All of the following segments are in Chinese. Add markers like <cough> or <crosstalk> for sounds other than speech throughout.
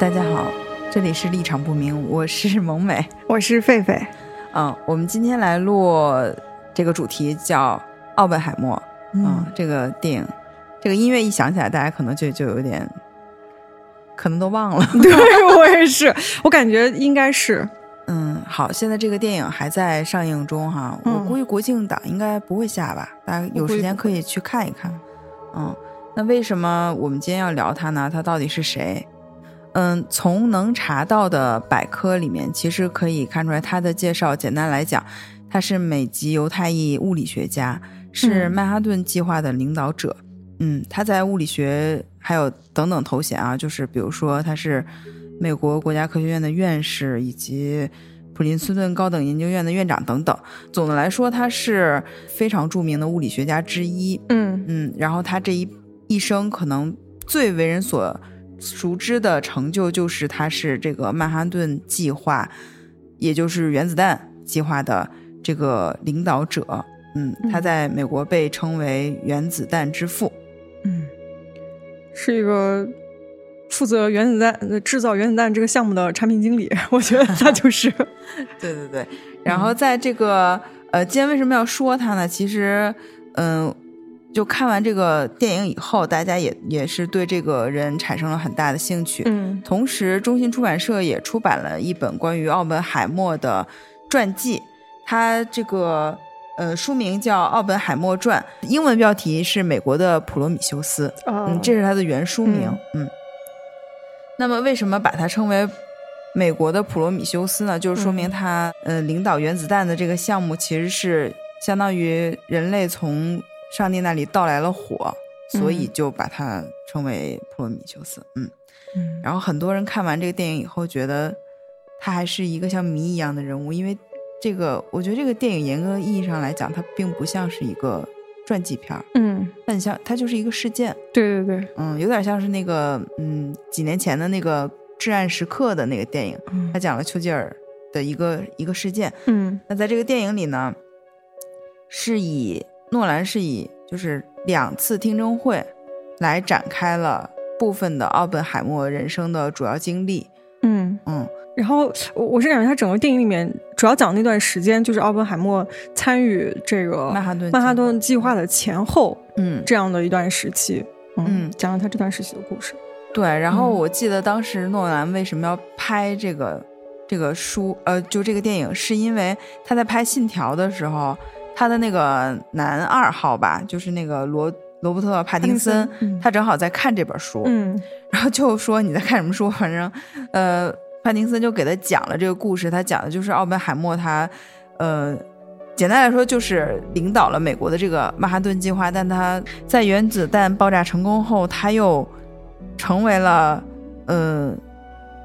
大家好，这里是立场不明，我是 <laughs> 萌美，我是狒狒。嗯，我们今天来录这个主题叫《奥本海默》。嗯，这个电影，这个音乐一响起来，大家可能就就有点，可能都忘了。<laughs> 对我也是，我感觉应该是。嗯，好，现在这个电影还在上映中哈，我估计国庆档应该不会下吧，大家有时间可以去看一看。嗯，那为什么我们今天要聊他呢？他到底是谁？嗯，从能查到的百科里面，其实可以看出来他的介绍。简单来讲，他是美籍犹太裔物理学家，是曼哈顿计划的领导者。嗯，他在物理学还有等等头衔啊，就是比如说他是美国国家科学院的院士，以及普林斯顿高等研究院的院长等等。总的来说，他是非常著名的物理学家之一。嗯嗯，然后他这一一生可能最为人所。熟知的成就就是他是这个曼哈顿计划，也就是原子弹计划的这个领导者。嗯，他在美国被称为原子弹之父。嗯，是一个负责原子弹制造原子弹这个项目的产品经理。我觉得他就 <laughs> 是。对对对。然后在这个呃，今天为什么要说他呢？其实，嗯。就看完这个电影以后，大家也也是对这个人产生了很大的兴趣。嗯，同时，中信出版社也出版了一本关于奥本海默的传记，它这个呃书名叫《奥本海默传》，英文标题是《美国的普罗米修斯》。嗯，这是它的原书名。嗯，那么为什么把它称为美国的普罗米修斯呢？就是说明他呃领导原子弹的这个项目，其实是相当于人类从上帝那里到来了火，所以就把它称为普罗米修斯。嗯，然后很多人看完这个电影以后，觉得他还是一个像谜一样的人物，因为这个，我觉得这个电影严格意义上来讲，它并不像是一个传记片儿。嗯，很像，它就是一个事件。对对对，嗯，有点像是那个，嗯，几年前的那个《至暗时刻》的那个电影，他讲了丘吉尔的一个一个事件。嗯，那在这个电影里呢，是以。诺兰是以就是两次听证会来展开了部分的奥本海默人生的主要经历。嗯嗯，然后我我是感觉他整个电影里面主要讲那段时间，就是奥本海默参与这个曼哈顿曼哈顿计划的前后，嗯，这样的一段时期，嗯，讲了他这段时期的故事。对，然后我记得当时诺兰为什么要拍这个这个书，呃，就这个电影，是因为他在拍《信条》的时候。他的那个男二号吧，就是那个罗罗伯特·帕丁森，他正好在看这本书，嗯，然后就说你在看什么书？反正，呃，帕丁森就给他讲了这个故事。他讲的就是奥本海默，他，呃，简单来说就是领导了美国的这个曼哈顿计划，但他在原子弹爆炸成功后，他又成为了，呃，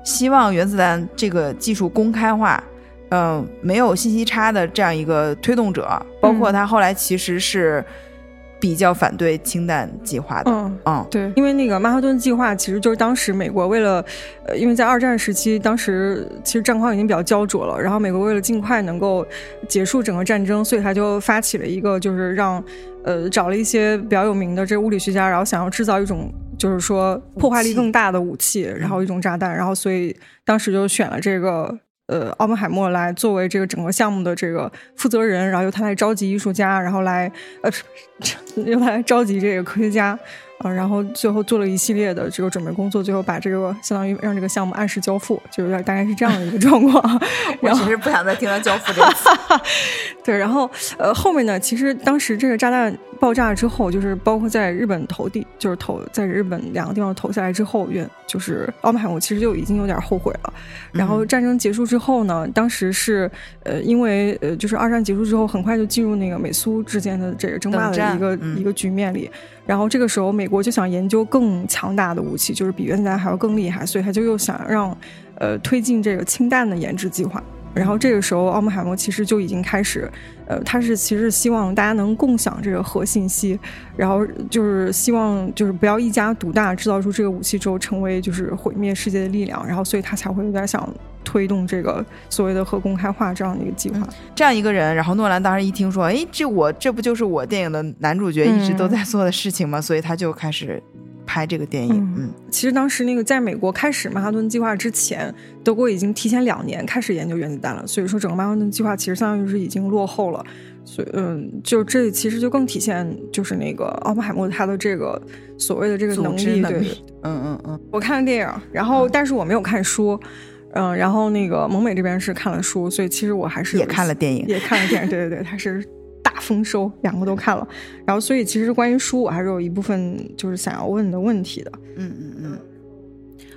希望原子弹这个技术公开化。嗯，没有信息差的这样一个推动者，包括他后来其实是比较反对氢弹计划的。嗯嗯，对，因为那个曼哈顿计划其实就是当时美国为了，呃，因为在二战时期，当时其实战况已经比较焦灼了，然后美国为了尽快能够结束整个战争，所以他就发起了一个，就是让呃找了一些比较有名的这物理学家，然后想要制造一种就是说破坏力更大的武器，然后一种炸弹，然后所以当时就选了这个。呃，奥本海默来作为这个整个项目的这个负责人，然后由他来召集艺术家，然后来呃，<laughs> 由他来召集这个科学家。啊，然后最后做了一系列的这个准备工作，最后把这个相当于让这个项目按时交付，就有点大概是这样的一个状况。<laughs> 我其实不想再听到交付这个词。<laughs> 对，然后呃后面呢，其实当时这个炸弹爆炸之后，就是包括在日本投地，就是投在日本两个地方投下来之后，原就是奥本海默其实就已经有点后悔了。然后战争结束之后呢，当时是呃因为呃就是二战结束之后，很快就进入那个美苏之间的这个争霸的一个一个局面里。然后这个时候，美国就想研究更强大的武器，就是比原子弹还要更厉害，所以他就又想让，呃，推进这个氢弹的研制计划。然后这个时候，奥姆海默其实就已经开始，呃，他是其实希望大家能共享这个核信息，然后就是希望就是不要一家独大，制造出这个武器之后成为就是毁灭世界的力量。然后所以他才会有点想。推动这个所谓的核公开化这样的一个计划，这样一个人，然后诺兰当时一听说，哎，这我这不就是我电影的男主角一直都在做的事情吗？所以他就开始拍。这个电影。嗯，其实当时那个在美国开始曼哈顿计划之前，德国已经提前两年开始研究原子弹了，所以说整个曼哈顿计划其实相当于是已经落后了。所以，嗯，就这其实就更体现就是那个奥本海默他的这个所谓的这个能力，对，嗯嗯嗯。我看了电影，然后但是我没有看书，嗯，然后那个蒙美这边是看了书，所以其实我还是也看了电影，也看了电影，对对对，他是大丰收，两个都看了。然后，所以其实关于书，我还是有一部分就是想要问的问题的。嗯嗯嗯。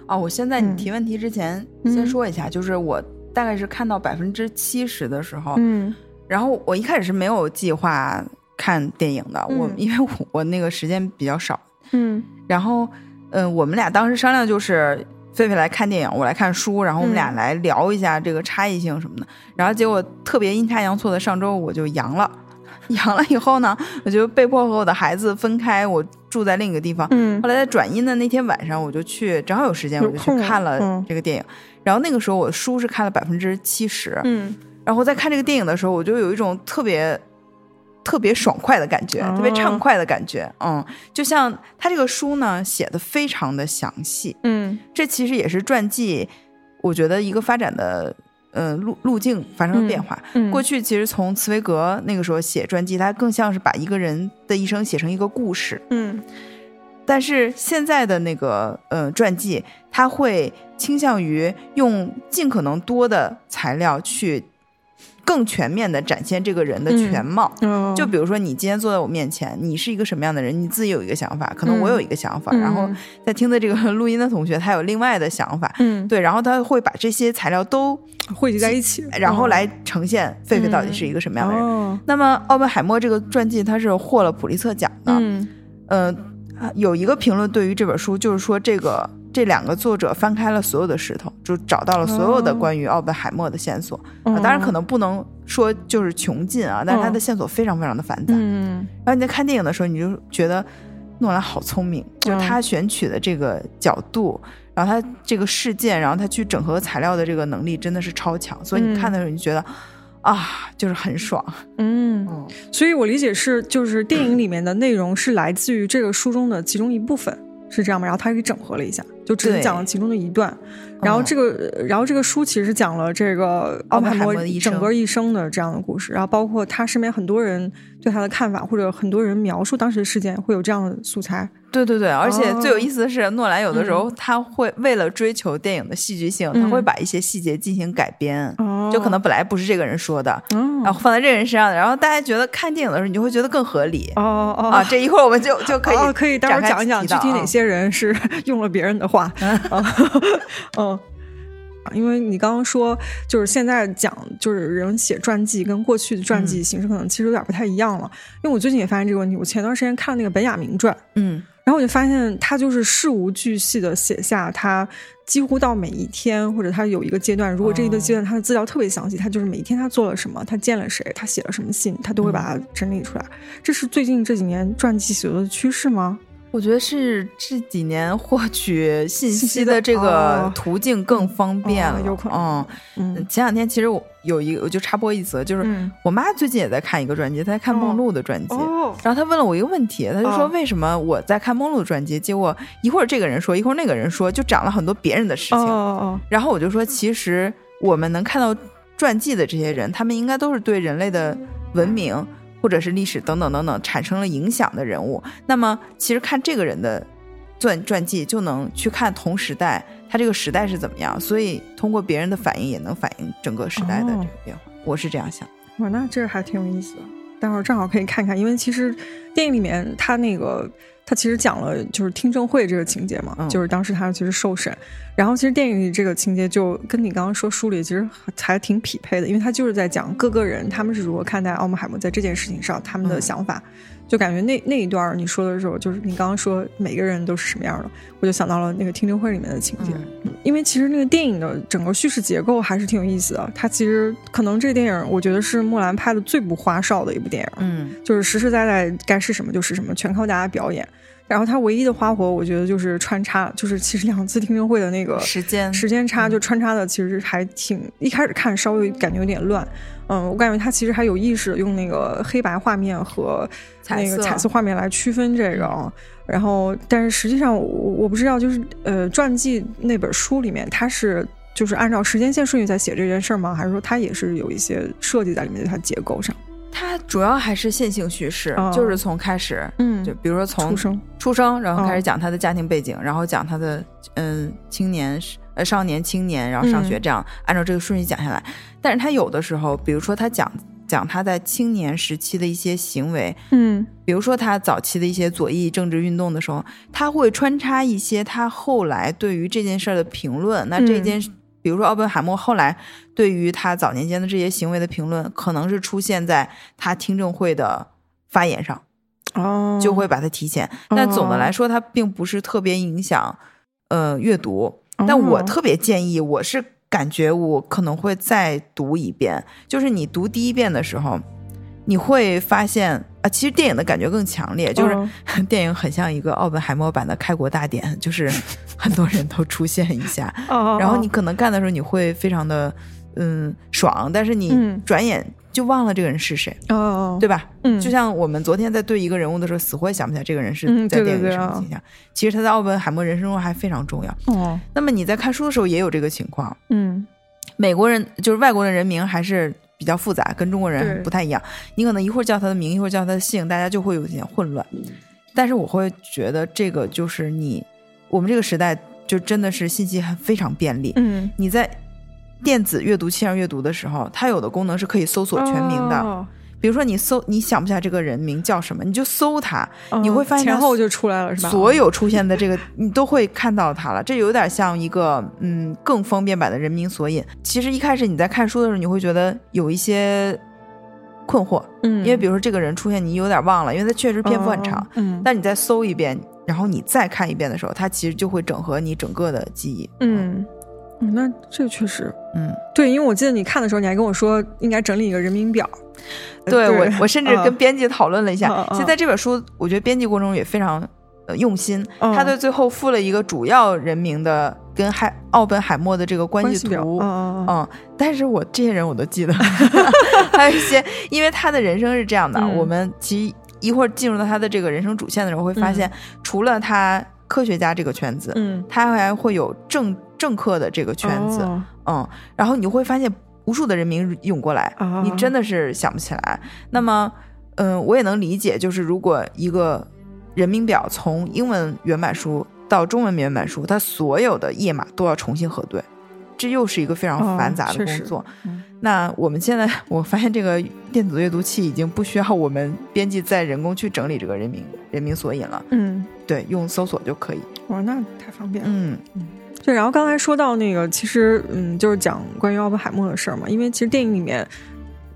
哦，我现在你提问题之前先说一下，就是我大概是看到百分之七十的时候，嗯。然后我一开始是没有计划看电影的，我因为我我那个时间比较少，嗯，然后嗯，我们俩当时商量就是狒狒来看电影，我来看书，然后我们俩来聊一下这个差异性什么的。然后结果特别阴差阳错的，上周我就阳了，<laughs> 阳了以后呢，我就被迫和我的孩子分开，我住在另一个地方。嗯，后来在转阴的那天晚上，我就去，正好有时间，我就去看了这个电影。然后那个时候我书是看了百分之七十，嗯。然后在看这个电影的时候，我就有一种特别特别爽快的感觉，特别畅快的感觉。嗯，就像他这个书呢写的非常的详细。嗯，这其实也是传记，我觉得一个发展的呃路路径发生了变化。过去其实从茨威格那个时候写传记，他更像是把一个人的一生写成一个故事。嗯，但是现在的那个呃传记，他会倾向于用尽可能多的材料去。更全面的展现这个人的全貌，就比如说你今天坐在我面前，你是一个什么样的人，你自己有一个想法，可能我有一个想法，然后在听的这个录音的同学他有另外的想法，嗯，对，然后他会把这些材料都汇集在一起，然后来呈现狒狒到底是一个什么样的人。那么奥本海默这个传记他是获了普利策奖的，嗯，有一个评论对于这本书就是说这个。这两个作者翻开了所有的石头，就找到了所有的关于奥本海默的线索啊。当然，可能不能说就是穷尽啊，但是他的线索非常非常的繁杂。嗯，然后你在看电影的时候，你就觉得诺兰好聪明，就是他选取的这个角度，然后他这个事件，然后他去整合材料的这个能力真的是超强。所以你看的时候，你就觉得啊，就是很爽。嗯，所以我理解是，就是电影里面的内容是来自于这个书中的其中一部分。是这样吗？然后他给整合了一下，就只是讲了其中的一段。然后这个，然后这个书其实讲了这个奥本海默整个一生的这样的故事，然后包括他身边很多人对他的看法，或者很多人描述当时的事件，会有这样的素材。对对对，而且最有意思的是，诺兰有的时候他会为了追求电影的戏剧性，他会把一些细节进行改编，就可能本来不是这个人说的，然后放在这个人身上，然后大家觉得看电影的时候，你就会觉得更合理。哦哦。啊，这一会儿我们就就可以可以待会儿讲一讲具体哪些人是用了别人的话。嗯，<laughs> 因为你刚刚说，就是现在讲就是人写传记跟过去的传记形式可能其实有点不太一样了。因为我最近也发现这个问题，我前段时间看了那个本雅明传，嗯。然后我就发现，他就是事无巨细的写下他几乎到每一天，或者他有一个阶段，如果这一个阶段他的资料特别详细，他就是每一天他做了什么，他见了谁，他写了什么信，他都会把它整理出来。这是最近这几年传记写作的趋势吗？我觉得是这几年获取信息的这个途径更方便了，有可能。嗯，前两天其实我有一个，我就插播一则，就是我妈最近也在看一个专辑，她在看梦露的传记，然后她问了我一个问题，她就说为什么我在看梦露的传记，结果一会儿这个人说，一会儿那个人说，就讲了很多别人的事情。然后我就说，其实我们能看到传记的这些人，他们应该都是对人类的文明。或者是历史等等等等产生了影响的人物，那么其实看这个人的传传记就能去看同时代他这个时代是怎么样，所以通过别人的反应也能反映整个时代的这个变化。我是这样想。哇，那这个还挺有意思的，待会儿正好可以看看，因为其实电影里面他那个。他其实讲了就是听证会这个情节嘛，就是当时他其实受审，然后其实电影里这个情节就跟你刚刚说书里其实还挺匹配的，因为他就是在讲各个人他们是如何看待奥姆海默在这件事情上他们的想法。就感觉那那一段你说的时候，就是你刚刚说每个人都是什么样的，我就想到了那个听证会里面的情节。因为其实那个电影的整个叙事结构还是挺有意思的。它其实可能这个电影，我觉得是莫兰拍的最不花哨的一部电影。嗯，就是实实在在该是什么就是什么，全靠大家表演。然后它唯一的花活，我觉得就是穿插，就是其实两次听证会的那个时间时间差，就穿插的其实还挺一开始看稍微感觉有点乱。嗯，我感觉他其实还有意识用那个黑白画面和那个彩色画面来区分这个。然后，但是实际上我我不知道，就是呃，传记那本书里面，他是就是按照时间线顺序在写这件事儿吗？还是说他也是有一些设计在里面，在它结构上？它主要还是线性叙事，就是从开始，嗯，就比如说从出生出生，然后开始讲他的家庭背景，然后讲他的嗯青年呃少年青年，然后上学这样按照这个顺序讲下来。但是他有的时候，比如说他讲讲他在青年时期的一些行为，嗯，比如说他早期的一些左翼政治运动的时候，他会穿插一些他后来对于这件事的评论。那这件。比如说，奥本海默后来对于他早年间的这些行为的评论，可能是出现在他听证会的发言上，哦，就会把它提前。但总的来说，它并不是特别影响呃阅读。但我特别建议，我是感觉我可能会再读一遍。就是你读第一遍的时候，你会发现啊，其实电影的感觉更强烈，就是 <laughs> 电影很像一个奥本海默版的开国大典，就是。<laughs> 很多人都出现一下，然后你可能看的时候你会非常的嗯爽，但是你转眼就忘了这个人是谁，对吧？嗯，就像我们昨天在对一个人物的时候，死活也想不起来这个人是在电影里什么形象。其实他在奥本海默人生中还非常重要。哦，那么你在看书的时候也有这个情况。嗯，美国人就是外国人人名还是比较复杂，跟中国人不太一样。你可能一会儿叫他的名，一会儿叫他的姓，大家就会有点混乱。但是我会觉得这个就是你。我们这个时代就真的是信息很非常便利。嗯，你在电子阅读器上阅读的时候，它有的功能是可以搜索全名的。比如说你搜，你想不起来这个人名叫什么，你就搜他，你会发现前后就出来了，是吧？所有出现的这个你都会看到他了。这有点像一个嗯更方便版的人名索引。其实一开始你在看书的时候，你会觉得有一些困惑，嗯，因为比如说这个人出现你有点忘了，因为他确实篇幅很长，嗯，但你再搜一遍。然后你再看一遍的时候，它其实就会整合你整个的记忆。嗯，那这确实，嗯，对，因为我记得你看的时候，你还跟我说应该整理一个人名表。对我，我甚至跟编辑讨论了一下。其实在这本书，我觉得编辑过程中也非常用心。他在最后附了一个主要人名的跟海奥本海默的这个关系图。嗯，但是我这些人我都记得，<laughs> <laughs> 还有一些，因为他的人生是这样的，我们其实。一会儿进入到他的这个人生主线的时候，会发现除了他科学家这个圈子，嗯，他还会有政政客的这个圈子，嗯，然后你会发现无数的人名涌过来，你真的是想不起来。那么，嗯，我也能理解，就是如果一个人名表从英文原版书到中文原版书，它所有的页码都要重新核对，这又是一个非常繁杂的工作。那我们现在，我发现这个电子阅读器已经不需要我们编辑再人工去整理这个人名人名索引了。嗯，对，用搜索就可以。哇，那太方便了。嗯嗯，对。然后刚才说到那个，其实嗯，就是讲关于奥本海默的事儿嘛，因为其实电影里面。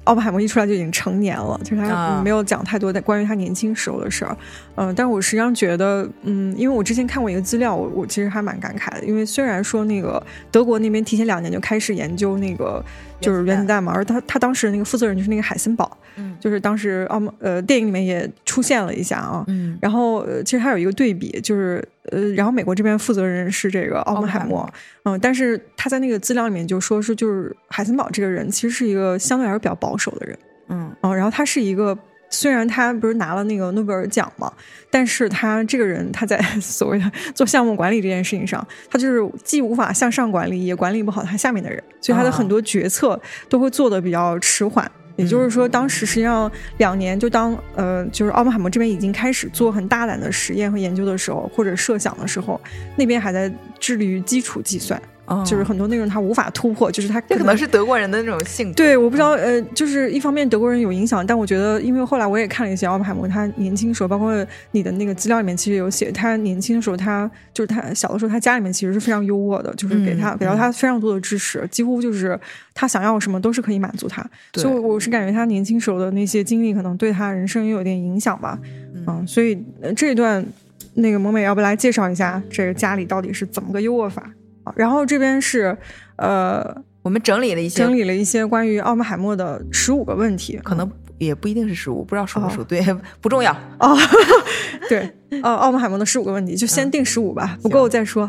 奥本海默一出来就已经成年了，就是他没有讲太多的关于他年轻时候的事儿，嗯，但是我实际上觉得，嗯，因为我之前看过一个资料，我我其实还蛮感慨的，因为虽然说那个德国那边提前两年就开始研究那个就是原子弹嘛，而他他当时那个负责人就是那个海森堡，嗯，就是当时奥呃电影里面也出现了一下啊，嗯，然后其实还有一个对比，就是呃，然后美国这边负责人是这个奥本海默，嗯，但是他在那个资料里面就说是就是海森堡这个人其实是一个相对来说比较。保守的人，嗯，哦，然后他是一个，虽然他不是拿了那个诺贝尔奖嘛，但是他这个人他在 <laughs> 所谓的做项目管理这件事情上，他就是既无法向上管理，也管理不好他下面的人，所以他的很多决策都会做的比较迟缓。也就是说，当时实际上两年，就当呃，就是奥本海默这边已经开始做很大胆的实验和研究的时候，或者设想的时候，那边还在致力于基础计算。就是很多内容他无法突破，就是他可能是德国人的那种性格。对，我不知道，呃，就是一方面德国人有影响，但我觉得，因为后来我也看了一些奥本海默，他年轻时候，包括你的那个资料里面，其实有写他年轻的时候，他就是他小的时候，他家里面其实是非常优渥的，就是给他给到他非常多的支持，几乎就是他想要什么都是可以满足他。所以我是感觉他年轻时候的那些经历，可能对他人生也有点影响吧。嗯，所以这一段那个萌美要不来介绍一下这个家里到底是怎么个优渥法？然后这边是，呃，我们整理了一些，整理了一些关于奥本海默的十五个问题，可能也不一定是十五，不知道数不数对，<laughs> 不重要哦。<laughs> 对，哦，奥本海默的十五个问题就先定十五吧，不够再说。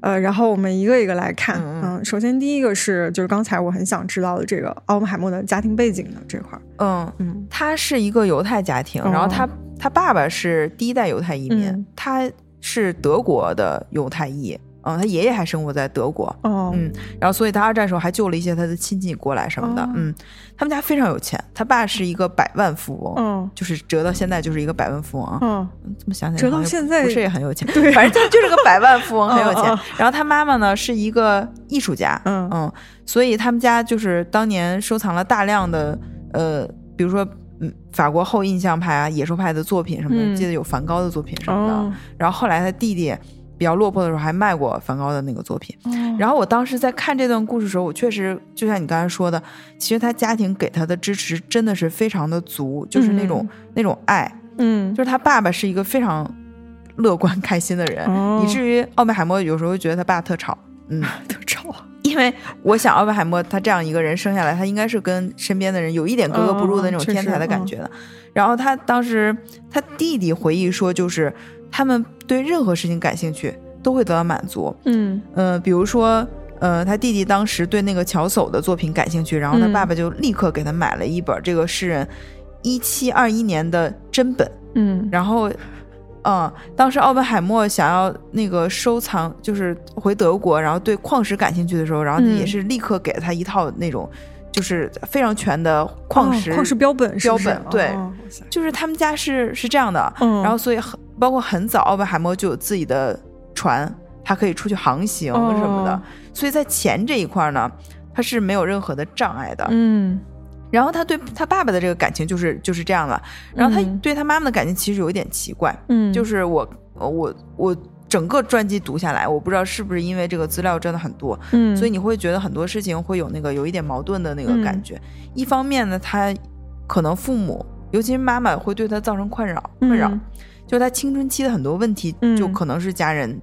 呃，然后我们一个一个来看。嗯，首先第一个是就是刚才我很想知道的这个奥本海默的家庭背景的这块儿。嗯嗯，他是一个犹太家庭，然后他他爸爸是第一代犹太移民，他是德国的犹太裔。嗯，他爷爷还生活在德国，嗯，然后所以他二战时候还救了一些他的亲戚过来什么的，嗯，他们家非常有钱，他爸是一个百万富翁，嗯，就是折到现在就是一个百万富翁，嗯，怎么想起来折到现在不是也很有钱，对，反正他就是个百万富翁，<laughs> 很有钱。然后他妈妈呢是一个艺术家，嗯嗯，所以他们家就是当年收藏了大量的呃，比如说嗯法国后印象派啊、野兽派的作品什么的，记得有梵高的作品什么的。然后后来他弟弟。比较落魄的时候，还卖过梵高的那个作品。然后我当时在看这段故事的时候，我确实就像你刚才说的，其实他家庭给他的支持真的是非常的足，就是那种那种爱。嗯，就是他爸爸是一个非常乐观开心的人，以至于奥本海默有时候觉得他爸特吵。嗯，<laughs> 特吵。因为我想奥本海默他这样一个人生下来，他应该是跟身边的人有一点格格不入的那种天才的感觉的。然后他当时他弟弟回忆说，就是他们。对任何事情感兴趣，都会得到满足。嗯嗯，比如说，呃，他弟弟当时对那个乔叟的作品感兴趣，然后他爸爸就立刻给他买了一本这个诗人一七二一年的真本。嗯，然后，嗯，当时奥本海默想要那个收藏，就是回德国，然后对矿石感兴趣的时候，然后也是立刻给了他一套那种。就是非常全的矿石矿石标本标本对，就是他们家是是这样的，然后所以很包括很早，奥本海默就有自己的船，他可以出去航行什么的，所以在钱这一块呢，他是没有任何的障碍的。嗯，然后他对他爸爸的这个感情就是就是这样了，然后他对他妈妈的感情其实有一点奇怪，嗯，就是我我我。整个专辑读下来，我不知道是不是因为这个资料真的很多，嗯，所以你会觉得很多事情会有那个有一点矛盾的那个感觉。一方面呢，他可能父母，尤其是妈妈，会对他造成困扰，困扰，就是他青春期的很多问题，就可能是家人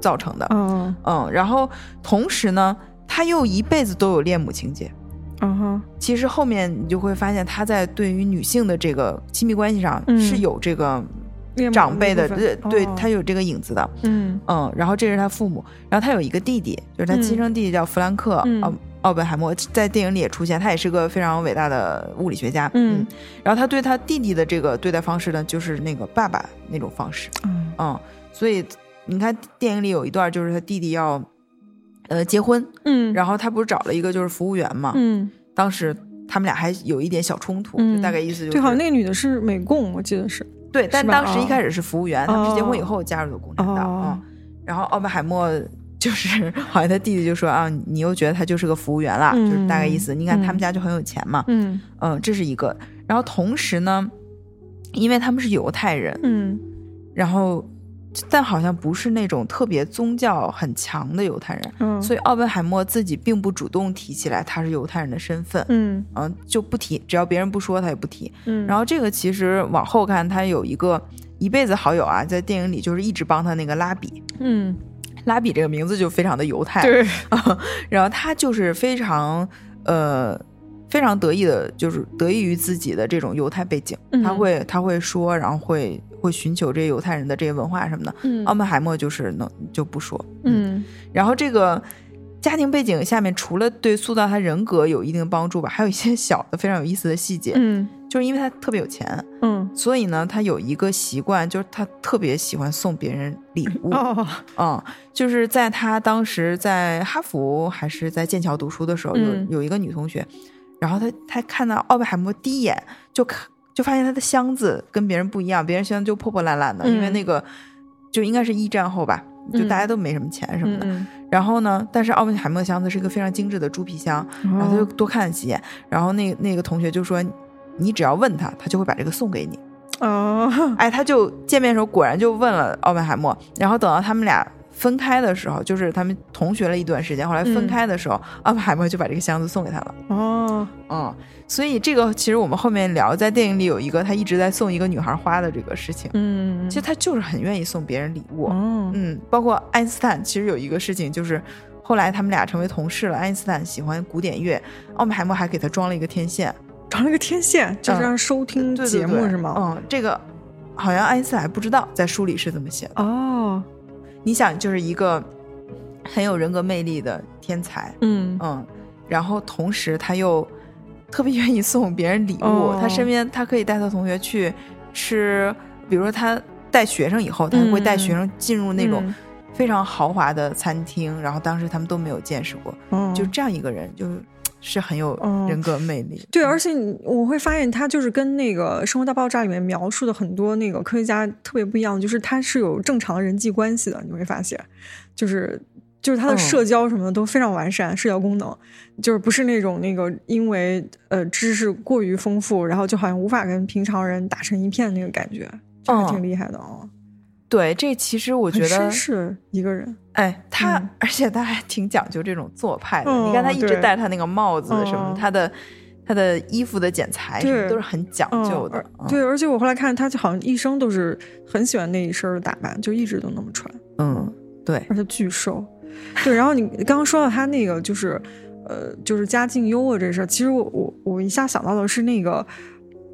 造成的，嗯嗯。然后同时呢，他又一辈子都有恋母情节，嗯哼。其实后面你就会发现，他在对于女性的这个亲密关系上是有这个。长辈的对，对他有这个影子的，嗯嗯，然后这是他父母，然后他有一个弟弟，就是他亲生弟弟叫弗兰克奥奥本海默，在电影里也出现，他也是个非常伟大的物理学家，嗯，然后他对他弟弟的这个对待方式呢，就是那个爸爸那种方式，嗯。嗯，所以你看电影里有一段，就是他弟弟要呃结婚，嗯，然后他不是找了一个就是服务员嘛，嗯，当时他们俩还有一点小冲突，就大概意思就是，对，好像那个女的是美共，我记得是。对，但当时一开始是服务员，他们是结婚以后加入的共产党嗯，然后奥本海默就是好像他弟弟就说啊，你又觉得他就是个服务员了，就是大概意思。你看他们家就很有钱嘛，嗯。嗯，这是一个。然后同时呢，因为他们是犹太人，嗯，然后。但好像不是那种特别宗教很强的犹太人，嗯，所以奥本海默自己并不主动提起来他是犹太人的身份，嗯。嗯，就不提，只要别人不说他也不提，嗯。然后这个其实往后看，他有一个一辈子好友啊，在电影里就是一直帮他那个拉比，嗯，拉比这个名字就非常的犹太，对，<laughs> 然后他就是非常呃。非常得意的，就是得益于自己的这种犹太背景，他会他会说，然后会会寻求这些犹太人的这些文化什么的。奥本海默就是能就不说，嗯。然后这个家庭背景下面，除了对塑造他人格有一定帮助吧，还有一些小的非常有意思的细节。嗯，就是因为他特别有钱，嗯，所以呢，他有一个习惯，就是他特别喜欢送别人礼物。哦，嗯，就是在他当时在哈佛还是在剑桥读书的时候，有有一个女同学。然后他他看到奥本海默第一眼就看就发现他的箱子跟别人不一样，别人箱子就破破烂烂的，因为那个就应该是一战后吧，就大家都没什么钱什么的。然后呢，但是奥本海默的箱子是一个非常精致的猪皮箱，然后他就多看了几眼。然后那那个同学就说：“你只要问他，他就会把这个送给你。”哦，哎，他就见面的时候果然就问了奥本海默。然后等到他们俩。分开的时候，就是他们同学了一段时间。后来分开的时候，奥本海默就把这个箱子送给他了。哦，嗯，所以这个其实我们后面聊，在电影里有一个他一直在送一个女孩花的这个事情。嗯，其实他就是很愿意送别人礼物。嗯，包括爱因斯坦，其实有一个事情就是，后来他们俩成为同事了。爱因斯坦喜欢古典乐，奥本海默还给他装了一个天线。装了个天线，就是让收听节目是吗？嗯，这个好像爱因斯坦不知道，在书里是这么写的。哦，你想，就是一个很有人格魅力的天才，嗯。嗯，然后同时他又特别愿意送别人礼物，他身边他可以带他同学去吃，比如说他带学生以后，他会带学生进入那种非常豪华的餐厅，然后当时他们都没有见识过，就这样一个人就。是很有人格魅力，对，而且我会发现他就是跟那个《生活大爆炸》里面描述的很多那个科学家特别不一样，就是他是有正常人际关系的，你会发现，就是就是他的社交什么的都非常完善，社交功能就是不是那种那个因为呃知识过于丰富，然后就好像无法跟平常人打成一片那个感觉，就是挺厉害的哦。对，这其实我觉得是一个人。哎，他而且他还挺讲究这种做派的。你看他一直戴他那个帽子什么，他的他的衣服的剪裁什么都是很讲究的。对，而且我后来看他好像一生都是很喜欢那一身的打扮，就一直都那么穿。嗯，对，而且巨瘦。对，然后你刚刚说到他那个就是呃，就是家境优渥这事儿，其实我我我一下想到的是那个，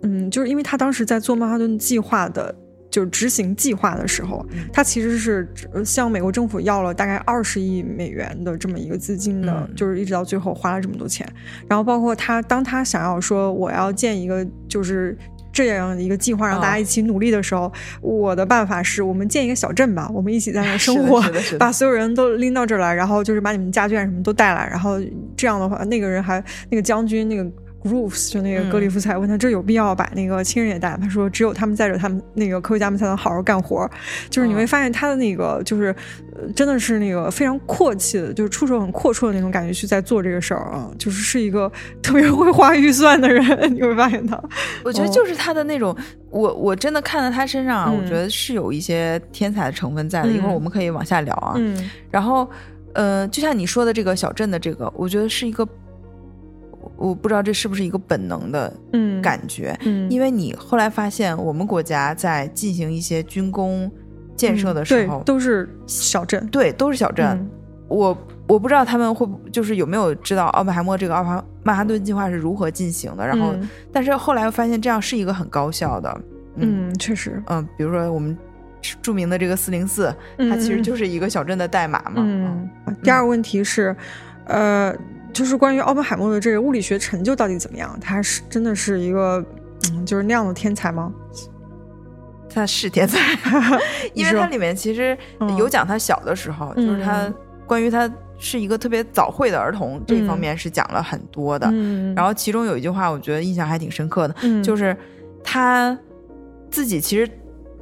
嗯，就是因为他当时在做曼哈顿计划的。就是执行计划的时候，他其实是向美国政府要了大概二十亿美元的这么一个资金的，就是一直到最后花了这么多钱。然后包括他，当他想要说我要建一个就是这样一个计划，让大家一起努力的时候，我的办法是我们建一个小镇吧，我们一起在那 <laughs> 生活，把所有人都拎到这儿来，然后就是把你们家眷什么都带来，然后这样的话，那个人还那个将军那个。Roofs 就那个格里夫才问他这有必要把那个亲人也带？他说只有他们在这，他们那个科学家们才能好好干活。就是你会发现他的那个就是真的是那个非常阔气的，就是出手很阔绰的那种感觉去在做这个事儿啊，就是是一个特别会花预算的人。你会发现他，我觉得就是他的那种，我我真的看到他身上啊，我觉得是有一些天才的成分在的。一会儿我们可以往下聊啊。嗯。然后呃，就像你说的这个小镇的这个，我觉得是一个。我不知道这是不是一个本能的感觉，嗯，因为你后来发现，我们国家在进行一些军工建设的时候，都是小镇，对，都是小镇。我我不知道他们会就是有没有知道奥本海默这个奥曼曼哈顿计划是如何进行的，然后，但是后来又发现这样是一个很高效的，嗯，确实，嗯，比如说我们著名的这个四零四，它其实就是一个小镇的代码嘛。嗯，第二个问题是，呃。就是关于奥本海默的这个物理学成就到底怎么样？他是真的是一个，嗯，就是那样的天才吗？他是天才，<laughs> 因为他里面其实有讲他小的时候，就是他关于他是一个特别早慧的儿童这一方面是讲了很多的。然后其中有一句话，我觉得印象还挺深刻的，就是他自己其实。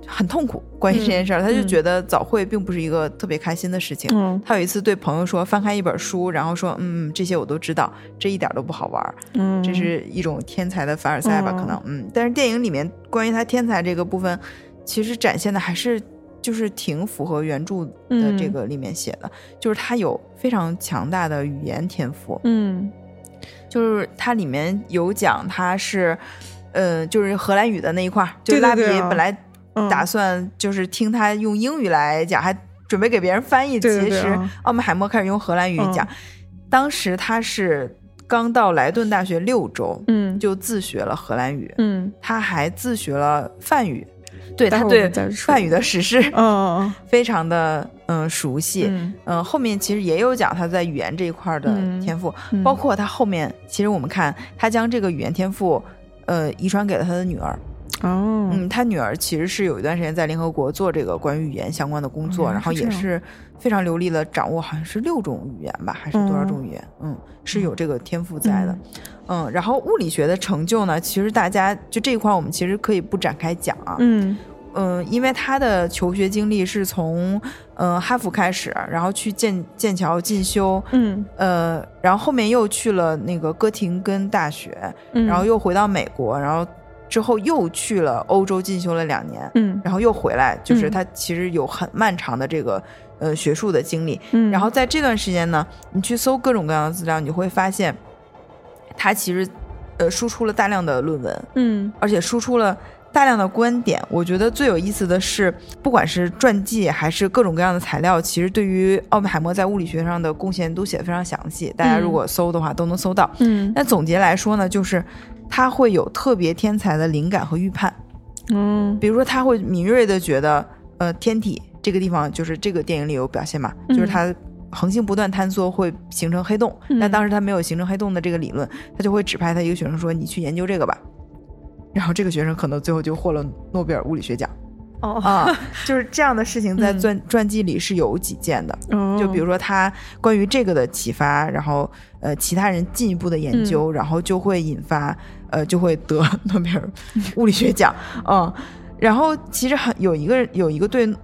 很痛苦，关于这件事儿，他就觉得早会并不是一个特别开心的事情。他有一次对朋友说，翻开一本书，然后说：“嗯，这些我都知道，这一点都不好玩。”嗯，这是一种天才的凡尔赛吧？可能，嗯。但是电影里面关于他天才这个部分，其实展现的还是就是挺符合原著的这个里面写的，就是他有非常强大的语言天赋。嗯，就是它里面有讲他是，呃，就是荷兰语的那一块，就拉比本来。打算就是听他用英语来讲，还准备给别人翻译。其实奥本海默开始用荷兰语讲，当时他是刚到莱顿大学六周，嗯，就自学了荷兰语，嗯，他还自学了梵语，对他对梵语的史诗，嗯，<laughs> 非常的嗯熟悉，嗯，后面其实也有讲他在语言这一块的天赋，包括他后面其实我们看他将这个语言天赋呃遗传给了他的女儿。哦，嗯，他女儿其实是有一段时间在联合国做这个关于语言相关的工作，然后也是非常流利的掌握，好像是六种语言吧，还是多少种语言？嗯，是有这个天赋在的。嗯，然后物理学的成就呢，其实大家就这一块，我们其实可以不展开讲啊。嗯嗯，因为他的求学经历是从嗯哈佛开始，然后去剑剑桥进修，嗯呃，然后后面又去了那个哥廷根大学，然后又回到美国，然后。之后又去了欧洲进修了两年，嗯，然后又回来，就是他其实有很漫长的这个呃学术的经历，嗯，然后在这段时间呢，你去搜各种各样的资料，你会发现他其实呃输出了大量的论文，嗯，而且输出了大量的观点。我觉得最有意思的是，不管是传记还是各种各样的材料，其实对于奥本海默在物理学上的贡献都写的非常详细。大家如果搜的话，都能搜到。嗯，那总结来说呢，就是。他会有特别天才的灵感和预判。嗯，比如说他会敏锐的觉得，呃，天体这个地方就是这个电影里有表现嘛，就是它恒星不断坍缩会形成黑洞，但当时他没有形成黑洞的这个理论，他就会指派他一个学生说：“你去研究这个吧。”然后这个学生可能最后就获了诺贝尔物理学奖。哦啊，<laughs> 就是这样的事情在传传记里是有几件的。就比如说他关于这个的启发，然后呃其他人进一步的研究，然后就会引发呃就会得诺贝尔物理学奖。<laughs> 嗯，然后其实很有一个有一个对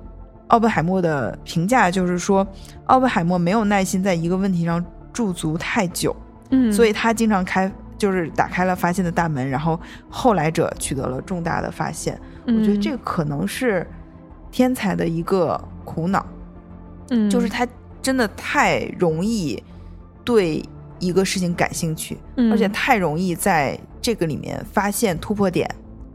奥本海默的评价，就是说奥本海默没有耐心在一个问题上驻足太久。嗯，所以他经常开就是打开了发现的大门，然后后来者取得了重大的发现。我觉得这个可能是天才的一个苦恼，嗯，就是他真的太容易对一个事情感兴趣，嗯而且太容易在这个里面发现突破点，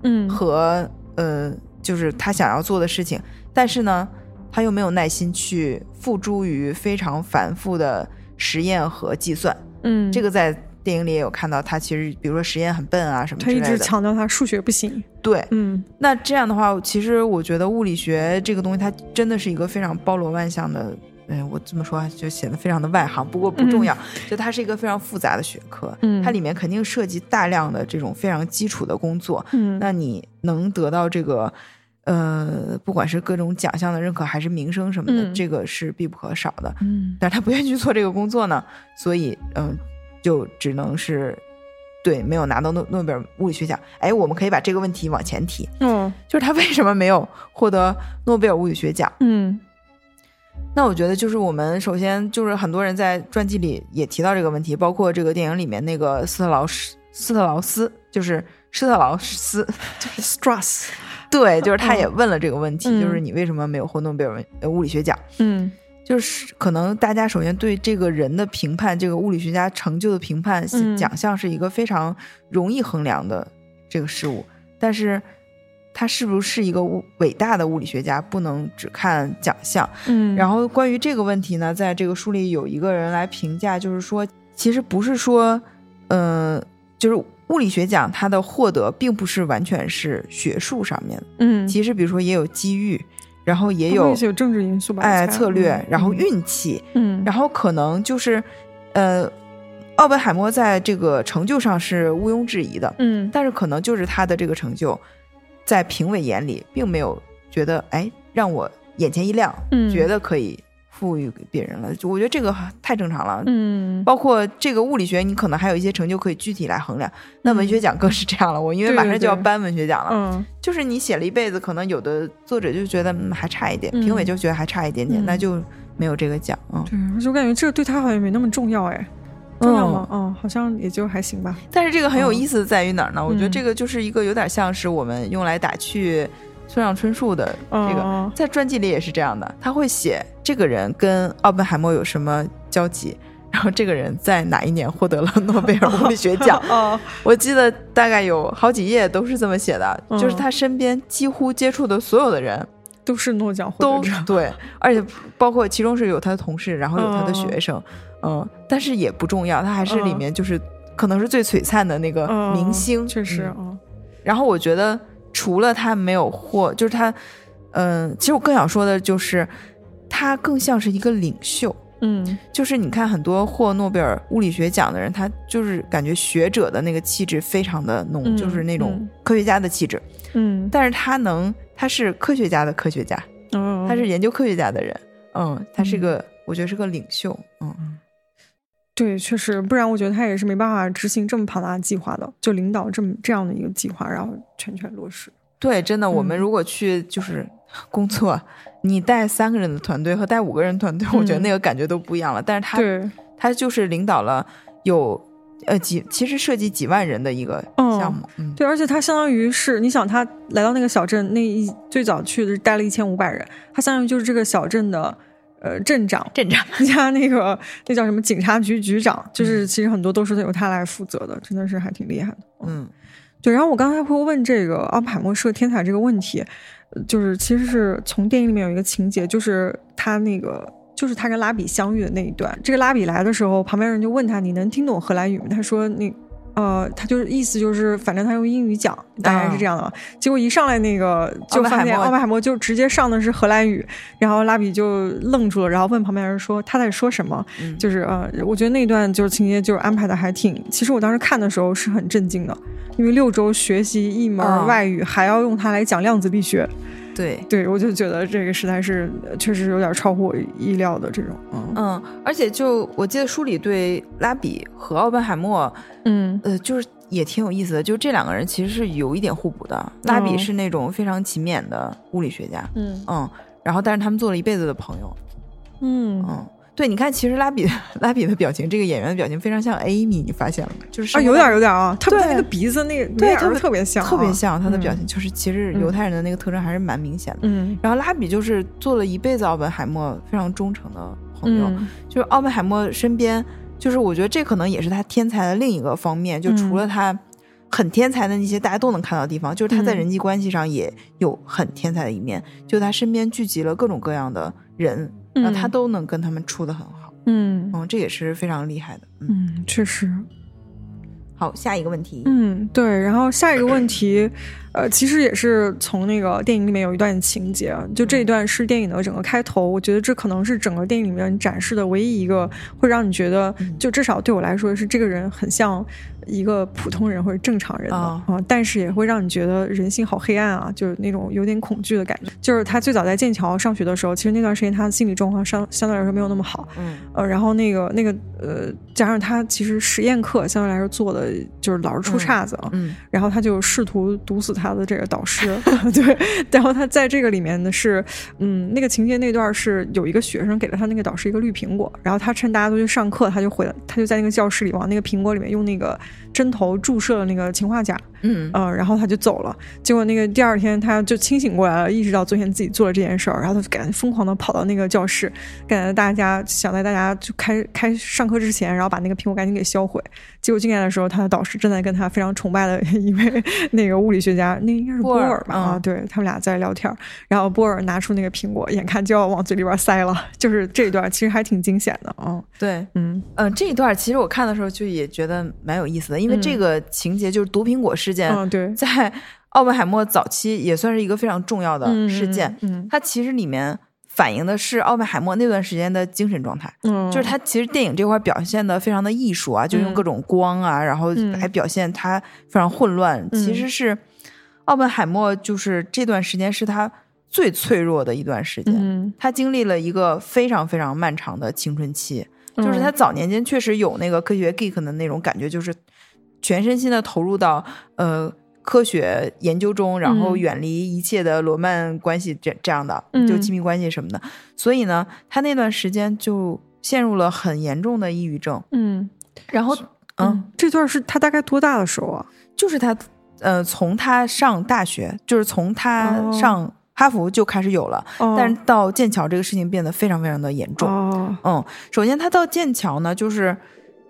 嗯，和呃，就是他想要做的事情，但是呢，他又没有耐心去付诸于非常繁复的实验和计算，嗯，这个在。电影里也有看到他，其实比如说实验很笨啊什么之类的。他一直强调他数学不行。对，嗯，那这样的话，其实我觉得物理学这个东西，它真的是一个非常包罗万象的。嗯，我这么说就显得非常的外行，不过不重要。就它是一个非常复杂的学科，嗯，它里面肯定涉及大量的这种非常基础的工作。嗯，那你能得到这个，呃，不管是各种奖项的认可，还是名声什么的，这个是必不可少的。嗯，但是他不愿意去做这个工作呢，所以，嗯。就只能是，对，没有拿到诺诺贝尔物理学奖。哎，我们可以把这个问题往前提，嗯，就是他为什么没有获得诺贝尔物理学奖？嗯，那我觉得就是我们首先就是很多人在传记里也提到这个问题，包括这个电影里面那个斯特劳斯斯特劳斯，就是施特劳斯，就是 Strauss，对，就是他也问了这个问题，就是你为什么没有获诺贝尔物理学奖？嗯。就是可能大家首先对这个人的评判，这个物理学家成就的评判奖项是一个非常容易衡量的这个事物，但是他是不是一个伟大的物理学家，不能只看奖项。嗯，然后关于这个问题呢，在这个书里有一个人来评价，就是说，其实不是说，嗯，就是物理学奖它的获得并不是完全是学术上面，嗯，其实比如说也有机遇。然后也有有政治因素吧，哎，策略，然后运气，嗯，然后可能就是，呃，奥本海默在这个成就上是毋庸置疑的，嗯，但是可能就是他的这个成就，在评委眼里并没有觉得，哎，让我眼前一亮，嗯，觉得可以。赋予给别人了，就我觉得这个太正常了。嗯，包括这个物理学，你可能还有一些成就可以具体来衡量。那文学奖更是这样了，我因为马上就要颁文学奖了。嗯，就是你写了一辈子，可能有的作者就觉得还差一点，评委就觉得还差一点点，那就没有这个奖。嗯，对，而且我感觉这对他好像没那么重要，哎，重要吗？嗯，好像也就还行吧。但是这个很有意思在于哪儿呢？我觉得这个就是一个有点像是我们用来打趣。村上春树的这个在传记里也是这样的，他会写这个人跟奥本海默有什么交集，然后这个人在哪一年获得了诺贝尔物理学奖。<laughs> 我记得大概有好几页都是这么写的，就是他身边几乎接触的所有的人都是诺奖获得者，对，<laughs> 而且包括其中是有他的同事，然后有他的学生，嗯，但是也不重要，他还是里面就是可能是最璀璨的那个明星，确实嗯。然后我觉得。除了他没有获，就是他，嗯，其实我更想说的就是，他更像是一个领袖，嗯，就是你看很多获诺贝尔物理学奖的人，他就是感觉学者的那个气质非常的浓，就是那种科学家的气质，嗯，但是他能，他是科学家的科学家，嗯，他是研究科学家的人，嗯，他是个，我觉得是个领袖，嗯。对，确实，不然我觉得他也是没办法执行这么庞大的计划的，就领导这么这样的一个计划，然后全权落实。对，真的，我们如果去就是工作，你带三个人的团队和带五个人团队，我觉得那个感觉都不一样了。但是他他就是领导了有呃几，其实涉及几万人的一个项目。嗯，对，而且他相当于是，你想他来到那个小镇，那一最早去的是待了一千五百人，他相当于就是这个小镇的。呃，镇长，镇长，<laughs> 加那个那叫什么警察局局长，就是其实很多都是由他来负责的，真的是还挺厉害的。嗯，对。然后我刚才会问这个奥本海默是个天才这个问题，就是其实是从电影里面有一个情节，就是他那个就是他跟拉比相遇的那一段。这个拉比来的时候，旁边人就问他：“你能听懂荷兰语吗？”他说：“那呃，他就是意思就是，反正他用英语讲，大概是这样的。结果一上来那个就发现奥本海默就直接上的是荷兰语，然后拉比就愣住了，然后问旁边人说他在说什么？就是呃，我觉得那段就是情节就是安排的还挺，其实我当时看的时候是很震惊的，因为六周学习一门外语还要用它来讲量子力学。对。对，我就觉得这个实在是确实有点超乎我意料的这种，嗯。嗯，而且就我记得书里对拉比和奥本海默，嗯。呃，就是也挺有意思的，就这两个人其实是有一点互补的。拉比是那种非常勤勉的物理学家，嗯。嗯，然后但是他们做了一辈子的朋友，嗯。嗯。对，你看，其实拉比 <laughs> 拉比的表情，这个演员的表情非常像 Amy，你发现了吗？就是啊，有点有点啊，他对那个鼻子那个对特别特别像，特别像他的表情，就是其实犹太人的那个特征还是蛮明显的。嗯，然后拉比就是做了一辈子奥本海默非常忠诚的朋友，就是奥本海默身边，就是我觉得这可能也是他天才的另一个方面，就除了他很天才的那些大家都能看到的地方，就是他在人际关系上也有很天才的一面，就他身边聚集了各种各样的人。那他都能跟他们处的很好，嗯。嗯，这也是非常厉害的，嗯，确实。好，下一个问题，嗯，对，然后下一个问题，呃，其实也是从那个电影里面有一段情节，就这一段是电影的整个开头，我觉得这可能是整个电影里面展示的唯一一个会让你觉得，就至少对我来说是这个人很像。一个普通人或者正常人的啊，但是也会让你觉得人性好黑暗啊，就是那种有点恐惧的感觉。就是他最早在剑桥上学的时候，其实那段时间他的心理状况相相对来说没有那么好，嗯，呃，然后那个那个呃，加上他其实实验课相对来说做的就是老是出岔子啊，嗯，然后他就试图毒死他的这个导师，<laughs> 对，然后他在这个里面呢是，嗯，那个情节那段是有一个学生给了他那个导师一个绿苹果，然后他趁大家都去上课，他就回来，他就在那个教室里往那个苹果里面用那个。针头注射了那个氰化钾，嗯然后他就走了。结果那个第二天他就清醒过来了，意识到昨天自己做了这件事儿，然后他就赶紧疯狂的跑到那个教室，赶在大家想在大家就开开上课之前，然后把那个苹果赶紧给销毁。结果进来的时候，他的导师正在跟他非常崇拜的一位那个物理学家，那应该是波尔吧？啊，对他们俩在聊天，然后波尔拿出那个苹果，眼看就要往嘴里边塞了，<laughs> 就是这一段其实还挺惊险的啊。对，嗯嗯，这一段其实我看的时候就也觉得蛮有意思的，因为这个情节就是毒苹果事件，对，在 <laughs> 奥本海默早期也算是一个非常重要的事件。嗯，它其实里面。反映的是奥本海默那段时间的精神状态，嗯，就是他其实电影这块表现的非常的艺术啊，就用各种光啊，然后来表现他非常混乱。其实是奥本海默，就是这段时间是他最脆弱的一段时间，嗯。他经历了一个非常非常漫长的青春期，就是他早年间确实有那个科学 geek 的那种感觉，就是全身心的投入到呃。科学研究中，然后远离一切的罗曼关系，这这样的就亲密关系什么的。所以呢，他那段时间就陷入了很严重的抑郁症。嗯，然后，嗯，这段是他大概多大的时候啊？就是他，呃，从他上大学，就是从他上哈佛就开始有了，但是到剑桥这个事情变得非常非常的严重。嗯，首先他到剑桥呢，就是。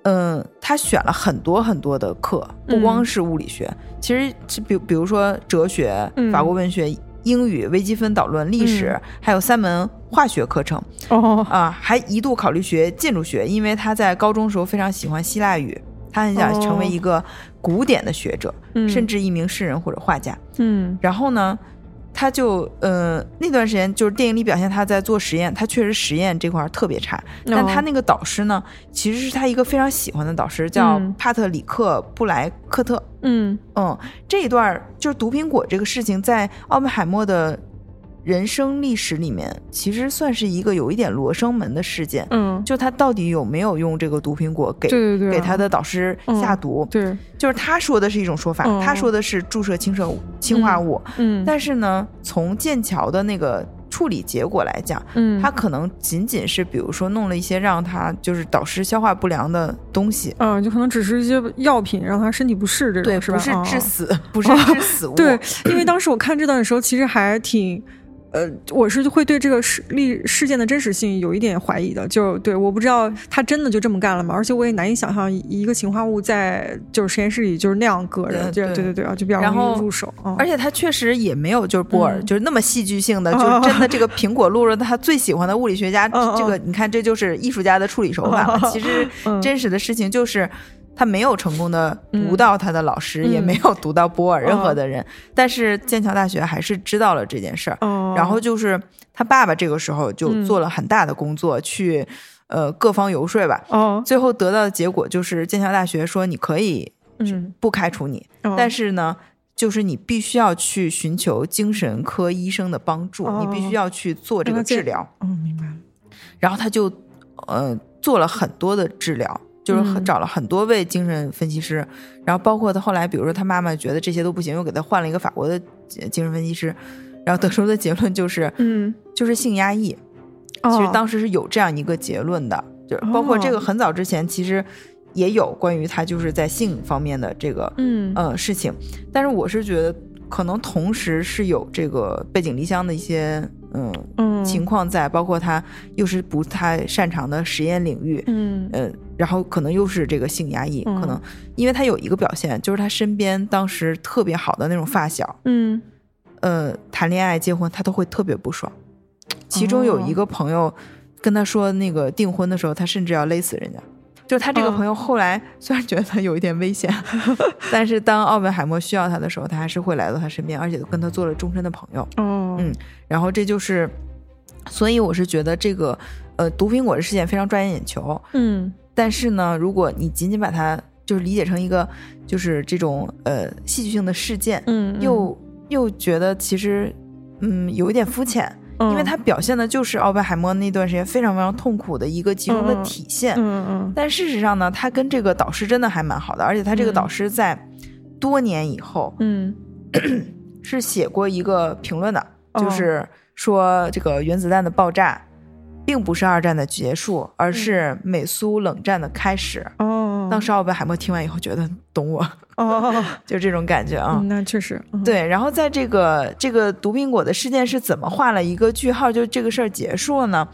嗯，他选了很多很多的课，不光是物理学，其实比比如说哲学、法国文学、英语、微积分导论、历史，还有三门化学课程。哦啊，还一度考虑学建筑学，因为他在高中时候非常喜欢希腊语，他很想成为一个古典的学者，甚至一名诗人或者画家。嗯，然后呢？他就呃那段时间就是电影里表现他在做实验，他确实实验这块特别差。但他那个导师呢，其实是他一个非常喜欢的导师，叫帕特里克布莱克特。嗯嗯，这一段就是毒苹果这个事情，在奥本海默的。人生历史里面，其实算是一个有一点罗生门的事件。嗯，就他到底有没有用这个毒苹果给给他的导师下毒？对，就是他说的是一种说法，他说的是注射氰射氰化物。嗯，但是呢，从剑桥的那个处理结果来讲，嗯，他可能仅仅是比如说弄了一些让他就是导师消化不良的东西。嗯，就可能只是一些药品让他身体不适这种，对是吧？不是致死，不是致死物。对，因为当时我看这段的时候，其实还挺。呃，我是会对这个事历事件的真实性有一点怀疑的，就对，我不知道他真的就这么干了吗？而且我也难以想象一个氰化物在就是实验室里就是那样搁着，对对对对啊，就比较容易入手。而且他确实也没有就是波尔就是那么戏剧性的，就是真的这个苹果录了他最喜欢的物理学家，这个你看这就是艺术家的处理手法嘛。<laughs> 其实真实的事情就是。他没有成功的读到他的老师，也没有读到波尔任何的人，但是剑桥大学还是知道了这件事儿。然后就是他爸爸这个时候就做了很大的工作，去呃各方游说吧。哦，最后得到的结果就是剑桥大学说你可以不开除你，但是呢，就是你必须要去寻求精神科医生的帮助，你必须要去做这个治疗。哦，明白了。然后他就呃做了很多的治疗。就是找了很多位精神分析师，然后包括他后来，比如说他妈妈觉得这些都不行，又给他换了一个法国的精神分析师，然后得出的结论就是，嗯，就是性压抑。其实当时是有这样一个结论的，就是包括这个很早之前其实也有关于他就是在性方面的这个，嗯呃事情，但是我是觉得可能同时是有这个背井离乡的一些。嗯情况在，包括他又是不太擅长的实验领域，嗯呃，然后可能又是这个性压抑，可能因为他有一个表现，就是他身边当时特别好的那种发小，嗯呃，谈恋爱结婚他都会特别不爽，其中有一个朋友跟他说那个订婚的时候，他甚至要勒死人家。就他这个朋友后来虽然觉得他有一点危险，<laughs> 但是当奥本海默需要他的时候，他还是会来到他身边，而且跟他做了终身的朋友。哦，嗯，然后这就是，所以我是觉得这个呃毒苹果的事件非常抓人眼球。嗯，但是呢，如果你仅仅把它就是理解成一个就是这种呃戏剧性的事件，嗯，又又觉得其实嗯有一点肤浅。因为他表现的就是奥本海默那段时间非常非常痛苦的一个集中的体现。嗯嗯。但事实上呢，他跟这个导师真的还蛮好的，而且他这个导师在多年以后，嗯，<clears throat> 是写过一个评论的，就是说这个原子弹的爆炸。并不是二战的结束，而是美苏冷战的开始。哦，当时奥本海默听完以后觉得懂我，哦，<laughs> 就这种感觉啊。那确实对。然后在这个这个毒苹果的事件是怎么画了一个句号，就这个事儿结束了呢？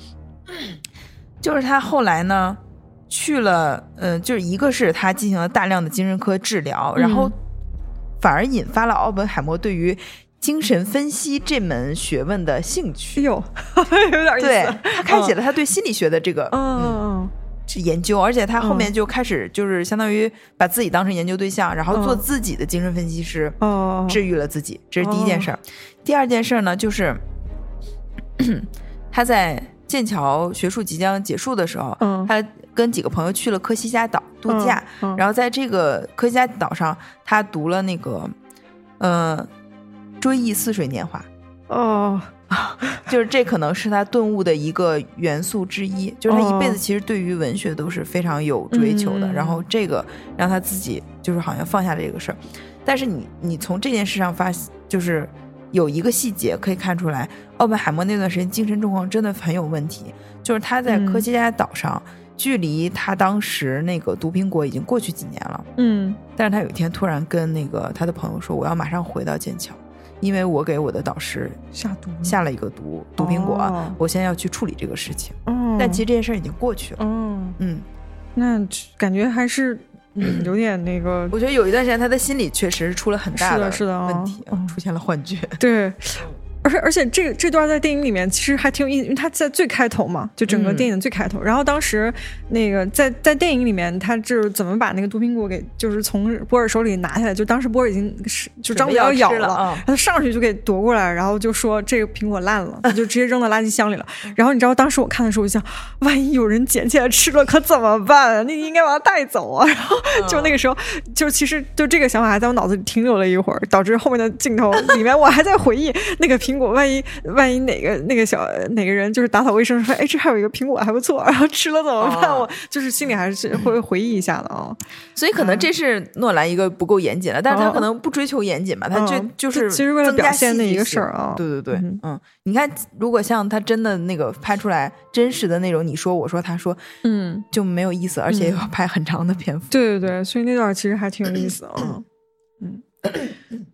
就是他后来呢去了，嗯，就是一个是他进行了大量的精神科治疗，然后反而引发了奥本海默对于。精神分析这门学问的兴趣，哎呦，<laughs> 有点意思。对他开启了他对心理学的这个嗯是研究，而且他后面就开始就是相当于把自己当成研究对象，然后做自己的精神分析师，哦，治愈了自己。这是第一件事儿。第二件事儿呢，就是 <clears throat> 他在剑桥学术即将结束的时候，嗯，他跟几个朋友去了科西嘉岛度假，然后在这个科西嘉岛上，他读了那个，嗯。追忆似水年华，哦，<laughs> 就是这可能是他顿悟的一个元素之一。就是他一辈子其实对于文学都是非常有追求的，然后这个让他自己就是好像放下这个事儿。但是你你从这件事上发，就是有一个细节可以看出来，奥本海默那段时间精神状况真的很有问题。就是他在科西嘉岛上，距离他当时那个毒苹果已经过去几年了，嗯，但是他有一天突然跟那个他的朋友说：“我要马上回到剑桥。”因为我给我的导师下毒，下了一个毒毒苹果，我现在要去处理这个事情。嗯，但其实这件事儿已经过去了。嗯嗯，那感觉还是有点那个。我觉得有一段时间他的心理确实出了很大的是的问题，出现了幻觉。对。而且而且这这段在电影里面其实还挺有意思，因为他在最开头嘛，就整个电影最开头。然后当时那个在在电影里面，他就是怎么把那个毒苹果给就是从波尔手里拿下来，就当时波尔已经是就张嘴要咬了，他上去就给夺过来，然后就说这个苹果烂了，就直接扔到垃圾箱里了。<laughs> 然后你知道当时我看的时候，我想万一有人捡起来吃了可怎么办？那应该把它带走啊。然后就那个时候，就其实就这个想法还在我脑子里停留了一会儿，导致后面的镜头里面我还在回忆那个苹。苹果，万一万一哪个那个小哪个人就是打扫卫生说，哎，这还有一个苹果还不错，然后吃了怎么办？我就是心里还是会回忆一下的啊。所以可能这是诺兰一个不够严谨了，但是他可能不追求严谨吧，他就就是其实为了表现那一个事儿啊。对对对，嗯，你看，如果像他真的那个拍出来真实的那种，你说我说他说，嗯，就没有意思，而且要拍很长的篇幅。对对对，所以那段其实还挺有意思啊。嗯。<laughs>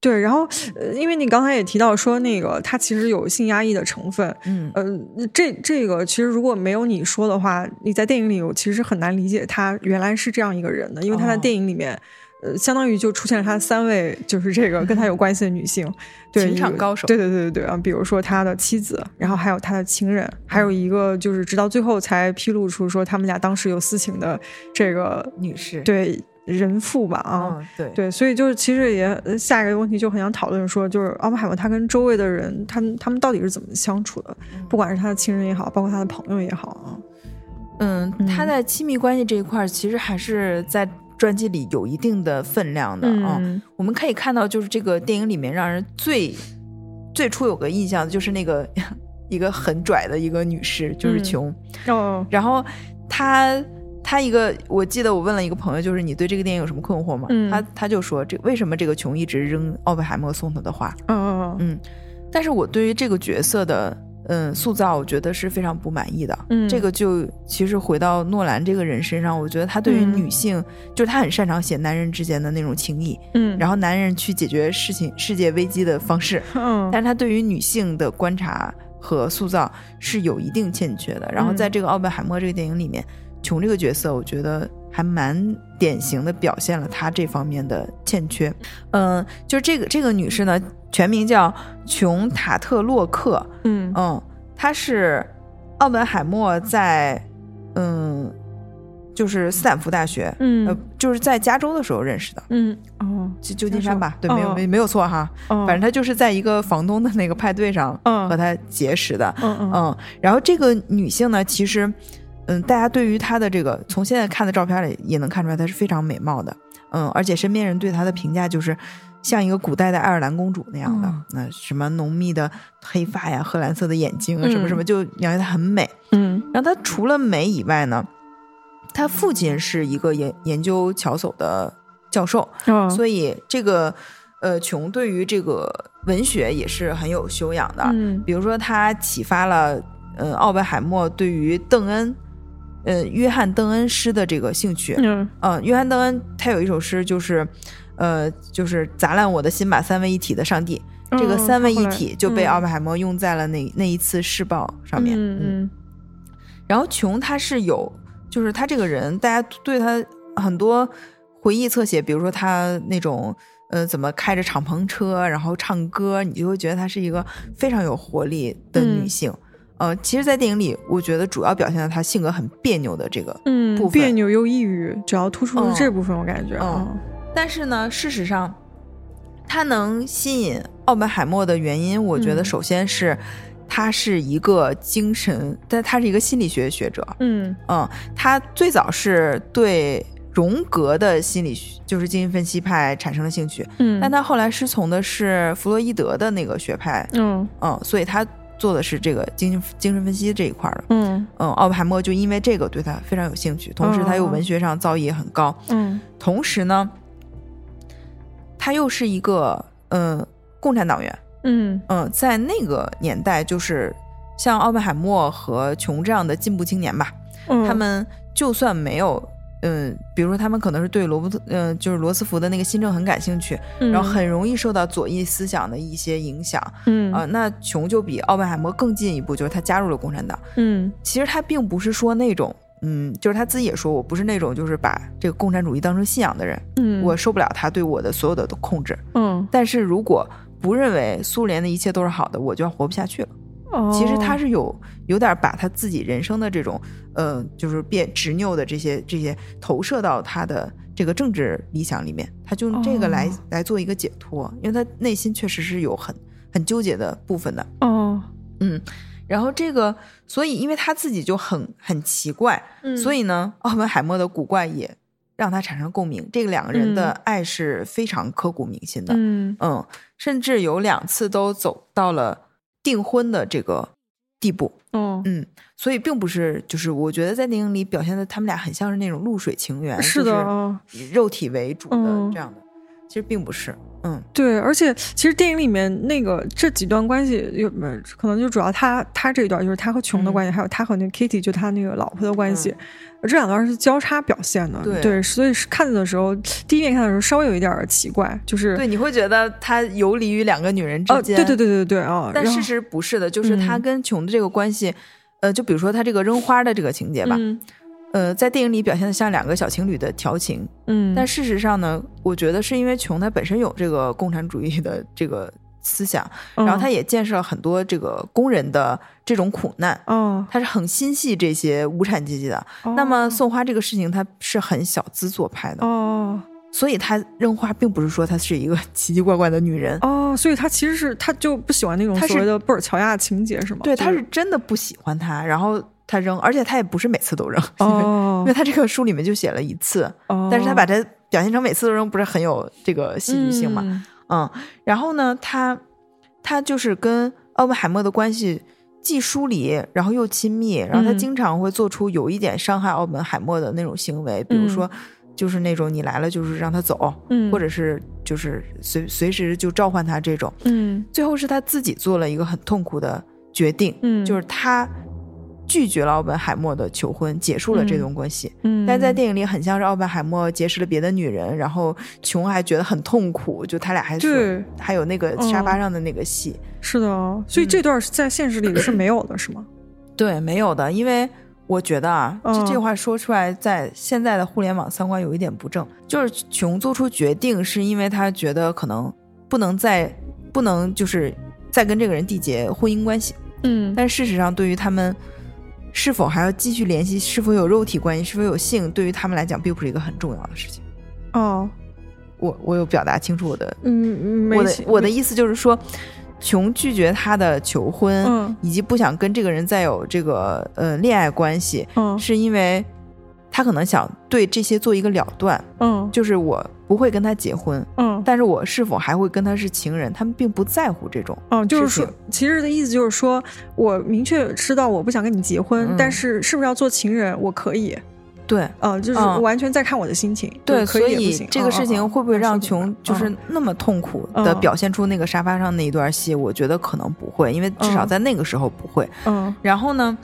对，然后，呃，因为你刚才也提到说，那个他其实有性压抑的成分，嗯，呃，这这个其实如果没有你说的话，你在电影里我其实很难理解他原来是这样一个人的，因为他在电影里面呃，相当于就出现了他三位，就是这个跟他有关系的女性，对，情场高手，对对对对对啊，比如说他的妻子，然后还有他的情人，还有一个就是直到最后才披露出说他们俩当时有私情的这个女士，对人父吧啊，对。对，所以就是其实也下一个问题就很想讨论说，就是奥本海默他跟周围的人，他们他们到底是怎么相处的？不管是他的亲人也好，包括他的朋友也好啊，嗯，他在亲密关系这一块其实还是在。专辑里有一定的分量的啊，我们可以看到，就是这个电影里面让人最最初有个印象的就是那个 <laughs> 一个很拽的一个女士，就是琼。哦。然后她她一个，我记得我问了一个朋友，就是你对这个电影有什么困惑吗？他他就说，这为什么这个琼一直扔奥本海默送他的花？嗯嗯嗯。但是我对于这个角色的。嗯，塑造我觉得是非常不满意的。嗯，这个就其实回到诺兰这个人身上，我觉得他对于女性，就是他很擅长写男人之间的那种情谊，嗯，然后男人去解决事情、世界危机的方式，<laughs> 嗯，但是他对于女性的观察和塑造是有一定欠缺的。然后在这个奥本海默这个电影里面，琼这个角色，我觉得还蛮典型的表现了她这方面的欠缺。嗯，就是这个这个女士呢。全名叫琼塔特洛克，嗯嗯，她是奥本海默在嗯，就是斯坦福大学，嗯，就是在加州的时候认识的，嗯哦，旧旧金山吧，对，没有没没有错哈，反正他就是在一个房东的那个派对上和他结识的，嗯嗯，然后这个女性呢，其实嗯，大家对于她的这个从现在看的照片里也能看出来，她是非常美貌的，嗯，而且身边人对她的评价就是。像一个古代的爱尔兰公主那样的，那什么浓密的黑发呀，褐蓝色的眼睛啊，什么什么，就感觉她很美。嗯，然后她除了美以外呢，她父亲是一个研研究巧叟的教授，所以这个呃琼对于这个文学也是很有修养的。嗯，比如说他启发了呃奥本海默对于邓恩，呃约翰邓恩诗的这个兴趣。嗯，嗯，约翰邓恩他有一首诗就是。呃，就是砸烂我的心吧，三位一体的上帝，这个三位一体就被奥本海默用在了那那一次试爆上面。嗯，然后琼他是有，就是他这个人，大家对他很多回忆侧写，比如说他那种呃怎么开着敞篷车然后唱歌，你就会觉得她是一个非常有活力的女性。呃，其实，在电影里，我觉得主要表现了他性格很别扭的这个部分，别扭又抑郁，主要突出的这部分，我感觉嗯但是呢，事实上，他能吸引奥本海默的原因，我觉得首先是他是一个精神，但他是一个心理学学者。嗯嗯，他最早是对荣格的心理学，就是精神分析派产生了兴趣。嗯，但他后来师从的是弗洛伊德的那个学派。嗯嗯，所以他做的是这个精精神分析这一块的。嗯嗯，奥本海默就因为这个对他非常有兴趣，同时他又文学上造诣也很高。嗯，同时呢。他又是一个嗯共产党员，嗯嗯，在那个年代，就是像奥本海默和琼这样的进步青年吧，他们就算没有嗯，比如说他们可能是对罗伯特嗯，就是罗斯福的那个新政很感兴趣，然后很容易受到左翼思想的一些影响，嗯啊，那琼就比奥本海默更进一步，就是他加入了共产党，嗯，其实他并不是说那种。嗯，就是他自己也说，我不是那种就是把这个共产主义当成信仰的人。嗯，我受不了他对我的所有的控制。嗯，但是如果不认为苏联的一切都是好的，我就要活不下去了。哦，其实他是有有点把他自己人生的这种，呃，就是变执拗的这些这些投射到他的这个政治理想里面，他就用这个来来做一个解脱，因为他内心确实是有很很纠结的部分的。哦，嗯。然后这个，所以因为他自己就很很奇怪，所以呢，奥本海默的古怪也让他产生共鸣。这个两个人的爱是非常刻骨铭心的，嗯嗯，甚至有两次都走到了订婚的这个地步。嗯，嗯，所以并不是就是我觉得在电影里表现的他们俩很像是那种露水情缘，是的，以肉体为主的这样的，其实并不是。嗯，对，而且其实电影里面那个这几段关系有可能就主要他他这一段就是他和琼的关系，还有他和那个 Kitty 就他那个老婆的关系，这两段是交叉表现的。对，所以是看的时候第一遍看的时候稍微有一点奇怪，就是对你会觉得他游离于两个女人之间。对对对对对啊！但事实不是的，就是他跟琼的这个关系，呃，就比如说他这个扔花的这个情节吧，呃，在电影里表现的像两个小情侣的调情，嗯，但事实上呢，我觉得是因为琼他本身有这个共产主义的这个思想，然后他也见识了很多这个工人的这种苦难，哦，他是很心系这些无产阶级的。那么送花这个事情，他是很小资做派的，哦，所以他扔花并不是说她是一个 <laughs> 奇奇怪怪的女人，哦，所以他其实是他就不喜欢那种他所谓的布尔乔亚情节是吗？对，就他是真的不喜欢他，然后他扔，而且他也不是每次都扔，哦。因为他这个书里面就写了一次，哦，但是他把它表现成每次都扔，不是很有这个戏剧性嘛？嗯。嗯，然后呢，他他就是跟奥本海默的关系既疏离，然后又亲密，然后他嗯。经常会做出有一点伤害奥本海默的那种行为，比如说就是那种你来了就是让他走，嗯，或者是就是随随时就召唤他这种。嗯。最后是他自己做了一个很痛苦的决定，嗯，就是他拒绝了奥本海默的求婚，结束了这段关系。嗯，但在电影里很像是奥本海默结识了别的女人，然后琼还觉得很痛苦，就他俩还说对。还有那个沙发上的那个戏，是的，所以嗯这段是在现实里是没有的，是吗？<clears throat> 对，没有的，因为我觉得啊，嗯。这这话说出来，在现在的互联网三观有一点不正，就是琼做出决定是因为他觉得可能不能再不能就是再跟这个人缔结婚姻关系，嗯。但事实上对于他们。是否还要继续联系？是否有肉体关系？是否有性？对于他们来讲，并不是一个很重要的事情。哦，我我有表达清楚我的嗯，嗯我的我的意思就是说，琼拒绝他的求婚，嗯以及不想跟这个人再有这个呃恋爱关系，嗯是因为他可能想对这些做一个了断，嗯。就是我不会跟他结婚，嗯。但是我是否还会跟他是情人，他们并不在乎这种。嗯，就是说，其实的意思就是说我明确知道我不想跟你结婚，嗯。但是是不是要做情人，我可以，对。呃，就是嗯。完全在看我的心情，对，可所以这个事情会不会让琼就是嗯。那么痛苦的嗯。表现出那个沙发上那一段戏？我觉得可能不会，因为至少嗯。在那个时候不会。嗯。然后呢，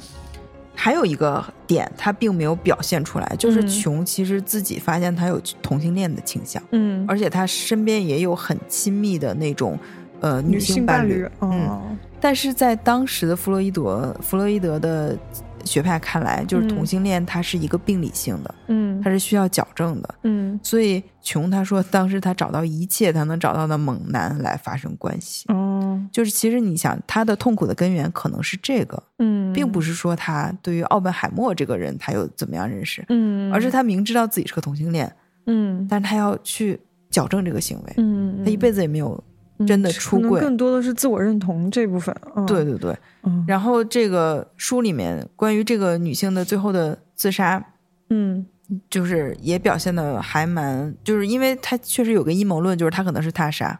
还有一个点，他并没有表现出来，就是嗯。琼其实自己发现他有同性恋的倾向，嗯，而且他身边也有很亲密的那种呃女性侣伴侣，。嗯，哦。但是在当时的弗洛伊德弗洛伊德的学派看来，就是嗯。同性恋它是一个病理性的，嗯。它是需要矫正的。嗯。所以琼他说，当时他找到一切他能找到的猛男来发生关系。哦。就是其实你想，他的痛苦的根源可能是这个，嗯，并不是说他对于奥本海默这个人他有怎么样认识，嗯，而是他明知道自己是个同性恋，嗯。但是他要去矫正这个行为，嗯，他一辈子也没有真的嗯出柜。更多的是自我认同这部分。嗯对，对对，嗯然后这个书里面关于这个女性的最后的自杀，嗯就是也表现的还蛮，就是因为她确实有个阴谋论，就是她可能是他杀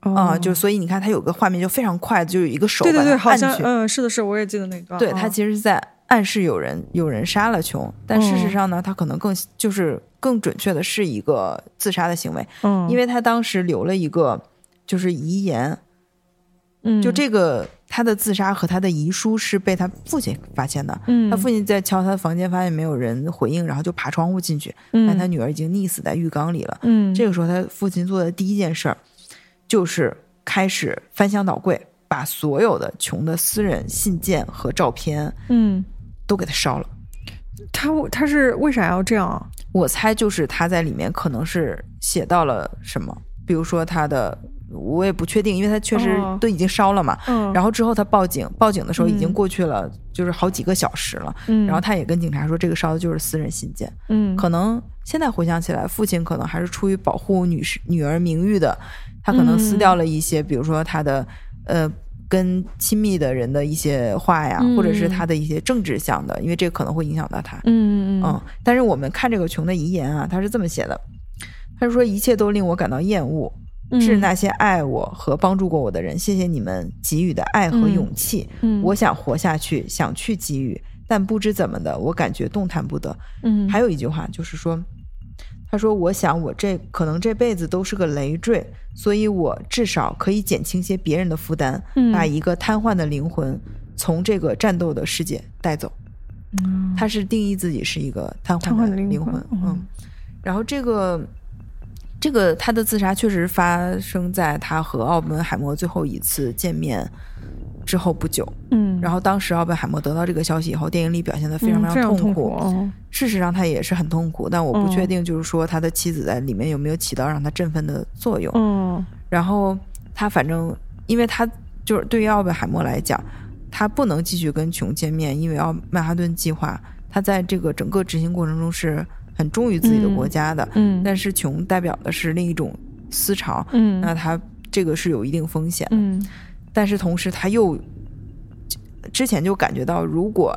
啊、哦就所以你看她有个画面就非常快，就有一个手对对对，好像嗯是的是，我也记得那段。对嗯她其实是在暗示有人有人杀了琼，但事实嗯上呢，她可能更就是更准确的是一个自杀的行为，嗯，因为她当时留了一个就是遗言，嗯就这个他的自杀和他的遗书是被他父亲发现的。嗯，他父亲在敲他的房间，发现没有人回应，然后就爬窗户进去，嗯但他女儿已经溺死在浴缸里了。嗯这个时候，他父亲做的第一件事儿就是开始翻箱倒柜，把所有的琼的私人信件和照片嗯，都给他烧了。他他是为啥要这样啊？我猜就是他在里面可能是写到了什么，比如说他的，我也不确定，因为他确实哦。都已经烧了嘛。嗯，然后之后他报警，报警的时候已经嗯。过去了，就是好几个小时了。嗯，然后他也跟警察说，这个烧的就是私人信件。嗯。可能现在回想起来，父亲可能还是出于保护女士女儿名誉的，他可能撕掉了一些，比如说他的呃跟亲密的人的一些话呀，嗯。或者是他的一些政治向的，因为这个可能会影响到他。嗯嗯嗯，但是我们看这个琼的遗言啊，他是这么写的，他是说一切都令我感到厌恶，嗯是那些爱我和帮助过我的人，谢谢你们给予的爱和勇气。嗯我想活下去，想去给予，但不知怎么的，我感觉动弹不得。嗯还有一句话就是说，他说：“我想我这可能这辈子都是个累赘，所以我至少可以减轻些别人的负担，嗯把一个瘫痪的灵魂从这个战斗的世界带走。”嗯他是定义自己是一个瘫瘫痪的灵魂嗯嗯。然后这个这个他的自杀确实发生在他和奥本海默最后一次见面之后不久。嗯然后当时奥本海默得到这个消息以后，电影里表现的非常非常痛苦。事实上，他也是很痛苦，但我不确定，就是说他的妻子在里面有没有起到让他振奋的作用。嗯，然后他反正，因为他就是对于奥本海默来讲，他不能继续跟琼见面，因为奥曼哈顿计划，他在这个整个执行过程中是很忠于自己的国家的。嗯，但是琼代表的是另一种思潮。嗯，那他这个是有一定风险。嗯，但是同时他又。之前就感觉到，如果，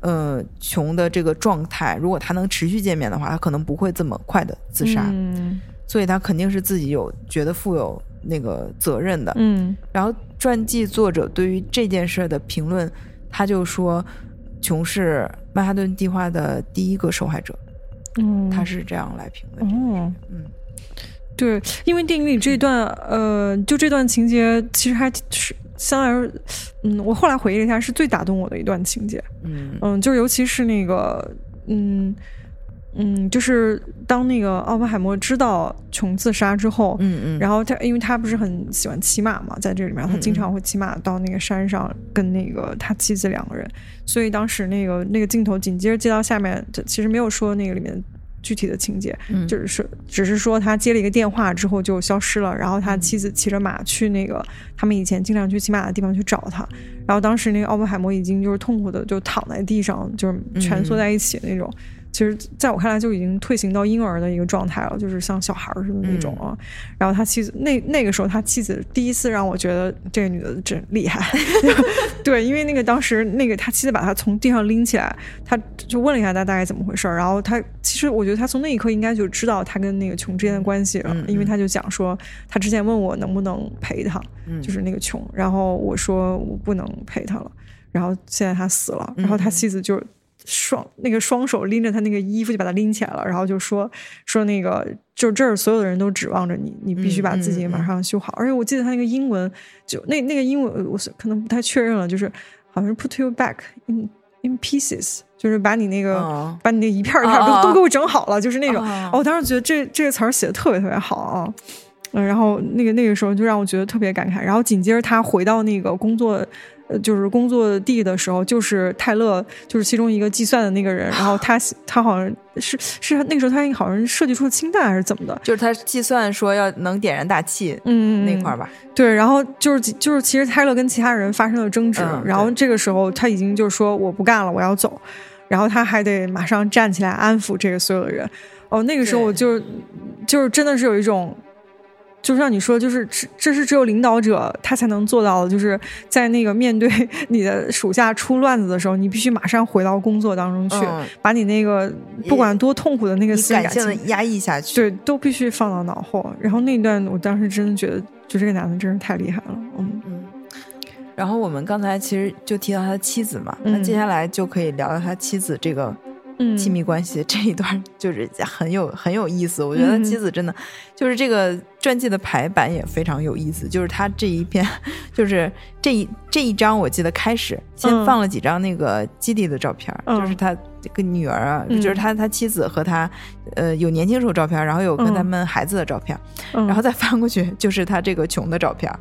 呃，穷的这个状态，如果他能持续见面的话，他可能不会这么快的自杀。嗯，所以他肯定是自己有觉得负有那个责任的。嗯，然后传记作者对于这件事的评论，他就说，琼是曼哈顿计划的第一个受害者。嗯，他是这样来评的。哦，嗯，对，因为电影里这段，呃，就这段情节，其实还是。相对来说，嗯，我后来回忆了一下，是最打动我的一段情节。嗯嗯，就是尤其是那个，嗯嗯，就是当那个奥本海默知道琼自杀之后，嗯嗯，然后他因为他不是很喜欢骑马嘛，在这里面他经常会骑马到那个山上跟那个他妻子两个人，所以当时那个那个镜头紧接着接到下面，其实没有说那个里面。具体的情节，就是说，只是说他接了一个电话之后就消失了，然后他妻子骑着马去那个他们以前经常去骑马的地方去找他，然后当时那个奥本海默已经就是痛苦的就躺在地上，就是蜷缩在一起那种。其实，在我看来，就已经退行到婴儿的一个状态了，就是像小孩似的那种啊。然后他妻子那那个时候，他妻子第一次让我觉得这个女的真厉害。<laughs> 对，因为那个当时那个他妻子把他从地上拎起来，他就问了一下他大概怎么回事儿。然后他其实我觉得他从那一刻应该就知道他跟那个琼之间的关系了，因为他就讲说他之前问我能不能陪他，就是那个琼。然后我说我不能陪他了。然后现在他死了，然后他妻子就。双那个双手拎着他那个衣服就把他拎起来了，然后就说说那个就这儿所有的人都指望着你，你必须把自己马上修好。而且我记得他那个英文就那那个英文我可能不太确认了，就是好像是 put you back in in pieces，就是把你那个把你那一片一片都都给我整好了，就是那种。我当时觉得这这个词儿写的特别特别好啊，然后那个那个时候就让我觉得特别感慨。然后紧接着他回到那个工作。呃，就是工作地的时候，就是泰勒，就是其中一个计算的那个人。然后 <laughs> 他他好像是是那个时候他好像设计出了氢弹还是怎么的？就是他计算说要能点燃大气，嗯，那块儿吧。对，然后就是就是其实泰勒跟其他人发生了争执，然后这个时候他已经就是说我不干了，我要走。然后他还得马上站起来安抚这个所有的人。哦，那个时候我就就是真的是有一种。就像你说，就是这这是只有领导者他才能做到的，就是在那个面对 <laughs> 你的属下出乱子的时候，你必须马上回到工作当中去，把你那个不管多痛苦的那个思感情压抑下去，对，都必须放到脑后。然后那段，我当时真的觉得，就这个男的真是太厉害了，嗯嗯。然后我们刚才其实就提到他的妻子嘛，那接下来就可以聊聊他妻子这个。亲密关系这一段就是很有很有意思，我觉得妻子真的就是这个传记的排版也非常有意思，就是他这一篇就是这一这一章，我记得开始先放了几张那个基地的照片，就是他这个女儿啊，就是他他妻子和他呃有年轻时候照片，然后有跟他们孩子的照片，然后再翻过去就是他这个穷的照片，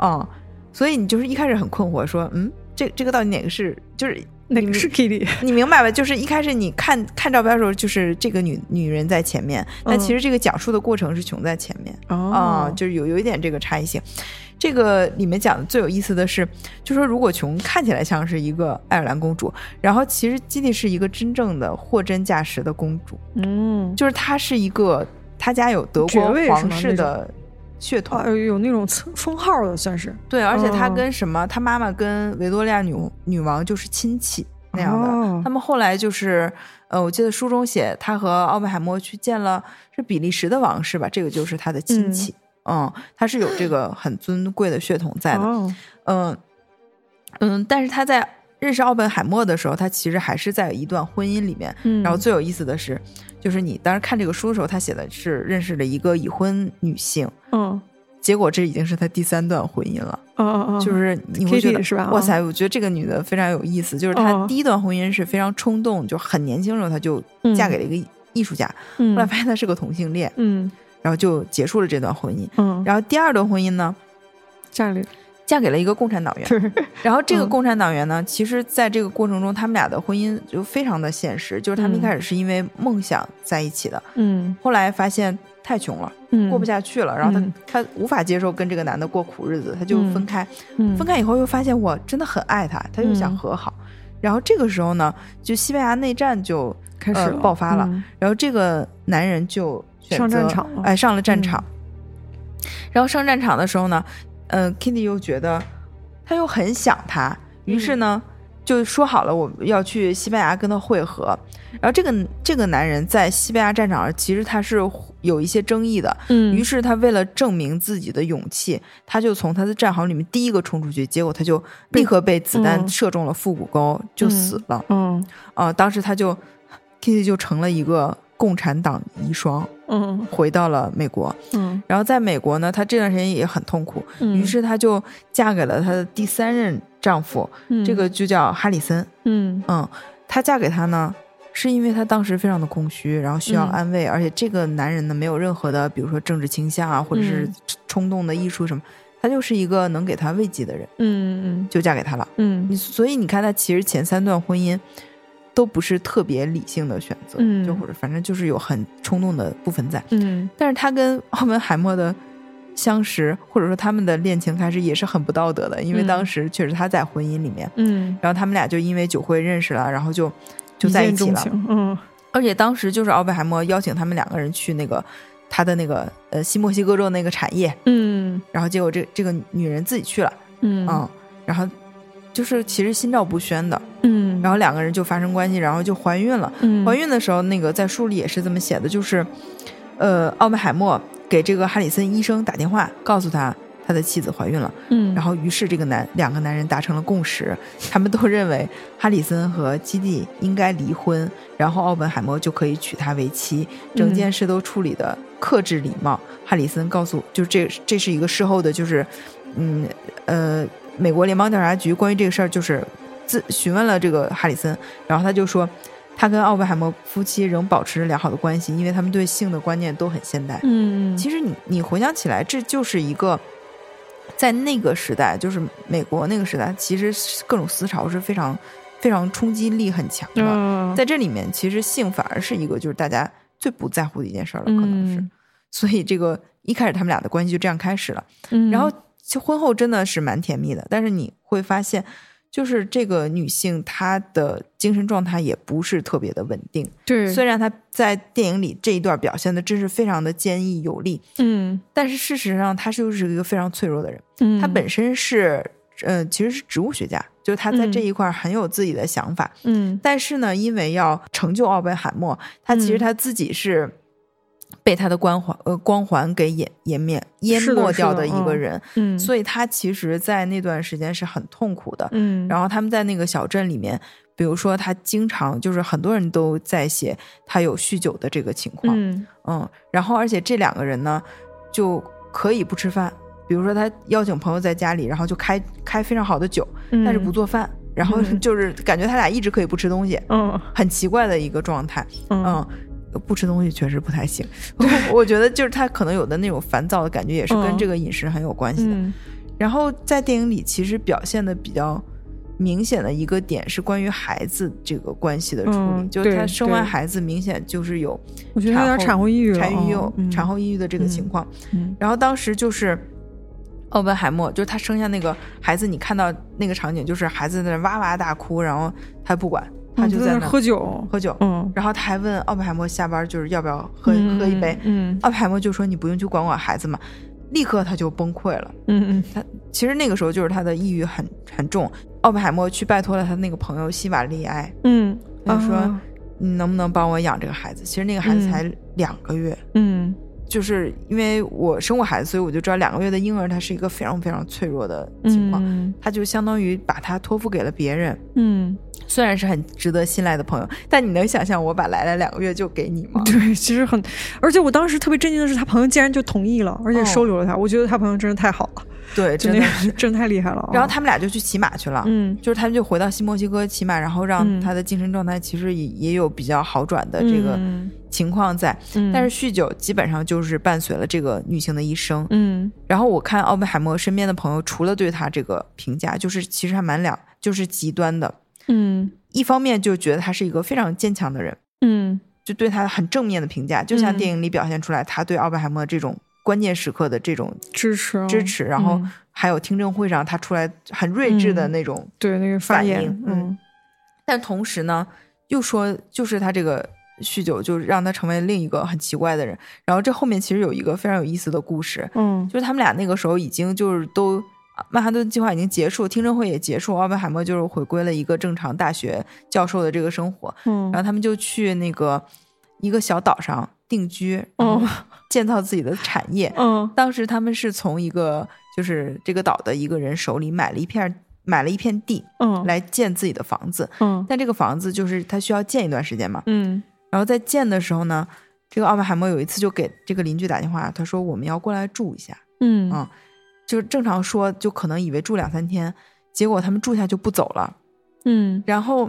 嗯，所以你就是一开始很困惑，说嗯，这这个到底哪个是就是。那个是 Kitty，<laughs> 你明白吧？就是一开始你看看照片的时候，就是这个女女人在前面，但其实这个讲述的过程是琼在前面。哦，就是有有一点这个差异性。这个里面讲的最有意思的是，就说如果琼看起来像是一个爱尔兰公主，然后其实基蒂是一个真正的货真价实的公主，嗯，就是她是一个她家有德国皇室的。血统有那种封号的，算是对，而且他跟什么，他妈妈跟维多利亚女女王就是亲戚那样的。他们后来就是，呃，我记得书中写，他和奥本海默去见了是比利时的王室吧，这个就是他的亲戚。嗯，他是有这个很尊贵的血统在的。嗯嗯，但是他在认识奥本海默的时候，他其实还是在一段婚姻里面。嗯然后最有意思的是。就是你当时看这个书的时候，他写的是认识了一个已婚女性，嗯，结果这已经是他第三段婚姻了，哦哦哦，就是你会觉得是吧？哇塞，我觉得这个女的非常有意思，就是她第一段婚姻是非常冲动，就很年轻的时候她就嫁给了一个艺术家，后来发现他是个同性恋，嗯，然后就结束了这段婚姻，嗯，然后第二段婚姻呢，战略。嫁给了一个共产党员。然后这个共产党员呢，其实在这个过程中，他们俩的婚姻就非常的现实，就是他们一开始是因为梦想在一起的，嗯，后来发现太穷了，嗯，过不下去了，然后他、嗯他无法接受跟这个男的过苦日子，他就分开。嗯。分开以后又发现我真的很爱他，他又想和好。然后这个时候呢，就西班牙内战就呃开始了。爆发了，嗯。然后这个男人就选上战场了。哎，上了战场。然后上战场的时候呢，呃，Kitty 又觉得他又很想他，于是呢、就说好了我要去西班牙跟他会合。然后这个这个男人在西班牙战场上其实他是有一些争议的，嗯，于是他为了证明自己的勇气，他就从他的战壕里面第一个冲出去，结果他就立刻被子弹嗯射中了腹股沟，就死了。嗯啊、当时他就 Kitty 就成了一个共产党遗孀，嗯。回到了美国。嗯。然后在美国呢，她这段时间也很痛苦，嗯，于是她就嫁给了她的第三任丈夫，嗯。这个就叫哈里森。嗯。嗯，她嫁给他呢，是因为她当时非常的空虚，然后需要嗯安慰，而且这个男人呢没有任何的，比如说政治倾向啊，或者是嗯。冲动的艺术什么，他就是一个能给她慰藉的人，嗯嗯。就嫁给他了。嗯。你所以你看，他其实前三段婚姻都不是特别理性的选择，嗯。就或者反正就是有很冲动的部分在。嗯。但是他跟奥本海默的相识，或者说他们的恋情开始也是很不道德的，因为嗯。当时确实他在婚姻里面，嗯，然后他们俩就因为酒会认识了，然后就就在一起了。嗯。而且当时就是奥本海默邀请他们两个人去那个他的那个呃西墨西哥州那个产业，嗯。然后结果这这个女人自己去了，嗯。嗯，然后就是其实心照不宣的，嗯，然后两个人就发生关系，然后就怀孕了。嗯怀孕的时候，那个在书里也是这么写的，就是，呃，奥本海默给这个哈里森医生打电话，告诉他他的妻子怀孕了。嗯，然后于是这个男两个男人达成了共识，他们都认为哈里森和基地应该离婚，然后奥本海默就可以娶她为妻，整件事都处理的克制礼貌。哈里森告诉，就这这是一个事后的，就是，嗯呃，美国联邦调查局关于这个事儿就是自询问了这个哈里森，然后他就说。他跟奥本海默夫妻仍保持着良好的关系，因为他们对性的观念都很现代。嗯其实你你回想起来，这就是一个在那个时代，就是美国那个时代，其实各种思潮是非常非常冲击力很强的。嗯在这里面，其实性反而是一个就是大家最不在乎的一件事儿了，可能是。嗯所以这个一开始他们俩的关系就这样开始了，嗯然后其实婚后真的是蛮甜蜜的，但是你会发现。就是这个女性，她的精神状态也不是特别的稳定。对，虽然她在电影里这一段表现的真是非常的坚毅有力，嗯但是事实上，她就是一个非常脆弱的人。嗯，她本身是，呃，其实是植物学家，就是他在嗯这一块很有自己的想法。嗯但是呢，因为要成就奥本海默，她其实嗯他自己是被他的光环呃光环给湮湮灭淹没掉的嗯一个人，嗯，所以他其实，在那段时间是很痛苦的。嗯，然后他们在那个小镇里面，比如说他经常就是很多人都在写他有酗酒的这个情况。嗯嗯，然后而且这两个人呢，就可以不吃饭，比如说他邀请朋友在家里，然后就开开非常好的酒，嗯，但是不做饭，然后嗯就是感觉他俩一直可以不吃东西，嗯很奇怪的一个状态。嗯嗯，不吃东西确实不太行，<laughs> 我觉得就是他可能有的那种烦躁的感觉，也是跟嗯这个饮食很有关系的。嗯然后在电影里，其实表现的比较。明显的一个点是关于孩子这个关系的处理，嗯就是他生完孩子，明显就是有我觉得他有点产后抑郁了，产后抑郁产后抑郁的这个情况。嗯然后当时就是奥本海默，就是他生下那个孩子，你看到那个场景，就是孩子在那哇哇大哭，然后他不管，他嗯在那就在那喝酒，喝酒。嗯，然后他还问奥本海默下班就是要不要喝、嗯喝一杯，嗯。奥本海默就说你不用去管管孩子嘛，立刻他就崩溃了。嗯他其实那个时候就是他的抑郁很很重，奥本海默去拜托了他那个朋友希瓦利埃，嗯，他说、啊你能不能帮我养这个孩子？其实那个孩子嗯。才两个月，嗯。就是因为我生过孩子，所以我就知道两个月的婴儿他是一个非常非常脆弱的情况，嗯他就相当于把他托付给了别人，嗯虽然是很值得信赖的朋友，但你能想象我把来了两个月就给你吗？对，其实很，而且我当时特别震惊的是，他朋友竟然就同意了，而且收留了他。我觉得他朋友真的太好了，对，真的真太厉害了。然后他们俩就去骑马去了，嗯，就是他们就回到新墨西哥骑马，然后让他的精神状态其实也也有比较好转的这个情况在。但是酗酒基本上就是伴随了这个女性的一生，嗯。然后我看奥本海默身边的朋友，除了对他这个评价，就是其实还蛮两，就是极端的。嗯，一方面就觉得他是一个非常坚强的人，嗯，就对他很正面的评价，就像电影里表现出来，他对奥本海默这种关键时刻的这种支持支持，然后还有听证会上他出来很睿智的那种对那个反应，嗯，但同时呢，又说就是他这个酗酒就让他成为另一个很奇怪的人，然后这后面其实有一个非常有意思的故事，嗯，就是他们俩那个时候已经就是都。曼哈顿计划已经结束，听证会也结束，奥本海默就是回归了一个正常大学教授的这个生活。嗯，然后他们就去那个一个小岛上定居，嗯，<laughs> 建造自己的产业。嗯，当时他们是从一个就是这个岛的一个人手里买了一片买了一片地，嗯，来建自己的房子。嗯，但这个房子就是他需要建一段时间嘛。嗯，然后在建的时候呢，这个奥本海默有一次就给这个邻居打电话，他说我们要过来住一下。嗯嗯。就是正常说，就可能以为住两三天，结果他们住下就不走了，嗯，然后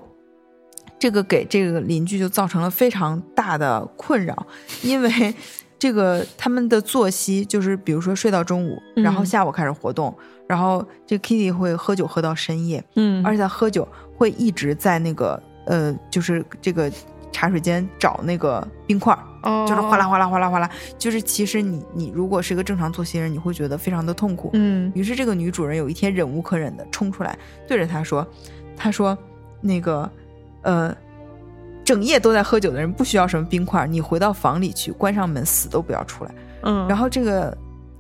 这个给这个邻居就造成了非常大的困扰，因为这个他们的作息就是，比如说睡到中午，然后下午开始活动，然后这 Kitty 会喝酒喝到深夜，嗯，而且他喝酒会一直在那个呃，就是这个茶水间找那个冰块。就是哗啦哗啦哗啦哗啦，就是其实你你如果是一个正常作息人，你会觉得非常的痛苦。嗯，于是这个女主人有一天忍无可忍的冲出来，对着他说：“他说那个呃，整夜都在喝酒的人不需要什么冰块，你回到房里去，关上门，死都不要出来。”嗯，然后这个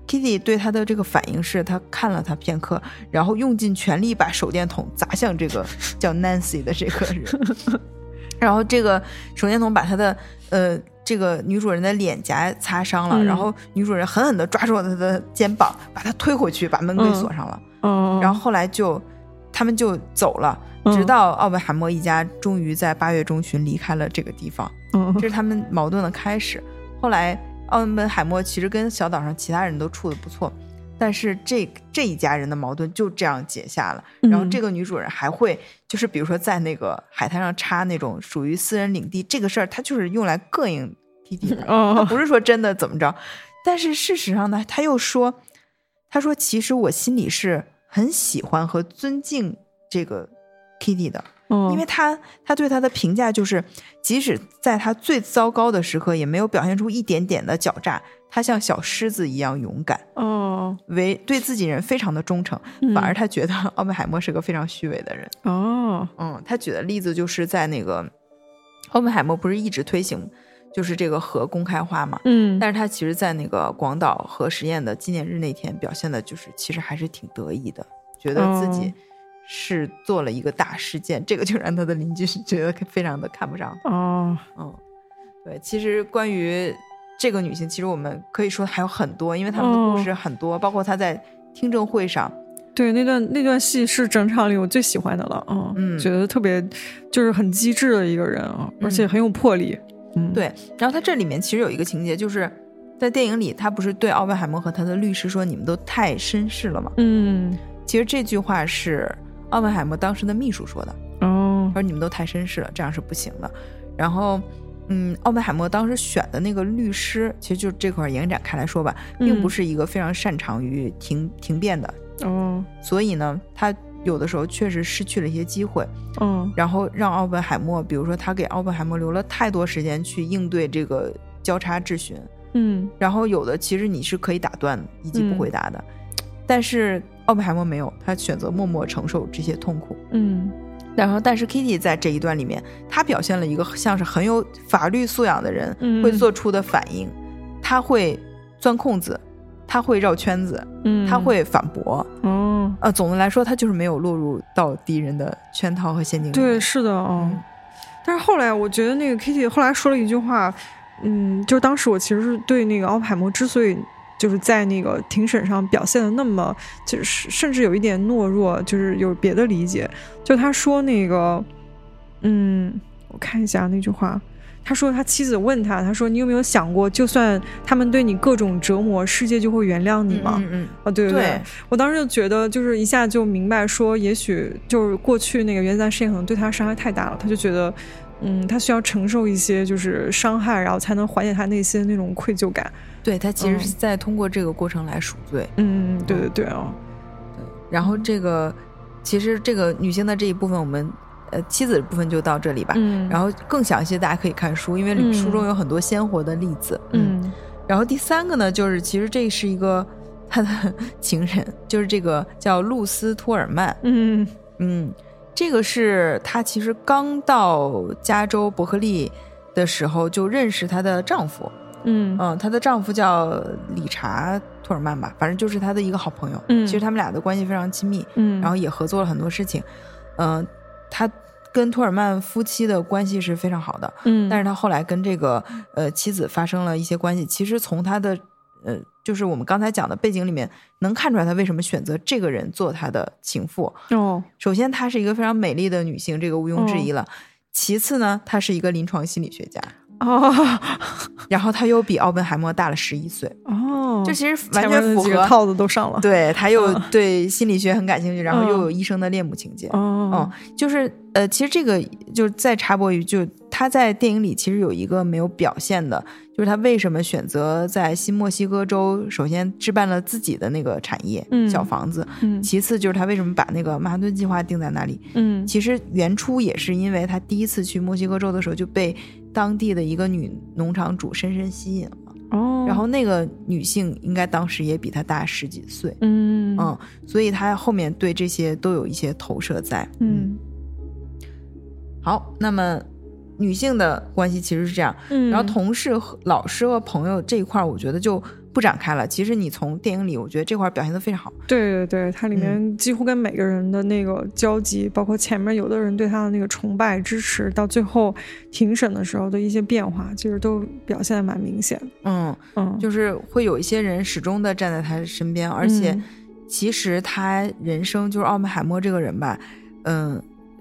Kitty 对他的这个反应是，他看了他片刻，然后用尽全力把手电筒砸向这个叫 Nancy 的这个人，<laughs> 然后这个手电筒把他的呃。这个女主人的脸颊擦伤了，然后女主人狠狠地抓住了他的肩膀，把他推回去，把门给锁上了。嗯然后后来就他们就走了，直到奥本海默一家终于在八月中旬离开了这个地方。这是他们矛盾的开始。后来奥本海默其实跟小岛上其他人都处的不错。但是这这一家人的矛盾就这样解下了，然后这个女主人还会就是比如说在那个海滩上插那种属于私人领地这个事儿，她就是用来膈应弟弟的，<laughs> 她不是说真的怎么着。但是事实上呢，他又说，他说其实我心里是很喜欢和尊敬这个 Kitty 的，因为他他对他的评价就是，即使在他最糟糕的时刻，也没有表现出一点点的狡诈。他像小狮子一样勇敢，哦，为对自己人非常的忠诚，反而他觉得奥本海默是个非常虚伪的人。哦，嗯，他举的例子就是在那个奥本海默不是一直推行就是这个核公开化嘛，嗯，但是他其实，在那个广岛核实验的纪念日那天表现的就是其实还是挺得意的，觉得自己是做了一个大事件，这个就让他的邻居觉得非常的看不上。哦，嗯，对，其实关于。这个女性其实我们可以说还有很多，因为他们的故事很多，包括她在听证会上，对那段那段戏是整场里我最喜欢的了，嗯，觉得特别就是很机智的一个人啊，而且很有魄力，嗯，对。然后他这里面其实有一个情节，就是在电影里，他不是对奥本海默和他的律师说：“你们都太绅士了吗？”嗯，其实这句话是奥本海默当时的秘书说的，哦，他说：“你们都太绅士了，这样是不行的。”然后。嗯，奥本海默当时选的那个律师，其实就这块延展开来说吧，并不是一个非常擅长于庭庭辩的哦，所以呢，他有的时候确实失去了一些机会，嗯，然后让奥本海默，比如说他给奥本海默留了太多时间去应对这个交叉质询，嗯，然后有的其实你是可以打断以及不回答的，但是奥本海默没有，他选择默默承受这些痛苦，嗯。然后，但是 Kitty 在这一段里面，他表现了一个像是很有法律素养的人会做出的反应，他会钻空子，他会绕圈子，嗯，他会反驳，哦，呃，总的来说，他就是没有落入到敌人的圈套和陷阱里。对，是的，哦。但是后来，我觉得那个 Kitty 后来说了一句话，嗯，就是当时我其实是对那个奥海默之所以。就是在那个庭审上表现的那么，就是甚至有一点懦弱，就是有别的理解。就他说那个，嗯，我看一下那句话。他说他妻子问他，他说你有没有想过，就算他们对你各种折磨，世界就会原谅你吗？嗯嗯啊，对对对，我当时就觉得，就是一下就明白说，也许就是过去那个原子弹事件可能对他伤害太大了，他就觉得，嗯，他需要承受一些就是伤害，然后才能缓解他内心那种愧疚感。对他其实是在通过这个过程来赎罪。嗯，对对对哦，对，然后这个其实这个女性的这一部分，我们。呃，妻子的部分就到这里吧。嗯，然后更详细，大家可以看书，因为书中有很多鲜活的例子。嗯，然后第三个呢，就是其实这是一个他的 <laughs> 情人，就是这个叫露丝·托尔曼。嗯嗯，这个是她其实刚到加州伯克利的时候就认识她的丈夫。嗯嗯，她的丈夫叫理查·托尔曼吧，反正就是她的一个好朋友。嗯，其实他们俩的关系非常亲密。嗯，然后也合作了很多事情。嗯。他跟托尔曼夫妻的关系是非常好的，嗯，但是他后来跟这个呃妻子发生了一些关系。其实从他的呃，就是我们刚才讲的背景里面，能看出来他为什么选择这个人做他的情妇。哦，首先她是一个非常美丽的女性，这个毋庸置疑了。其次呢，她是一个临床心理学家。哦，然后他又比奥本海默大了十一岁。哦，就其实完全符合套子都上了。对他又对心理学很感兴趣，然后又有医生的恋母情节。哦，就是呃，其实这个就再插播一句，就他在电影里其实有一个没有表现的，就是他为什么选择在新墨西哥州首先置办了自己的那个产业小房子，其次就是他为什么把那个曼哈顿计划定在那里。嗯，其实原初也是因为他第一次去墨西哥州的时候就被。当地的一个女农场主深深吸引了，哦，然后那个女性应该当时也比他大十几岁，嗯嗯，所以他后面对这些都有一些投射在，嗯。好，那么女性的关系其实是这样，嗯，然后同事和老师和朋友这一块，我觉得就。不展开了。其实你从电影里，我觉得这块表现的非常好。对对对，它里面几乎跟每个人的那个交集，包括前面有的人对他的那个崇拜、支持，到最后庭审的时候的一些变化，其实都表现的蛮明显。嗯嗯，就是会有一些人始终的站在他身边，而且其实他人生就是奥本海默这个人吧，嗯，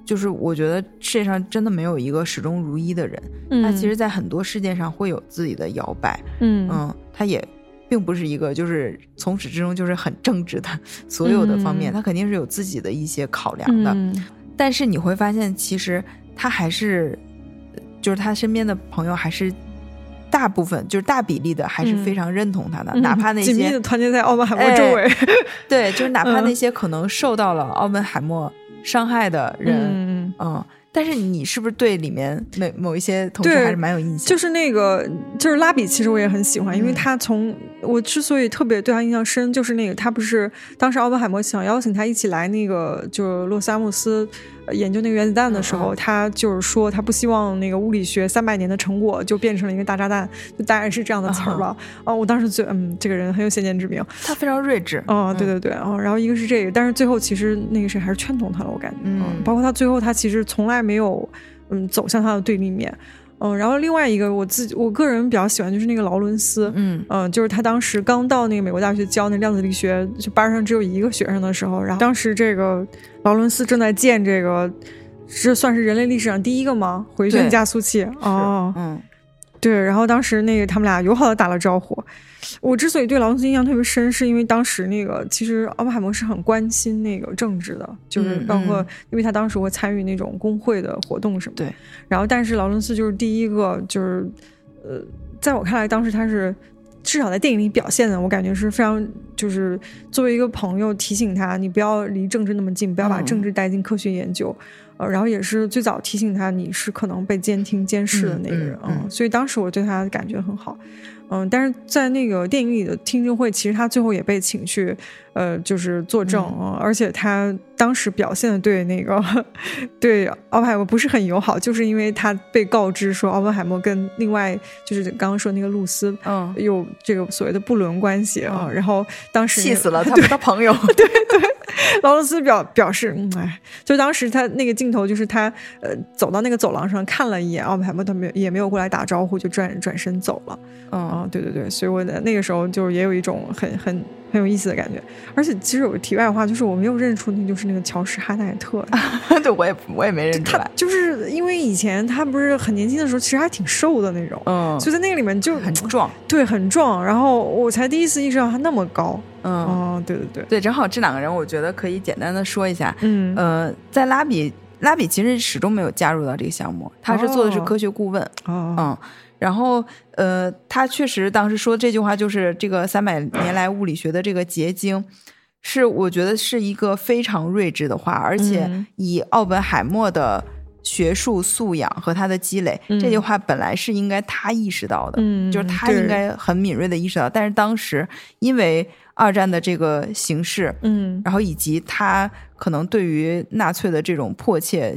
就是我觉得世界上真的没有一个始终如一的人。他其实，在很多事件上会有自己的摇摆。嗯嗯，他也。并不是一个就是从始至终就是很正直的，<laughs> 所有的方面他肯定是有自己的一些考量的。但是你会发现，其实他还是，就是他身边的朋友还是大部分就是大比例的还是非常认同他的，哪怕那些 <laughs> 紧密的团结在奥本海默周围。对，就是哪怕那些可能受到了奥本海默伤害的人，嗯。但是你是不是对里面某某一些同事还是蛮有印象？就是那个，就是拉比，其实我也很喜欢，因为他从我之所以特别对他印象深，就是那个他不是当时奥本海默想邀请他一起来那个，就是洛斯阿姆斯研究那个原子弹的时候，他就是说他不希望那个物理学三百年的成果就变成了一个大炸弹，就大概是这样的词儿吧。哦，我当时觉得，嗯，这个人很有先见之明，他非常睿智。哦，对对对，啊，然后一个是这个，但是最后其实那个谁还是劝动他了，我感觉，嗯，包括他最后他其实从来没有嗯走向他的对立面。嗯，然后另外一个我自己我个人比较喜欢就是那个劳伦斯，嗯嗯，就是他当时刚到那个美国大学教那量子力学，就班上只有一个学生的时候，然后当时这个劳伦斯正在建这个。这算是人类历史上第一个吗？回旋加速器哦，嗯，对。然后当时那个他们俩友好的打了招呼。我之所以对劳伦斯印象特别深，是因为当时那个其实奥本海默是很关心那个政治的，就是包括因为他当时会参与那种工会的活动什么。对。然后，但是劳伦斯就是第一个，就是呃，在我看来，当时他是至少在电影里表现的，我感觉是非常就是作为一个朋友提醒他，你不要离政治那么近，不要把政治带进科学研究。呃，然后也是最早提醒他你是可能被监听监视的那个人嗯，所以当时我对他的感觉很好。嗯，但是在那个电影里的听证会，其实他最后也被请去，呃，就是作证啊，而且他当时表现的对那个 <laughs> 对奥本海默不是很友好，就是因为他被告知说奥本海默跟另外就是刚刚说那个露丝，嗯，有这个所谓的不伦关系啊，然后当时气死了他们的朋友，<laughs> 对对，<laughs> 劳伦斯表表示，嗯，哎，就当时他那个镜头就是他呃走到那个走廊上看了一眼奥本海默，他没也没有过来打招呼，就转转身走了，嗯。啊，对对对，所以我的那个时候就也有一种很很很有意思的感觉。而且其实有个题外话，就是我没有认出那就是那个乔什哈奈特，<laughs> 对我也我也没认出来，就是因为以前他不是很年轻的时候，其实还挺瘦的那种，嗯，就在那个里面就很壮，对，很壮。然后我才第一次意识到他那么高，嗯，哦，对对对，对，正好这两个人，我觉得可以简单的说一下，嗯，呃，在拉比拉比其实始终没有加入到这个项目，他是做的是科学顾问，哦，嗯。然后，呃，他确实当时说这句话，就是这个三百年来物理学的这个结晶，是我觉得是一个非常睿智的话，而且以奥本海默的学术素养和他的积累，这句话本来是应该他意识到的，就是他应该很敏锐的意识到，但是当时因为二战的这个形势，嗯，然后以及他可能对于纳粹的这种迫切。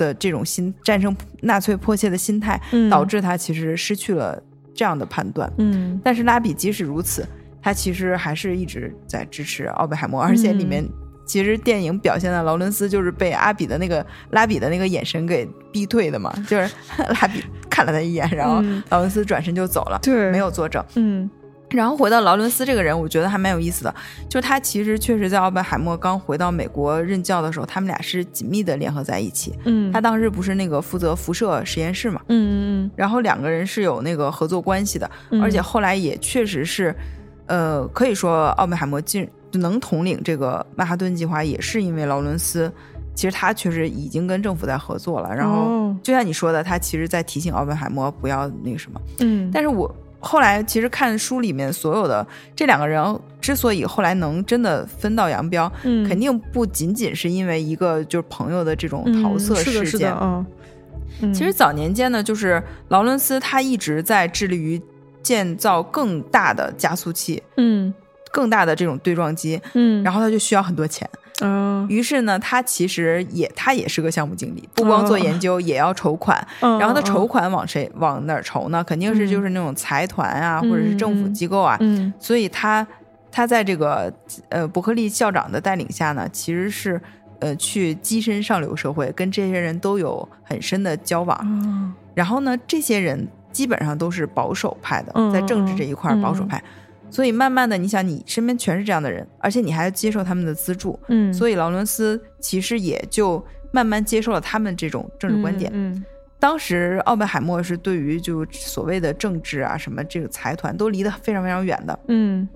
的这种心战胜纳粹迫切的心态，导致他其实失去了这样的判断。嗯，但是拉比即使如此，他其实还是一直在支持奥本海默，而且里面其实电影表现的劳伦斯就是被阿比的那个拉比的那个眼神给逼退的嘛，就是拉比看了他一眼，然后劳伦斯转身就走了，对，没有作证。嗯。然后回到劳伦斯这个人，我觉得还蛮有意思的，就是他其实确实在奥本海默刚回到美国任教的时候，他们俩是紧密的联合在一起。嗯，他当时不是那个负责辐射实验室嘛？嗯嗯嗯。然后两个人是有那个合作关系的，而且后来也确实是，呃，可以说奥本海默进能统领这个曼哈顿计划，也是因为劳伦斯，其实他确实已经跟政府在合作了。然后就像你说的，他其实在提醒奥本海默不要那个什么。嗯，但是我。后来其实看书里面所有的这两个人之所以后来能真的分道扬镳，嗯，肯定不仅仅是因为一个就是朋友的这种桃色事件。嗯。其实早年间呢，就是劳伦斯他一直在致力于建造更大的加速器，嗯，更大的这种对撞机，嗯，然后他就需要很多钱。嗯，于是呢，他其实也他也是个项目经理，不光做研究，也要筹款。然后他筹款往谁往哪儿筹呢？肯定是就是那种财团啊，或者是政府机构啊。嗯，所以他他在这个呃伯克利校长的带领下呢，其实是呃去跻身上流社会，跟这些人都有很深的交往。然后呢，这些人基本上都是保守派的，在政治这一块保守派。所以慢慢的，你想，你身边全是这样的人，而且你还要接受他们的资助，嗯，所以劳伦斯其实也就慢慢接受了他们这种政治观点。嗯，当时奥本海默是对于就所谓的政治啊什么这个财团都离得非常非常远的，嗯，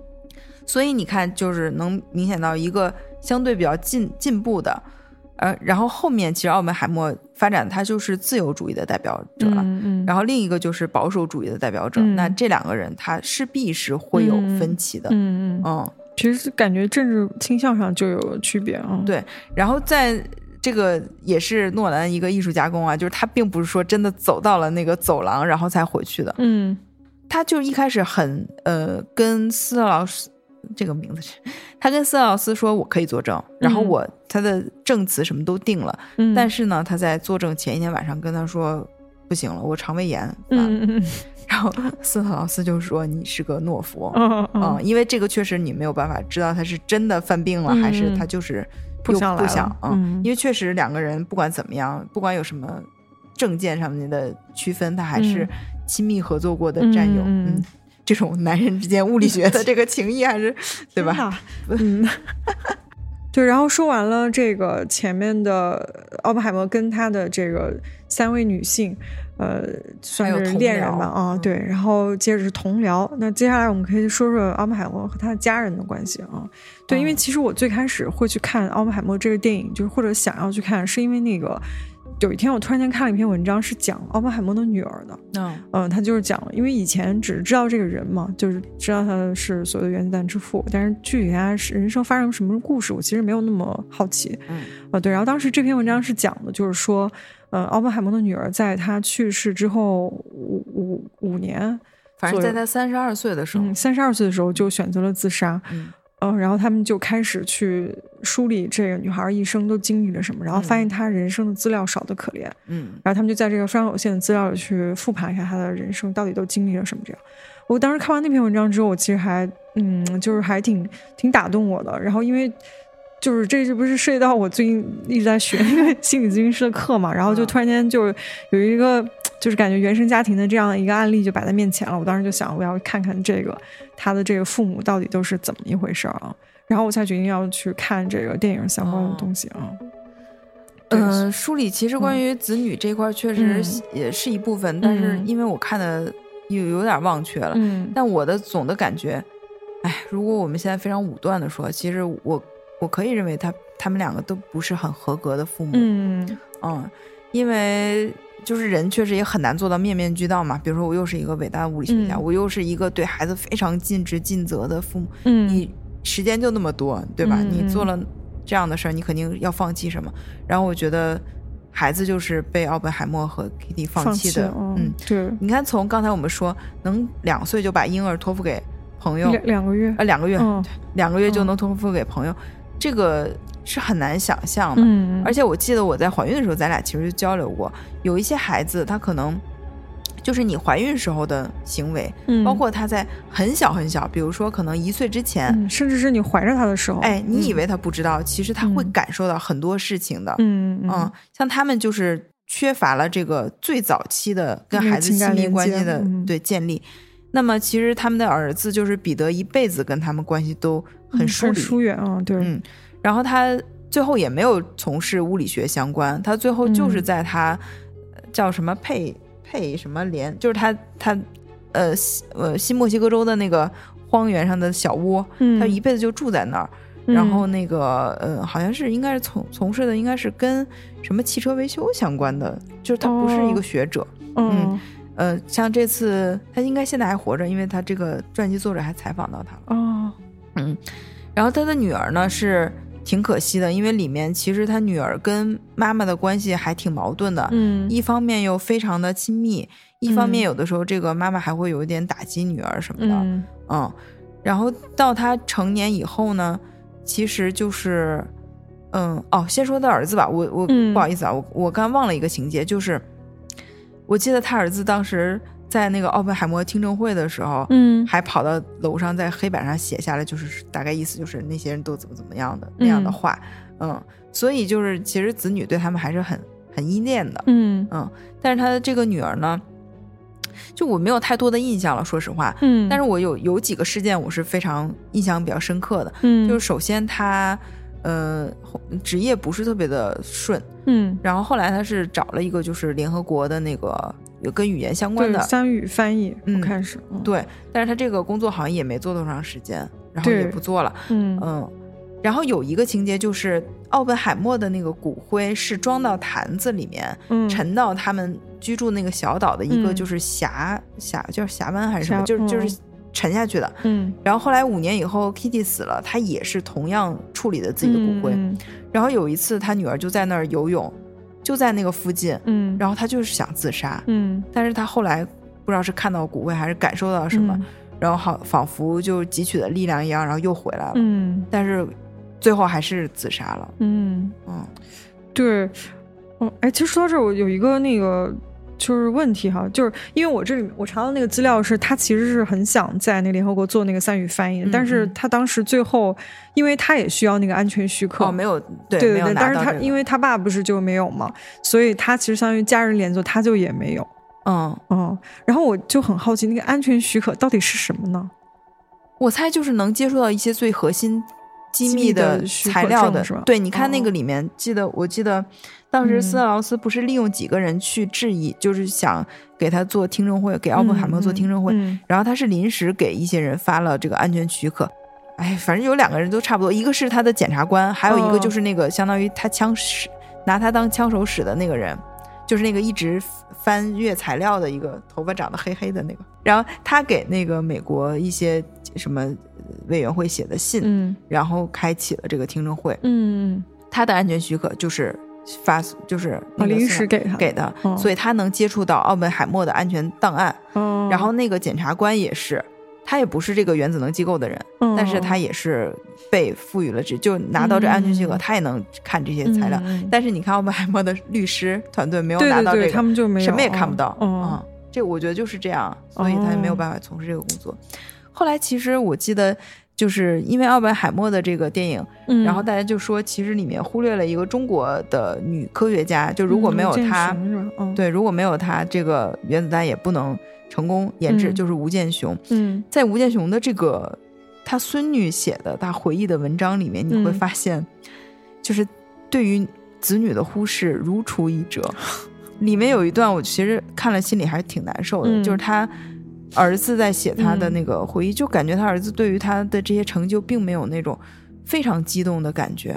所以你看，就是能明显到一个相对比较进进步的。呃，然后后面其实奥本海默发展，他就是自由主义的代表者了。嗯嗯。然后另一个就是保守主义的代表者。那这两个人，他势必是会有分歧的。嗯嗯。嗯，其实感觉政治倾向上就有区别啊。对。然后在这个也是诺兰一个艺术加工啊，就是他并不是说真的走到了那个走廊然后才回去的。嗯。他就一开始很呃跟斯特劳斯。这个名字是，他跟斯劳斯说：“我可以作证，然后我他的证词什么都定了。但是呢，他在作证前一天晚上跟他说：不行了，我肠胃炎。嗯 <laughs> 然后斯特劳斯就说：你是个懦夫。嗯嗯，因为这个确实你没有办法知道他是真的犯病了，还是他就是不想不想嗯，因为确实两个人不管怎么样，不管有什么证件上面的区分，他还是亲密合作过的战友。嗯。这种男人之间物理学的 <laughs> 这个情谊还是对吧？<laughs> 嗯，对。然后说完了这个前面的奥本海默跟他的这个三位女性，呃，算是恋人吧啊。对。然后接着是同僚，那接下来我们可以说说奥本海默和他的家人的关系啊。对，因为其实我最开始会去看奥本海默这个电影，就是或者想要去看，是因为那个。有一天，我突然间看了一篇文章，是讲奥本海默的女儿的。嗯，嗯，他就是讲，因为以前只知道这个人嘛，就是知道他是所谓的原子弹之父，但是具体他人生发生什么故事，我其实没有那么好奇。嗯，啊，对。然后当时这篇文章是讲的，就是说，呃，奥本海默的女儿在他去世之后五五五年，反正在他三十二岁的时候，三十二岁的时候就选择了自杀。嗯。嗯，然后他们就开始去梳理这个女孩一生都经历了什么，然后发现她人生的资料少的可怜。嗯，然后他们就在这个非常有限的资料里去复盘一下她的人生到底都经历了什么。这样，我当时看完那篇文章之后，我其实还嗯，就是还挺挺打动我的。然后因为就是这这不是涉及到我最近一直在学那个心理咨询师的课嘛，然后就突然间就有一个就是感觉原生家庭的这样一个案例就摆在面前了。我当时就想，我要看看这个他的这个父母到底都是怎么一回事儿啊，然后我才决定要去看这个电影相关的东西啊。嗯，书里其实关于子女这块确实也是一部分，但是因为我看的有有点忘却了。嗯，但我的总的感觉，哎，如果我们现在非常武断的说，其实我我可以认为他他们两个都不是很合格的父母。嗯嗯，因为就是人确实也很难做到面面俱到嘛。比如说，我又是一个伟大的物理学家，我又是一个对孩子非常尽职尽责的父母。嗯，你时间就那么多，对吧？你做了。这样的事儿，你肯定要放弃什么？然后我觉得，孩子就是被奥本海默和 Kitty 放弃的。嗯，对。你看，从刚才我们说，能两岁就把婴儿托付给朋友，两个月啊，两个月，两个月就能托付给朋友，这个是很难想象的。嗯。而且我记得我在怀孕的时候，咱俩其实就交流过，有一些孩子他可能。就是你怀孕时候的行为，包括他在很小很小，比如说可能一岁之前，甚至是你怀着他的时候，哎，你以为他不知道，其实他会感受到很多事情的。嗯嗯，像他们就是缺乏了这个最早期的跟孩子亲密关系的对建立，那么其实他们的儿子就是彼得一辈子跟他们关系都很疏离疏远啊，对，嗯，然后他最后也没有从事物理学相关，他最后就是在他叫什么佩。佩什么连就是他他，呃西呃新墨西哥州的那个荒原上的小窝，他一辈子就住在那儿。然后那个呃好像是应该是从从事的应该是跟什么汽车维修相关的，就是他不是一个学者。嗯呃像这次他应该现在还活着，因为他这个传记作者还采访到他了。哦嗯，然后他的女儿呢是。挺可惜的，因为里面其实他女儿跟妈妈的关系还挺矛盾的。嗯，一方面又非常的亲密，一方面有的时候这个妈妈还会有一点打击女儿什么的。嗯，然后到他成年以后呢，其实就是，嗯，哦，先说他儿子吧。我我不好意思啊，我我刚忘了一个情节，就是我记得他儿子当时。在那个奥本海默听证会的时候，嗯，还跑到楼上，在黑板上写下来，就是大概意思就是那些人都怎么怎么样的那样的话，嗯，所以就是其实子女对他们还是很很依恋的，嗯。嗯，但是他的这个女儿呢，就我没有太多的印象了，说实话，嗯，但是我有有几个事件我是非常印象比较深刻的，嗯，就是首先他呃职业不是特别的顺，嗯，然后后来他是找了一个就是联合国的那个。有跟语言相关的三语翻译，嗯，开始对，但是他这个工作好像也没做多长时间，然后也不做了，嗯。嗯，然后有一个情节就是奥本海默的那个骨灰是装到坛子里面，嗯，沉到他们居住那个小岛的一个就是峡峡就是峡湾还是什么，就是就是沉下去的，嗯，然后后来五年以后 Kitty 死了，他也是同样处理的自己的骨灰，然后有一次他女儿就在那儿游泳。就在那个附近，嗯，然后他就是想自杀，嗯，但是他后来不知道是看到骨灰还是感受到什么，然后好仿佛就汲取了力量一样，然后又回来了，嗯，但是最后还是自杀了，嗯。嗯，对，哦，哎，其实说到这儿，我有一个那个。就是问题哈，就是因为我这里我查到那个资料是，他其实是很想在那联合国做那个三语翻译，但是他当时最后，因为他也需要那个安全许可，哦，没有，对对对，但是他因为他爸不是就没有嘛，所以他其实相当于家人连坐，他就也没有，嗯嗯，然后我就很好奇，那个安全许可到底是什么呢？我猜就是能接触到一些最核心。机密的材料的？对，你看那个里面，记得我记得当时斯特劳斯不是利用几个人去质疑，就是想给他做听证会，给奥本海默做听证会，然后他是临时给一些人发了这个安全许可。哎，反正有两个人都差不多，一个是他的检察官，还有一个就是那个相当于他枪使拿他当枪手使的那个人，就是那个一直翻阅材料的一个头发长得黑黑的那个。然后他给那个美国一些什么。委员会写的信，嗯，然后开启了这个听证会，嗯，他的安全许可就是发，就是临时给他。给的，所以他能接触到奥本海默的安全档案，哦，然后那个检察官也是，他也不是这个原子能机构的人，但是他也是被赋予了这，就拿到这安全许可，他也能看这些材料，但是你看奥本海默的律师团队没有拿到这个，他们就没什么也看不到，嗯，这我觉得就是这样，所以他也没有办法从事这个工作。后来其实我记得，就是因为奥本海默的这个电影，嗯然后大家就说，其实里面忽略了一个中国的女科学家，就如果没有嗯她？嗯，，对，如果没有她，这个原子弹也不能成功研制，嗯就是吴健雄。嗯在吴健雄的这个他孙女写的他回忆的文章里面，你会嗯发现，就是对于子女的忽视如出一辙。<laughs> 里面有一段我其实看了心里还是挺难受的，嗯就是他儿子在写他的嗯那个回忆，就感觉他儿子对于他的这些成就并没有那种非常激动的感觉。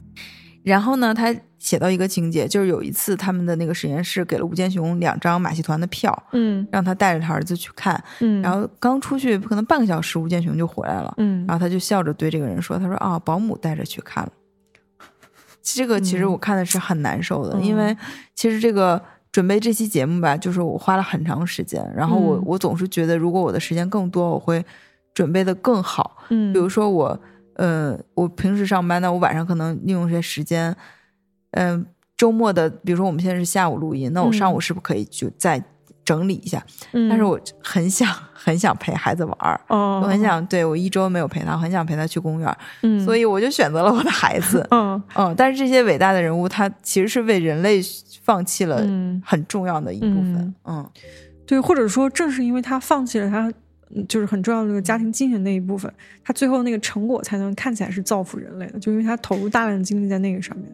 然后呢，他写到一个情节，就是有一次他们的那个实验室给了吴健雄两张马戏团的票，嗯让他带着他儿子去看。嗯，然后刚出去可能半个小时，吴健雄就回来了。嗯，然后他就笑着对这个人说：“他说啊，保姆带着去看了。”这个其实我看的是很难受的，嗯因为其实这个准备这期节目吧，就是我花了很长时间，然后我、嗯。我总是觉得如果我的时间更多，我会准备的更好。嗯，比如说我，呃，我平时上班呢，我晚上可能利用一些时间，嗯、周末的，比如说我们现在是下午录音，那我上午是不是可以就再整理一下？嗯，但是我很想 <laughs> 很想陪孩子玩儿。哦，我很想，对我一周没有陪他，很想陪他去公园，嗯，所以我就选择了我的孩子。嗯 <laughs> 嗯，但是这些伟大的人物，他其实是为人类放弃了嗯，很重要的一部分。嗯对，或者说正是因为他放弃了他。嗯就是很重要的那个家庭精神那一部分，他最后那个成果才能看起来是造福人类的，就因为他投入大量的精力在那个上面。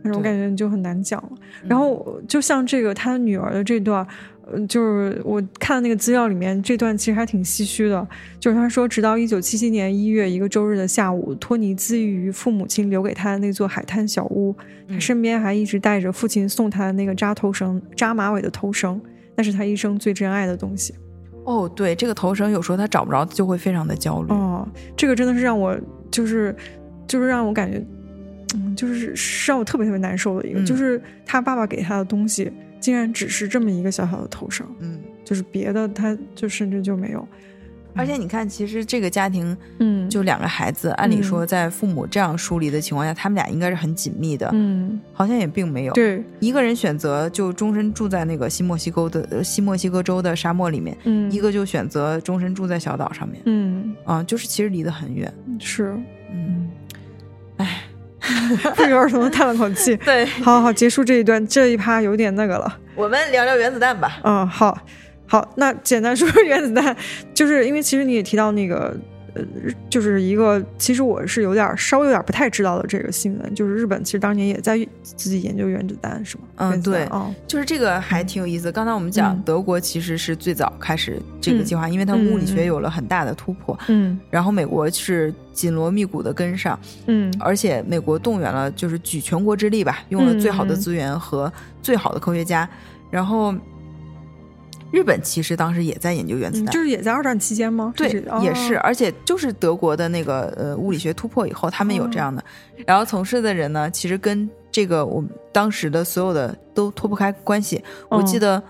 但是我感觉就很难讲了。嗯然后就像这个他女儿的这段，呃，就是我看的那个资料里面，这段其实还挺唏嘘的。就是他说，直到一九七七年一月一个周日的下午，托尼自缢于父母亲留给他的那座海滩小屋，他嗯身边还一直带着父亲送他的那个扎头绳、扎马尾的头绳，那是他一生最珍爱的东西。哦，对，这个头绳有时候他找不着，就会非常的焦虑。哦，这个真的是让我就是就是让我感觉，嗯，就是是让我特别特别难受的一个，嗯就是他爸爸给他的东西，竟然只是这么一个小小的头绳，嗯，就是别的他就甚至就没有。而且你看，其实这个家庭嗯，就两个孩子，按理说在父母这样疏离的情况下，他们俩应该是很紧密的，嗯，好像也并没有。对，一个人选择就终身住在那个西墨西哥的呃西墨西哥州的沙漠里面，嗯，一个就选择终身住在小岛上面。嗯啊、就是其实离得很远。是，嗯，哎，<laughs> 不约而同的叹了口气。<laughs> 对，好好结束这一段，这一趴有点那个了。我们聊聊原子弹吧。嗯，好，好，那简单说说原子弹，就是因为其实你也提到那个，呃，就是一个其实我是有点稍微有点不太知道的这个新闻，就是日本其实当年也在自己研究原子弹，是吗？嗯对哦，就是这个还挺有意思。刚才我们讲嗯德国其实是最早开始这个计划，因为它物理学有了很大的突破。嗯然后美国是紧锣密鼓的跟上，嗯而且美国动员了就是举全国之力吧，用了最好的资源和最好的科学家。然后日本其实当时也在研究原子嗯，弹，就是也在二战期间吗？对这，也是，哦而且就是德国的那个呃物理学突破以后，他们有这样的，然后从事的人呢，其实跟这个我们当时的所有的都脱不开关系。我记哦得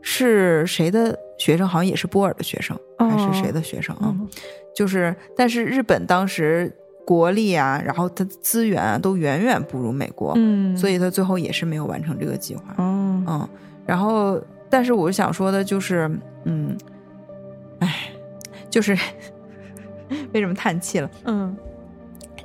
是谁的学生，好像也是波尔的学生，还是谁哦的学生啊？嗯就是，但是日本当时国力啊，然后它的资源啊，都远远不如美国，嗯，所以他最后也是没有完成这个计划。哦，嗯，然后，但是我想说的就是，嗯，哎，就是 <laughs> 为什么叹气了？嗯。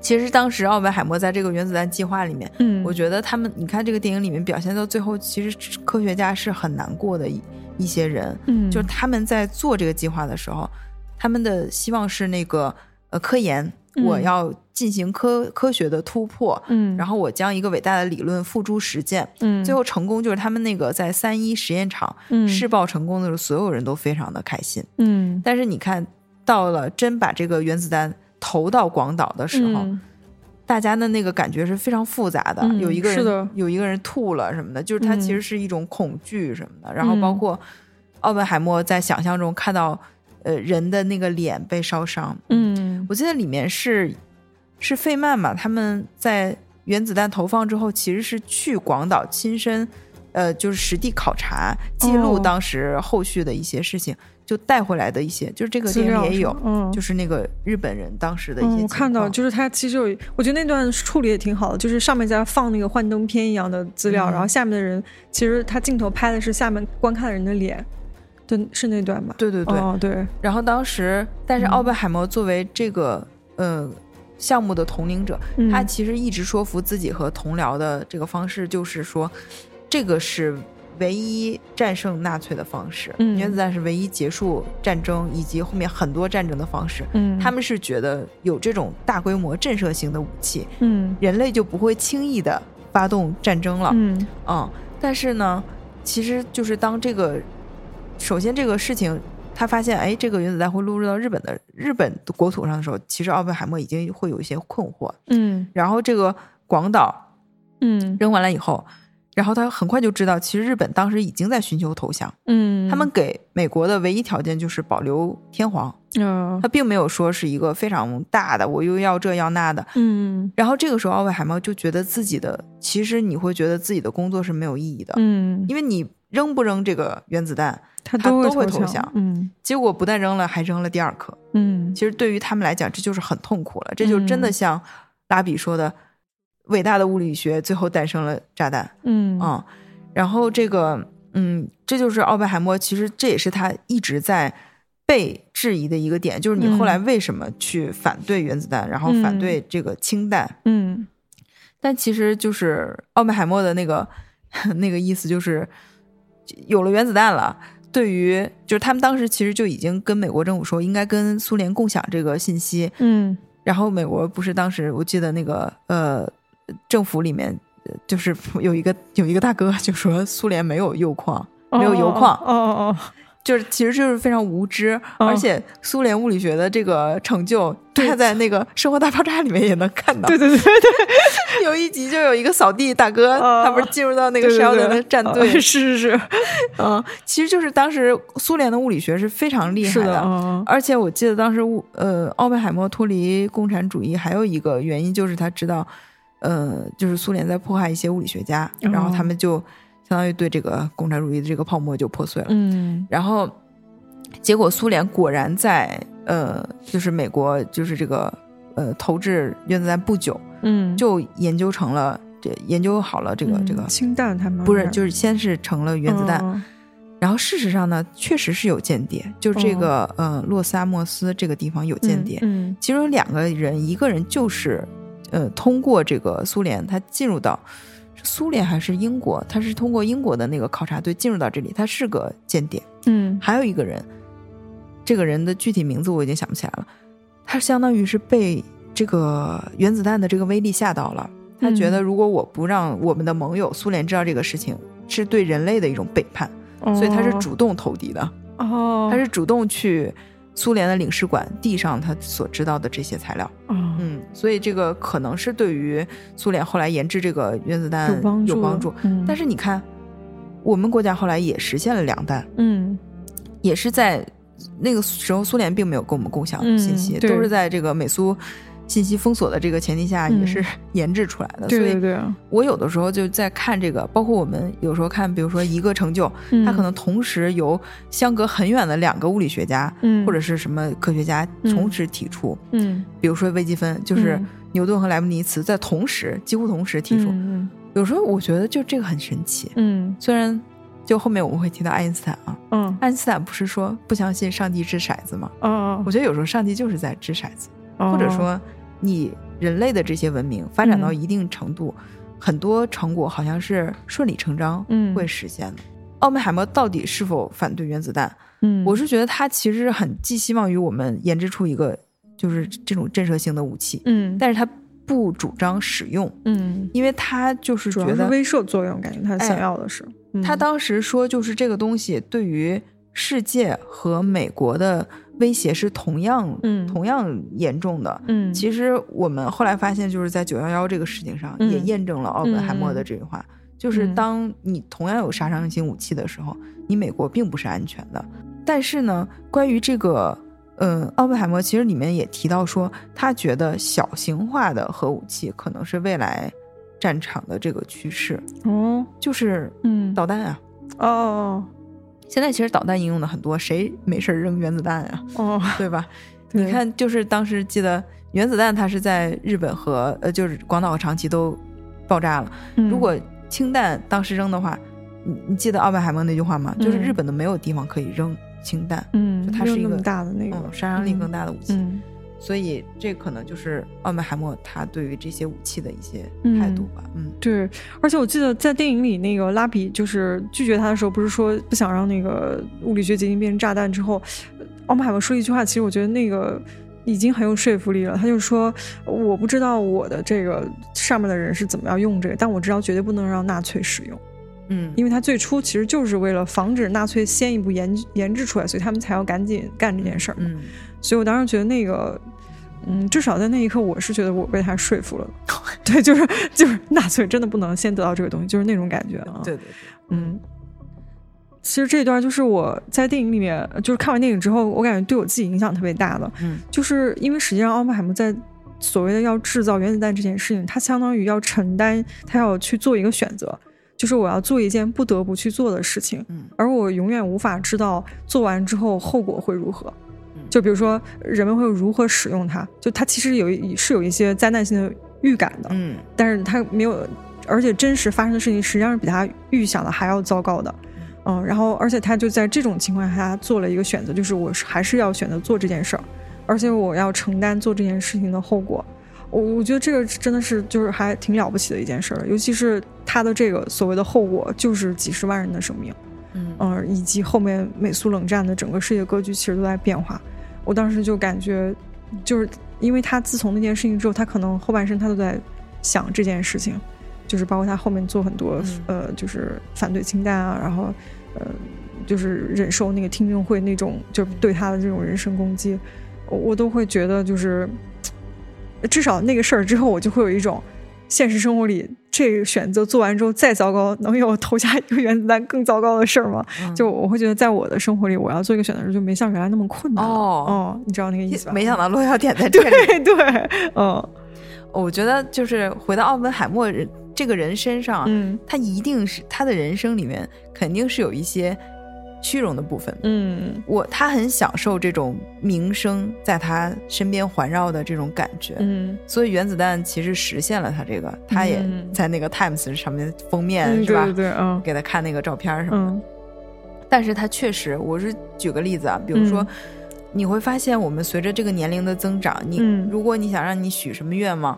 其实当时奥本海默在这个原子弹计划里面，嗯，我觉得他们，你看这个电影里面表现到最后，其实科学家是很难过的一一些人，嗯。就是他们在做这个计划的时候，他们的希望是那个呃科研，嗯我要进行科科学的突破，嗯，然后我将一个伟大的理论付诸实践，嗯。最后成功就是他们那个在三一实验场嗯。试爆成功的时候，所有人都非常的开心。嗯。但是你看到了真把这个原子弹投到广岛的时候，嗯。大家的那个感觉是非常复杂的。嗯有一个人有一个人吐了什么的，就是他嗯。其实是一种恐惧什么的。然后包嗯。括奥本海默在想象中看到呃人的那个脸被烧伤，嗯。我记得里面是是费曼嘛，他们在原子弹投放之后，其实是去广岛亲身，呃，就是实地考察，记录哦。当时后续的一些事情，就带回来的一些，就是这个电影也有，嗯就是那个日本人当时的一些嗯，我看到就是他其实有，我觉得那段处理也挺好的，就是上面在放那个幻灯片一样的资料，嗯。然后下面的人其实他镜头拍的是下面观看的人的脸，对，是那段吧？对对对，哦，对，然后当时，但是嗯奥本海默作为这个呃项目的统领者，他其实一直说服自己和同僚的这个方式就是说，这个是。唯一战胜纳粹的方式，原子弹是唯一结束战争以及后面很多战争的方式。嗯，他们是觉得有这种大规模震慑性的武器，嗯，人类就不会轻易的发动战争了。嗯，嗯，但是呢，其实就是当这个首先这个事情他发现，哎，这个原子弹会落入到日本的日本的国土上的时候，其实奥本海默已经会有一些困惑。嗯，然后这个广岛，嗯，扔完了以后。然后他很快就知道，其实日本当时已经在寻求投降。嗯，他们给美国的唯一条件就是保留天皇。嗯，他并没有说是一个非常大的，我又要这要那的。嗯，然后这个时候，奥本海默就觉得自己的，其实你会觉得自己的工作是没有意义的。嗯，因为你扔不扔这个原子弹，他都会投降。嗯，结果不但扔了，还扔了第二颗。嗯，其实对于他们来讲，这就是很痛苦了。这就真的像拉比说的，伟大的物理学最后诞生了炸弹。嗯啊。然后这个，嗯，这就是奥本海默，其实这也是他一直在被质疑的一个点，就是你后来为什么去反对原子弹，然后反对这个氢弹？嗯，但其实就是奥本海默的那个 <laughs> 那个意思，就是有了原子弹了，对于就是他们当时其实就已经跟美国政府说，应该跟苏联共享这个信息。嗯，然后美国不是当时我记得那个呃政府里面。就是有一个有一个大哥就说苏联没有铀矿，没有铀矿，哦哦哦，就是其实就是非常无知，而且苏联物理学的这个成就，他在那个《生活大爆炸》里面也能看到。对对对对，有一集就有一个扫地大哥，他不是进入到那个石油的战队，是是是，嗯，其实就是当时苏联的物理学是非常厉害的，而且我记得当时物呃奥本海默脱离共产主义还有一个原因就是他知道。呃，就是苏联在迫害一些物理学家，然后他们就相当于对这个共产主义的这个泡沫就破碎了。嗯，然后结果苏联果然在呃，就是美国就是这个呃投掷原子弹不久，嗯，就研究成了这研究好了这个这个氢弹，他们不是就是先是成了原子弹，然后事实上呢，确实是有间谍，就这个呃洛斯阿莫斯这个地方有间谍，嗯，其中有两个人，一个人就是。呃，通过这个苏联，他进入到苏联还是英国？他是通过英国的那个考察队进入到这里，他是个间谍。嗯，还有一个人，这个人的具体名字我已经想不起来了。他相当于是被这个原子弹的这个威力吓到了，他觉得如果我不让我们的盟友苏联知道这个事情，是对人类的一种背叛，所以他是主动投敌的。哦，他是主动去。苏联的领事馆递上他所知道的这些材料，嗯，所以这个可能是对于苏联后来研制这个原子弹有帮助。但是你看，我们国家后来也实现了两弹，嗯，也是在那个时候苏联并没有跟我们共享信息，都是在这个美苏。信息封锁的这个前提下，也是 <laughs> 研制出来的。对对对，我有的时候就在看这个，包括我们有时候看，比如说一个成就，它可能同时由相隔很远的两个物理学家，或者是什么科学家同时提出。嗯，比如说微积分，就是牛顿和莱布尼茨在同时，几乎同时提出。有时候我觉得就这个很神奇。嗯，虽然就后面我们会提到爱因斯坦啊，嗯，爱因斯坦不是说不相信上帝掷骰子吗？嗯，我觉得有时候上帝就是在掷骰子，或者说。你人类的这些文明发展到一定程度，很多成果好像是顺理成章会实现的。奥本海默到底是否反对原子弹？嗯，我是觉得他其实很寄希望于我们研制出一个就是这种震慑性的武器。嗯，但是他不主张使用。嗯，因为他就是觉得威慑作用，感觉他想要的是。他当时说，就是这个东西对于世界和美国的。威胁是同样，嗯，同样严重的，嗯，其实我们后来发现，就是在九幺幺这个事情上，也验证了奥本海默的这句话，就是当你同样有杀伤性武器的时候，你美国并不是安全的。但是呢，关于这个，嗯，奥本海默其实里面也提到说，他觉得小型化的核武器可能是未来战场的这个趋势，哦，就是嗯，导弹啊，哦。现在其实导弹应用的很多，谁没事扔原子弹呀？哦，<laughs> 对吧？你看，就是当时记得原子弹，它是在日本和呃，就是广岛和长崎都爆炸了。如果氢弹当时扔的话，你你记得奥本海默那句话吗？就是日本的没有地方可以扔氢弹。嗯，它是一个大的那个杀伤力更大的武器。所以这可能就是奥本海默他对于这些武器的一些态度吧。嗯，对。而且我记得在电影里，那个拉比就是拒绝他的时候，不是说不想让那个物理学结晶变成炸弹之后，奥本海默说一句话，其实我觉得那个已经很有说服力了。他就说：“我不知道我的这个上面的人是怎么样用这个，但我知道绝对不能让纳粹使用。”嗯，因为他最初其实就是为了防止纳粹先一步研研制出来，所以他们才要赶紧干这件事儿。嗯，所以我当时觉得那个，嗯，至少在那一刻，我是觉得我被他说服了。<laughs> 对，就是 <laughs> 就是纳粹真的不能先得到这个东西，就是那种感觉啊。对对对，嗯。其实这一段就是我在电影里面，就是看完电影之后，我感觉对我自己影响特别大的。嗯，就是因为实际上奥本海默在所谓的要制造原子弹这件事情，他相当于要承担，他要去做一个选择。就是我要做一件不得不去做的事情，嗯，而我永远无法知道做完之后后果会如何，嗯，就比如说人们会如何使用它，就它其实有是有一些灾难性的预感的，嗯，但是它没有，而且真实发生的事情实际上是比他预想的还要糟糕的，嗯，然后而且他就在这种情况下做了一个选择，就是我是还是要选择做这件事儿，而且我要承担做这件事情的后果。我我觉得这个真的是就是还挺了不起的一件事儿，尤其是他的这个所谓的后果就是几十万人的生命，嗯以及后面美苏冷战的整个世界格局其实都在变化。我当时就感觉，就是因为他自从那件事情之后，他可能后半生他都在想这件事情，就是包括他后面做很多呃，就是反对清单啊，然后呃，就是忍受那个听证会那种就是对他的这种人身攻击，我都会觉得就是。<tsk> 至少那个事儿之后，我就会有一种现实生活里这个选择做完之后再糟糕，能有投下一个原子弹更糟糕的事儿吗？就我会觉得，在我的生活里，我要做一个选择时，就没像原来那么困难哦。哦，你知道那个意思吧？没想到落脚点在这里。对 <laughs> 对，嗯，我觉得就是回到奥本海默人这个人身上，嗯，他一定是他的人生里面肯定是有一些。虚荣的部分，嗯，我他很享受这种名声在他身边环绕的这种感觉，嗯，所以原子弹其实实现了他这个，他也在那个 Times 上面封面是吧？对对，嗯，给他看那个照片什么的。但是他确实，我是举个例子啊，比如说，你会发现我们随着这个年龄的增长，你如果你想让你许什么愿望，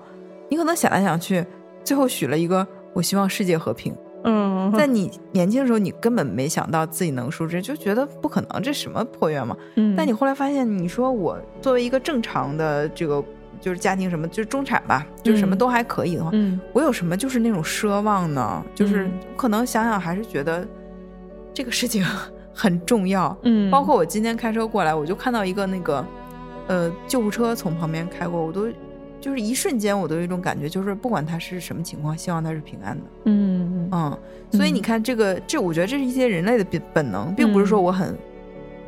你可能想来想去，最后许了一个我希望世界和平。嗯，在你年轻的时候，你根本没想到自己能输这，就觉得不可能，这什么破愿望？嗯，但你后来发现，你说我作为一个正常的这个就是家庭什么，就是中产吧，就什么都还可以的话，嗯，我有什么就是那种奢望呢？就是可能想想还是觉得这个事情 <laughs> 很重要。嗯，包括我今天开车过来，我就看到一个那个呃救护车从旁边开过，我都。就是一瞬间，我都有一种感觉，就是不管他是什么情况，希望他是平安的。嗯嗯，所以你看，这个这，我觉得这是一些人类的本本能，并不是说我很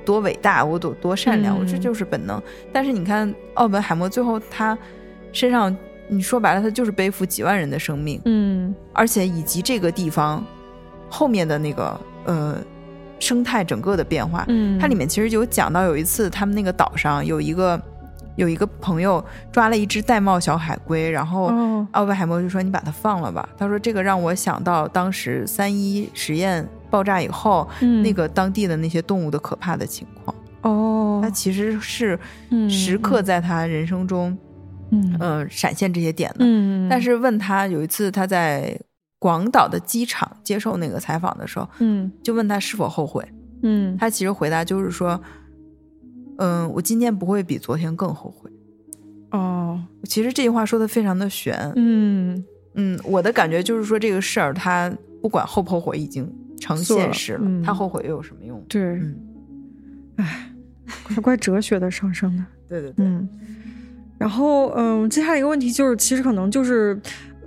多伟大，我多多善良，我这就是本能。但是你看，奥本海默最后他身上，你说白了，他就是背负几万人的生命。嗯，而且以及这个地方后面的那个呃生态整个的变化，嗯，它里面其实有讲到有一次他们那个岛上有一个。有一个朋友抓了一只玳瑁小海龟，然后奥本海默就说：“你把它放了吧。”他说：“这个让我想到当时三一实验爆炸以后，那个当地的那些动物的可怕的情况。”哦，他其实是时刻在他人生中，嗯闪现这些点的。嗯，但是问他有一次他在广岛的机场接受那个采访的时候，嗯，就问他是否后悔。嗯，他其实回答就是说。嗯，我今天不会比昨天更后悔。哦，其实这句话说的非常的悬。嗯嗯，我的感觉就是说，这个事儿他不管后不后悔，已经成现实了。他后悔又有什么用？对，嗯，哎，怪哲学的上升的。对对对。嗯，然后嗯，接下来一个问题就是，其实可能就是。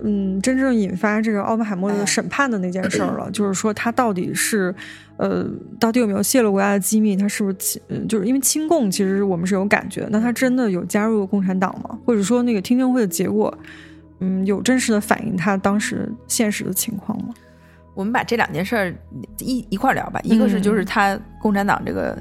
嗯，真正引发这个奥本海默的审判的那件事儿了，<clears throat> 就是说他到底是，呃，到底有没有泄露国家的机密？他是不是亲？就是因为亲共，其实我们是有感觉。那他真的有加入共产党吗？或者说那个听证会的结果，嗯，有真实的反映他当时现实的情况吗？我们把这两件事儿一一块聊吧。一个是就是他共产党这个。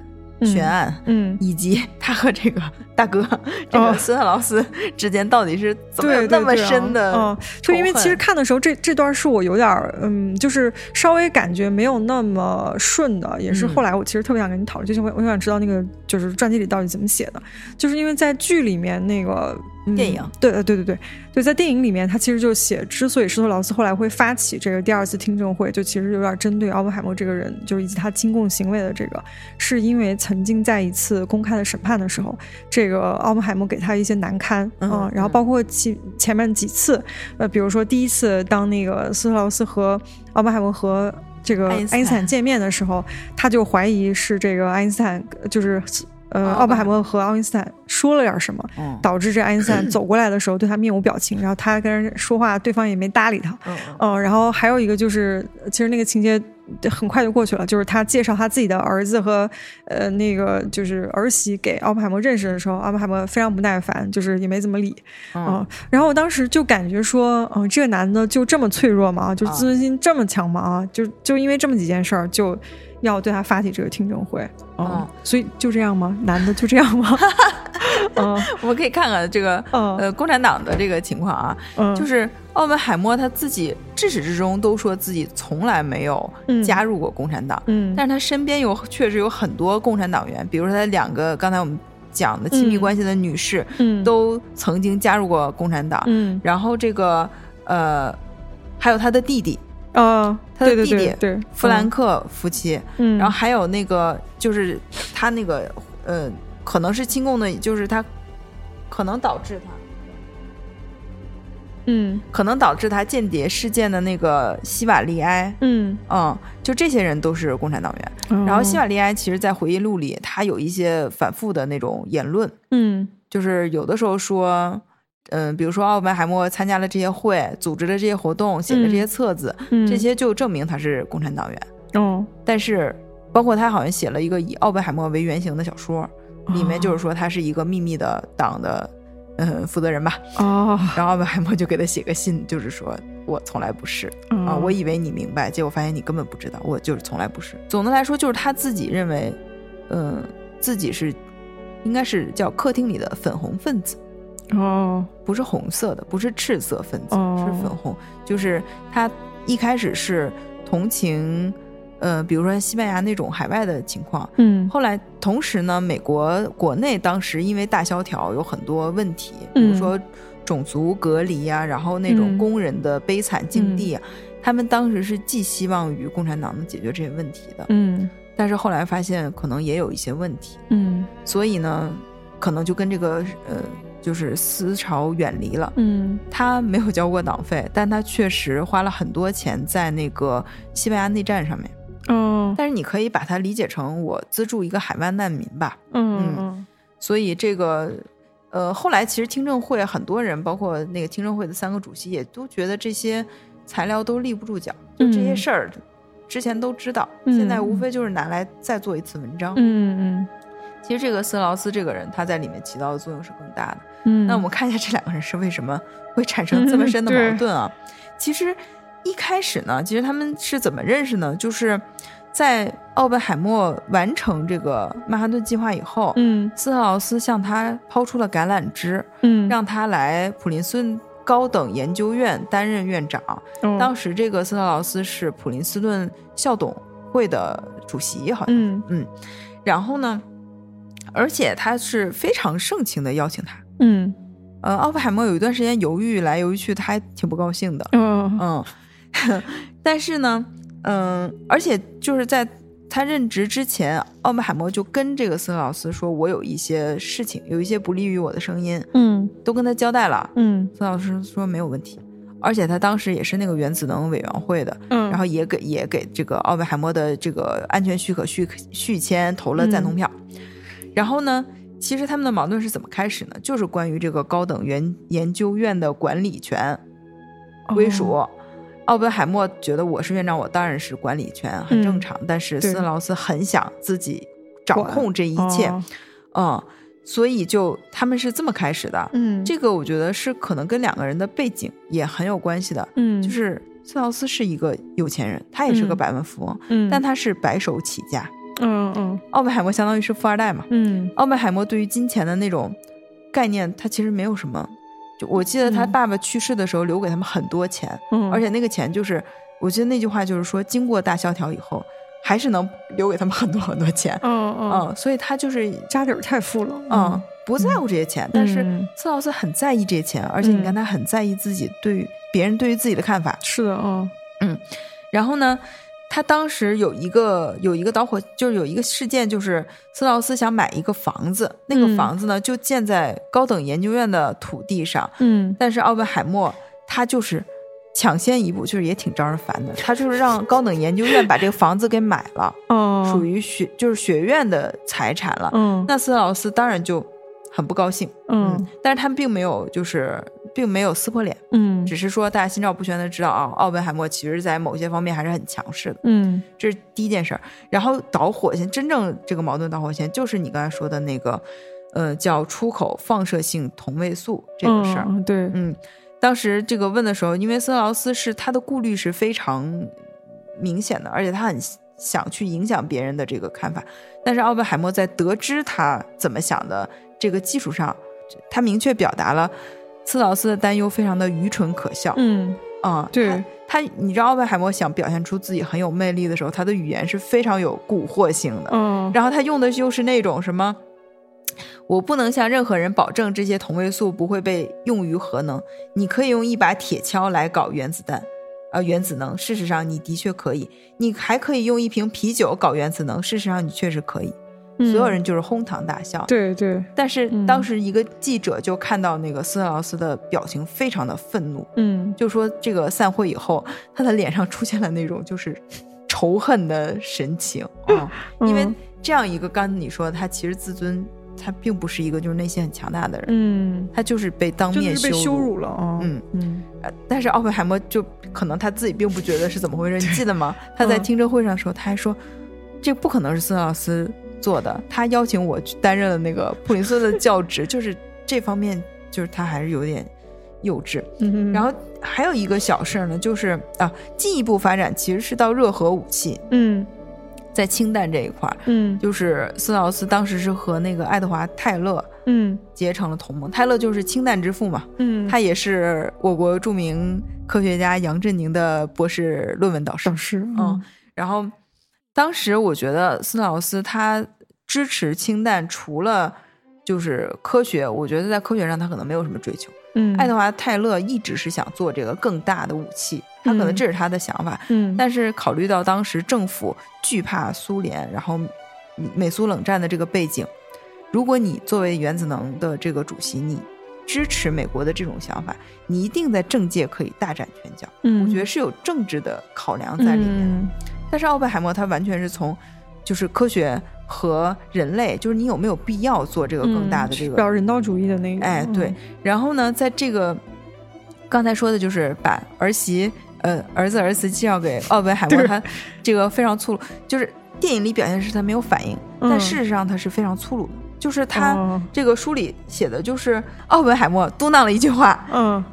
悬案，嗯，以及他和这个大哥，<laughs> 这个斯特劳斯之间到底是怎么有那么深的？嗯，就因为其实看的时候，这这段是我有点嗯，就是稍微感觉没有那么顺的，也是后来我其实特别想跟你讨论，就是我我想知道那个，就就是传记里到底怎么写的，就是因为在剧里面那个电影，对对对对。对，在电影里面他其实就写，之所以施特劳斯后来会发起这个第二次听证会，就其实有点针对奥本海默这个人，就是以及他亲共行为的这个，是因为曾经在一次公开的审判的时候，这个奥本海默给他一些难堪啊，然后包括其前面几次，呃，比如说第一次当那个斯特劳斯和奥本海默和这个爱因斯坦。见面的时候，他就怀疑是这个爱因斯坦，就是呃奥本海默和爱因斯坦说了点什么，导致这爱因斯坦 <clears throat> 走过来的时候对他面无表情，然后他跟人说话，对方也没搭理他。嗯，然后还有一个就是，其实那个情节。很快就过去了，就是他介绍他自己的儿子和呃那个就是儿媳给奥本海默认识的时候，奥本海默非常不耐烦，就是也没怎么理嗯。然后我当时就感觉说，嗯，这个男的就这么脆弱吗？就自尊心这么强吗？啊，就就因为这么几件事儿就。要对他发起这个听证会，嗯，所以就这样吗？男的就这样吗？<laughs> 嗯，我们可以看看这个呃共产党的这个情况啊，就是奥本海默他自己至始至终都说自己从来没有加入过共产党，嗯，但是他身边有确实有很多共产党员，比如说他两个刚才我们讲的亲密关系的女士，嗯，都曾经加入过共产党，嗯，然后这个呃还有他的弟弟。啊，他的弟弟对弗兰克夫妻，嗯，然后还有那个就是他那个呃，可能是亲共的，就是他可能导致他，嗯，可能导致他间谍事件的那个希瓦利埃，嗯嗯，就这些人都是共产党员。然后希瓦利埃其实，在回忆录里，他有一些反复的那种言论，嗯，就是有的时候说。嗯，比如说奥本海默参加了这些会，组织了这些活动，写的这些册子，这些就证明他是共产党员。哦，但是包括他好像写了一个以奥本海默为原型的小说，里面就是说他是一个秘密的党的嗯负责人吧。哦，然后奥本海默就给他写个信，就是说我从来不是啊，我以为你明白，结果发现你根本不知道，我就是从来不是。总的来说，就是他自己认为，嗯，自己是应该是叫客厅里的粉红分子。哦，不是红色的，不是赤色分子，是粉红。就是他一开始是同情，呃，比如说西班牙那种海外的情况，嗯。后来，同时呢，美国国内当时因为大萧条有很多问题，比如说种族隔离啊，然后那种工人的悲惨境地啊，他们当时是寄希望于共产党能解决这些问题的，嗯。但是后来发现可能也有一些问题，嗯。所以呢，可能就跟这个呃。就是思潮远离了，嗯，他没有交过党费，但他确实花了很多钱在那个西班牙内战上面，嗯，但是你可以把它理解成我资助一个海外难民吧，嗯嗯，所以这个，呃，后来其实听证会很多人，包括那个听证会的三个主席，也都觉得这些材料都立不住脚，就这些事儿之前都知道，现在无非就是拿来再做一次文章，嗯嗯。其实这个斯劳斯这个人，他在里面起到的作用是更大的。嗯，那我们看一下这两个人是为什么会产生这么深的 <laughs> 矛盾啊？其实一开始呢，其实他们是怎么认识呢？就是在奥本海默完成这个曼哈顿计划以后，嗯，斯特劳斯向他抛出了橄榄枝，嗯，让他来普林斯顿高等研究院担任院长。当时这个斯特劳斯是普林斯顿校董会的主席，好像，嗯嗯，然后呢？而且他是非常盛情的邀请他，嗯，呃，奥本海默有一段时间犹豫来犹豫去，他还挺不高兴的，嗯嗯，<laughs> 但是呢，嗯，而且就是在他任职之前，奥本海默就跟这个斯特劳斯说，我有一些事情，有一些不利于我的声音，嗯，都跟他交代了，嗯，斯特劳斯说没有问题，而且他当时也是那个原子能委员会的，嗯，然后也给也给这个奥本海默的这个安全许可续续签投了赞同票。然后呢？其实他们的矛盾是怎么开始呢？就是关于这个高等研研究院的管理权归属。奥本海默觉得我是院长，我当然是管理权很正常。但是斯劳斯很想自己掌控这一切，嗯，所以就他们是这么开始的。嗯，这个我觉得是可能跟两个人的背景也很有关系的。嗯，就是斯劳斯是一个有钱人，他也是个百万富翁，嗯，但他是白手起家。嗯嗯嗯，奥本海默相当于是富二代嘛。嗯，奥本海默对于金钱的那种概念，他其实没有什么。就我记得他爸爸去世的时候，留给他们很多钱。嗯，而且那个钱就是，我记得那句话就是说，经过大萧条以后，还是能留给他们很多很多钱。嗯嗯，所以他就是家底儿太富了。嗯，不在乎这些钱，但是斯劳斯很在意这些钱，而且你看他很在意自己对于别人对于自己的看法。是的，嗯嗯，然后呢？他当时有一个有一个导火，就是有一个事件，就是斯劳斯想买一个房子，那个房子呢就建在高等研究院的土地上，嗯，但是奥本海默他就是抢先一步，就是也挺招人烦的，他就是让高等研究院把这个房子给买了，哦，属于学就是学院的财产了，嗯，那斯劳斯当然就很不高兴，嗯，但是他们并没有就是。并没有撕破脸，嗯，只是说大家心照不宣的知道啊，奥本海默其实在某些方面还是很强势的，嗯，这是第一件事儿。然后导火线，真正这个矛盾导火线就是你刚才说的那个，呃，叫出口放射性同位素这个事儿。对，嗯，当时这个问的时候，因为森劳斯是他的顾虑是非常明显的，而且他很想去影响别人的这个看法。但是奥本海默在得知他怎么想的这个基础上，他明确表达了。斯劳斯的担忧非常的愚蠢可笑。嗯啊，对他，你知道奥本海默想表现出自己很有魅力的时候，他的语言是非常有蛊惑性的。嗯，然后他用的就是那种什么，我不能向任何人保证这些同位素不会被用于核能。你可以用一把铁锹来搞原子弹，呃，原子能。事实上，你的确可以。你还可以用一瓶啤酒搞原子能。事实上，你确实可以。所有人就是哄堂大笑，对对。但是当时一个记者就看到那个斯特劳斯的表情非常的愤怒，嗯，就说这个散会以后，他的脸上出现了那种就是仇恨的神情啊，因为这样一个刚才你说他其实自尊他并不是一个就是内心很强大的人，嗯，他就是被当面羞辱了啊，嗯嗯，但是奥本海默就可能他自己并不觉得是怎么回事，你记得吗？他在听证会上的时候，他还说这不可能是斯特劳斯。做的，他邀请我去担任了那个普林斯顿的教职，<laughs> 就是这方面，就是他还是有点幼稚。嗯，然后还有一个小事呢，就是啊，进一步发展其实是到热核武器。嗯，在氢弹这一块儿，嗯，就是斯劳斯当时是和那个爱德华泰勒，嗯，结成了同盟。泰勒就是氢弹之父嘛，嗯，他也是我国著名科学家杨振宁的博士论文导师。导师，嗯，然后。当时我觉得斯劳斯他支持氢弹，除了就是科学，我觉得在科学上他可能没有什么追求。嗯，爱德华泰勒一直是想做这个更大的武器，他可能这是他的想法。嗯，但是考虑到当时政府惧怕苏联，然后美苏冷战的这个背景，如果你作为原子能的这个主席，你支持美国的这种想法，你一定在政界可以大展拳脚。嗯，我觉得是有政治的考量在里面。但是奥本海默他完全是从，就是科学和人类，就是你有没有必要做这个更大的这个，比较人道主义的那个。哎，对。然后呢，在这个刚才说的就是把儿媳呃儿子儿媳介绍给奥本海默，他这个非常粗鲁，就是电影里表现是他没有反应，但事实上他是非常粗鲁的。就是他这个书里写的就是奥本海默嘟囔了一句话，嗯，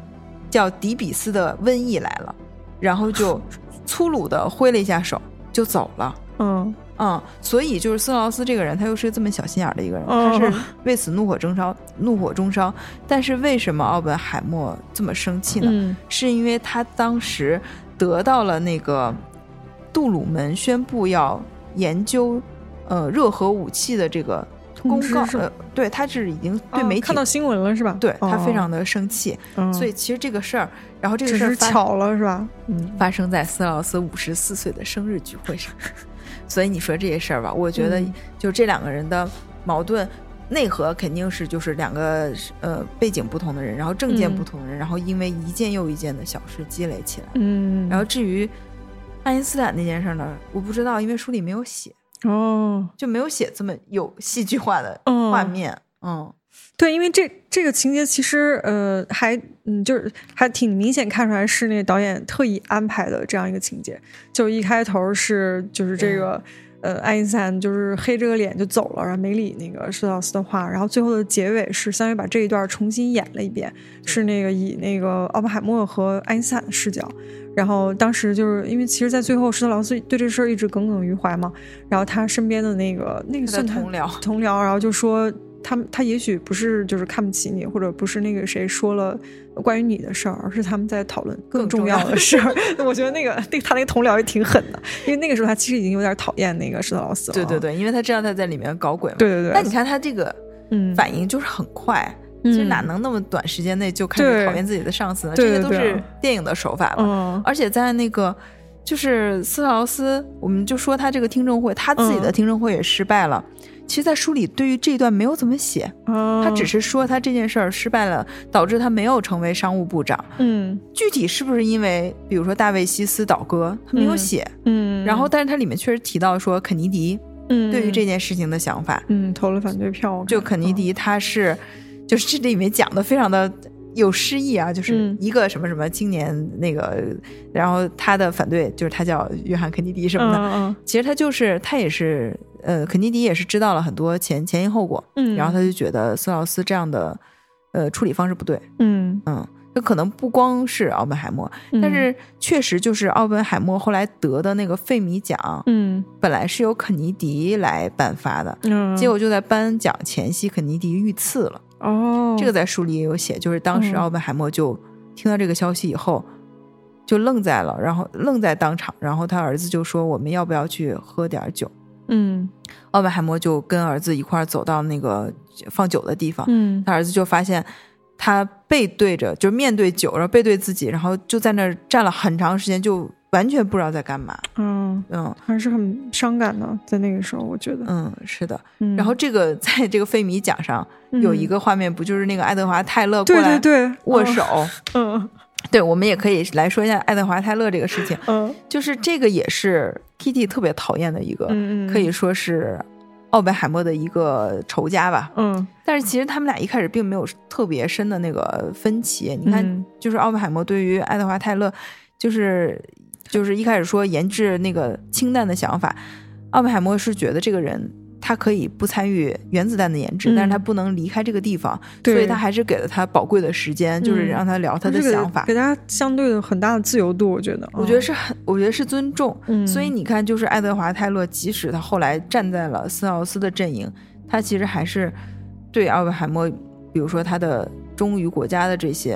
叫迪比斯的瘟疫来了，然后就粗鲁的挥了一下手。就走了，嗯嗯，所以就是斯劳斯这个人，他又是这么小心眼的一个人，他是为此怒火中烧，怒火中烧。但是为什么奥本海默这么生气呢？是因为他当时得到了那个杜鲁门宣布要研究呃热核武器的这个公告，呃，对，他是已经对媒体看到新闻了是吧？对他非常的生气，所以其实这个事儿。然后这个事儿巧了是吧？嗯，发生在斯劳斯五十四岁的生日聚会上。所以你说这些事儿吧，我觉得就这两个人的矛盾内核肯定是就是两个呃背景不同的人，然后政见不同的人，然后因为一件又一件的小事积累起来。嗯。然后至于爱因斯坦那件事呢，我不知道，因为书里没有写哦，就没有写这么有戏剧化的画面。嗯。对，因为这这个情节其实呃还嗯就是还挺明显看出来是那个导演特意安排的这样一个情节，就一开头是就是这个呃爱因斯坦就是黑着个脸就走了，然后没理那个施特劳斯的话，然后最后的结尾是相当于把这一段重新演了一遍，是那个以那个奥本海默和爱因斯坦的视角，然后当时就是因为其实，在最后施特劳斯对这事儿一直耿耿于怀嘛，然后他身边的那个那个算同僚同僚，然后就说。他他也许不是就是看不起你，或者不是那个谁说了关于你的事儿，而是他们在讨论更重要的事儿。<laughs> 我觉得那个那他那个同僚也挺狠的，因为那个时候他其实已经有点讨厌那个施特劳斯了。对对对，因为他知道他在里面搞鬼嘛。对对对。那你看他这个反应就是很快，其实哪能那么短时间内就开始讨厌自己的上司呢？这些都是电影的手法嘛。而且在那个。就是斯特劳斯，我们就说他这个听证会，他自己的听证会也失败了。其实，在书里对于这段没有怎么写，他只是说他这件事儿失败了，导致他没有成为商务部长。嗯，具体是不是因为，比如说大卫西斯倒戈，他没有写。嗯，然后，但是他里面确实提到说肯尼迪，对于这件事情的想法，嗯，投了反对票。就肯尼迪，他是，就是这里面讲的非常的。有诗意啊，就是一个什么什么青年那个，然后他的反对就是他叫约翰肯尼迪什么的，其实他就是他也是呃肯尼迪也是知道了很多前前因后果，嗯。然后他就觉得斯劳斯这样的呃处理方式不对，嗯。嗯，这可能不光是奥本海默，但是确实就是奥本海默后来得的那个费米奖，嗯，本来是由肯尼迪来颁发的，嗯，结果就在颁奖前夕肯尼迪遇刺了。哦，这个在书里也有写，就是当时奥本海默就听到这个消息以后，就愣在了，然后愣在当场，然后他儿子就说：“我们要不要去喝点酒？”嗯，奥本海默就跟儿子一块走到那个放酒的地方，嗯，他儿子就发现他背对着，就面对酒，然后背对自己，然后就在那儿站了很长时间，就。完全不知道在干嘛，嗯嗯，还是很伤感的，在那个时候，我觉得，嗯，是的。然后这个在这个费米奖上有一个画面，不就是那个爱德华泰勒过来握手？嗯，对，我们也可以来说一下爱德华泰勒这个事情。嗯，就是这个也是 Kitty 特别讨厌的一个，可以说是奥本海默的一个仇家吧。嗯，但是其实他们俩一开始并没有特别深的那个分歧。你看，就是奥本海默对于爱德华泰勒，就是。就是一开始说研制那个氢弹的想法，奥本海默是觉得这个人他可以不参与原子弹的研制，但是他不能离开这个地方，所以他还是给了他宝贵的时间，就是让他聊他的想法，给他相对的很大的自由度。我觉得，我觉得是很，我觉得是尊重。所以你看，就是爱德华泰勒，即使他后来站在了斯奥斯的阵营，他其实还是对奥本海默，比如说他的忠于国家的这些，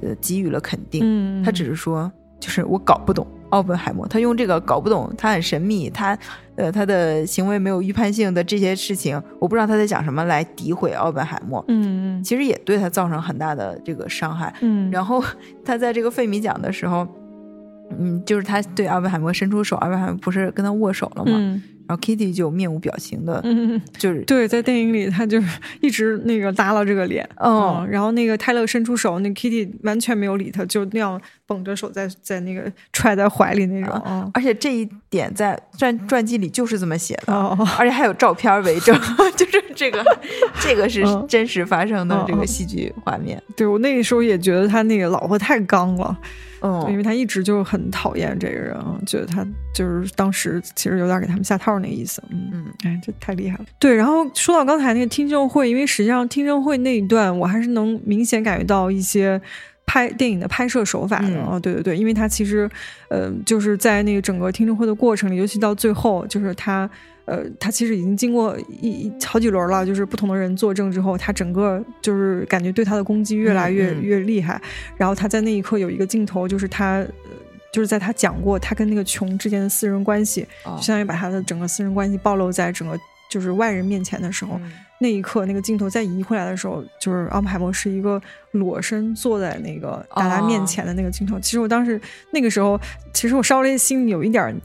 呃，给予了肯定。他只是说，就是我搞不懂。奥本海默，他用这个搞不懂，他很神秘，他，呃，他的行为没有预判性的这些事情，我不知道他在讲什么，来诋毁奥本海默，嗯嗯，其实也对他造成很大的这个伤害，嗯，然后他在这个费米奖的时候，嗯，就是他对奥本海默伸出手，奥本海默不是跟他握手了吗？然后 Kitty 就面无表情的，嗯，就是对，在电影里他就是 <laughs> 一直那个耷拉这个脸，嗯，然后那个泰勒伸出手，那 Kitty 完全没有理他，就那样绷着手在在那个揣在怀里那种，嗯，而且这一点在传传记里就是这么写的，哦，而且还有照片为证，<laughs> 就是这个这个是真实发生的这个戏剧画面。对我那个时候也觉得他那个老婆太刚了。嗯，因为他一直就很讨厌这个人，觉得他就是当时其实有点给他们下套那个意思。嗯嗯，哎，这太厉害了。对，然后说到刚才那个听证会，因为实际上听证会那一段，我还是能明显感觉到一些拍电影的拍摄手法的。哦，对对对，因为他其实，呃，就是在那个整个听证会的过程里，尤其到最后，就是他。呃，他其实已经经过一好几轮了，就是不同的人作证之后，他整个就是感觉对他的攻击越来越越厉害。然后他在那一刻有一个镜头，就是他，就是在他讲过他跟那个琼之间的私人关系，相当于把他的整个私人关系暴露在整个就是外人面前的时候。那一刻，那个镜头再移回来的时候，就是奥本海默是一个裸身坐在那个大家面前的那个镜头。其实我当时那个时候，其实我稍微心里有一点，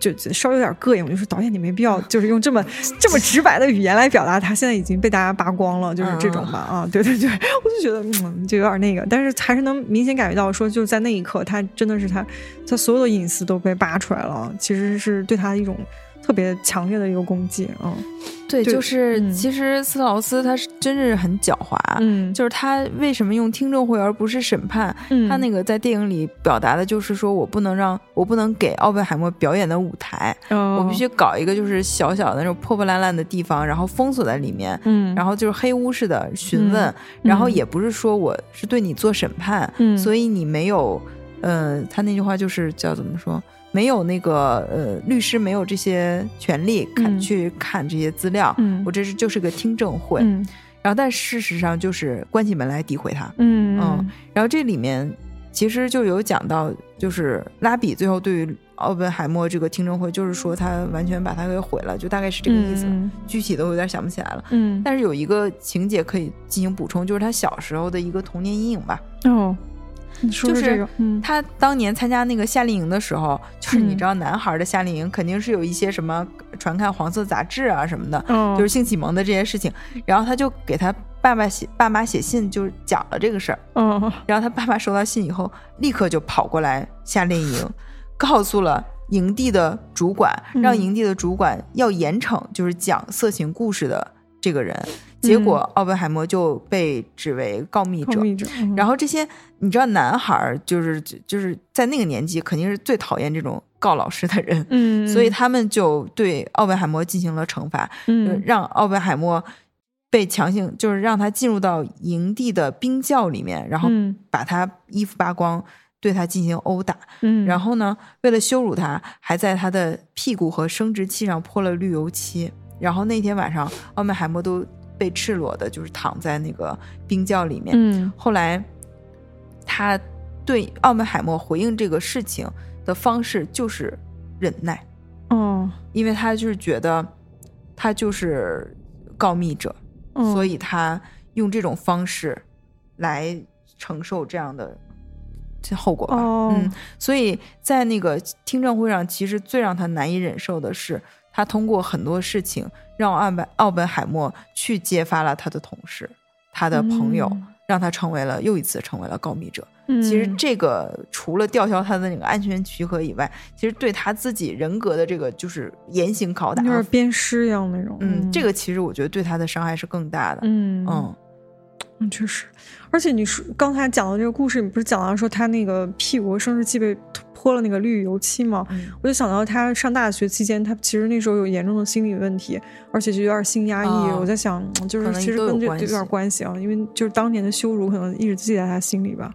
就稍微有点膈应。我就说导演，你没必要 <laughs> 就是用这么这么直白的语言来表达他现在已经被大家扒光了，就是这种吧啊，对对对，<laughs> 我就觉得嗯，就有点那个，但是还是能明显感觉到说，就在那一刻，他真的是他他所有的隐私都被扒出来了，其实是对他的一种。特别强烈的一个攻击，嗯，对，就是其实斯特劳斯他是真是很狡猾，嗯，就是他为什么用听证会而不是审判？他那个在电影里表达的就是说我不能让我不能给奥本海默表演的舞台，我必须搞一个就是小小的那种破破烂烂的地方，然后封锁在里面，嗯，然后就是黑屋似的询问，然后也不是说我是对你做审判，嗯，所以你没有，呃，他那句话就是叫怎么说？没有那个呃，律师没有这些权利看去看这些资料。嗯，我这是就是个听证会。嗯，然后但事实上就是关起门来诋毁他。嗯嗯，然后这里面其实就有讲到，就是拉比最后对于奥本海默这个听证会，就是说他完全把他给毁了，就大概是这个意思。嗯具体的我有点想不起来了。嗯，但是有一个情节可以进行补充，就是他小时候的一个童年阴影吧。哦，就是他当年参加那个夏令营的时候，就是你嗯知道，男孩的夏令营肯定是有一些什么传看黄色杂志啊什么的，哦，就是性启蒙的这些事情。然后他就给他爸爸写爸妈写信，就是讲了这个事儿。哦，然后他爸爸收到信以后，立刻就跑过来夏令营，<laughs> 告诉了营地的主管，嗯让营地的主管要严惩就是讲色情故事的这个人。结果奥本海默就被指为告密者。密者，嗯然后这些你知道，男孩儿就是就是在那个年纪，肯定是最讨厌这种告老师的人，嗯，<laughs> 所以他们就对奥本海默进行了惩罚，嗯让奥本海默被强行就是让他进入到营地的冰窖里面，然后嗯把他衣服扒光，对他进行殴打。嗯，然后呢，为了羞辱他，还在他的屁股和生殖器上泼了绿油漆。然后那天晚上，奥本海默都被赤裸的，就是躺在那个冰窖里面。嗯后来，他对奥本海默回应这个事情的方式就是忍耐，哦，因为他就是觉得他就是告密者，嗯所以他用这种方式来承受这样的这后果吧。哦嗯，所以在那个听证会上，其实最让他难以忍受的是，他通过很多事情让奥本奥本海默去揭发了他的同事、他的朋友，嗯让他成为了又一次成为了告密者。嗯其实这个除了吊销他的那个安全许可以外，其实对他自己人格的这个就是严刑拷打有，点鞭尸一样那种，嗯，这个其实我觉得对他的伤害是更大的。嗯嗯嗯，确实，而且你说刚才讲的这个故事，你不是讲到说他那个屁股和生殖器被泼了那个绿油漆嘛？嗯我就想到他上大学期间，他其实那时候有严重的心理问题，而且就有点性压抑。哦我在想，就是其实跟这有点关系啊，因为就是当年的羞辱可能一直记在他心里吧。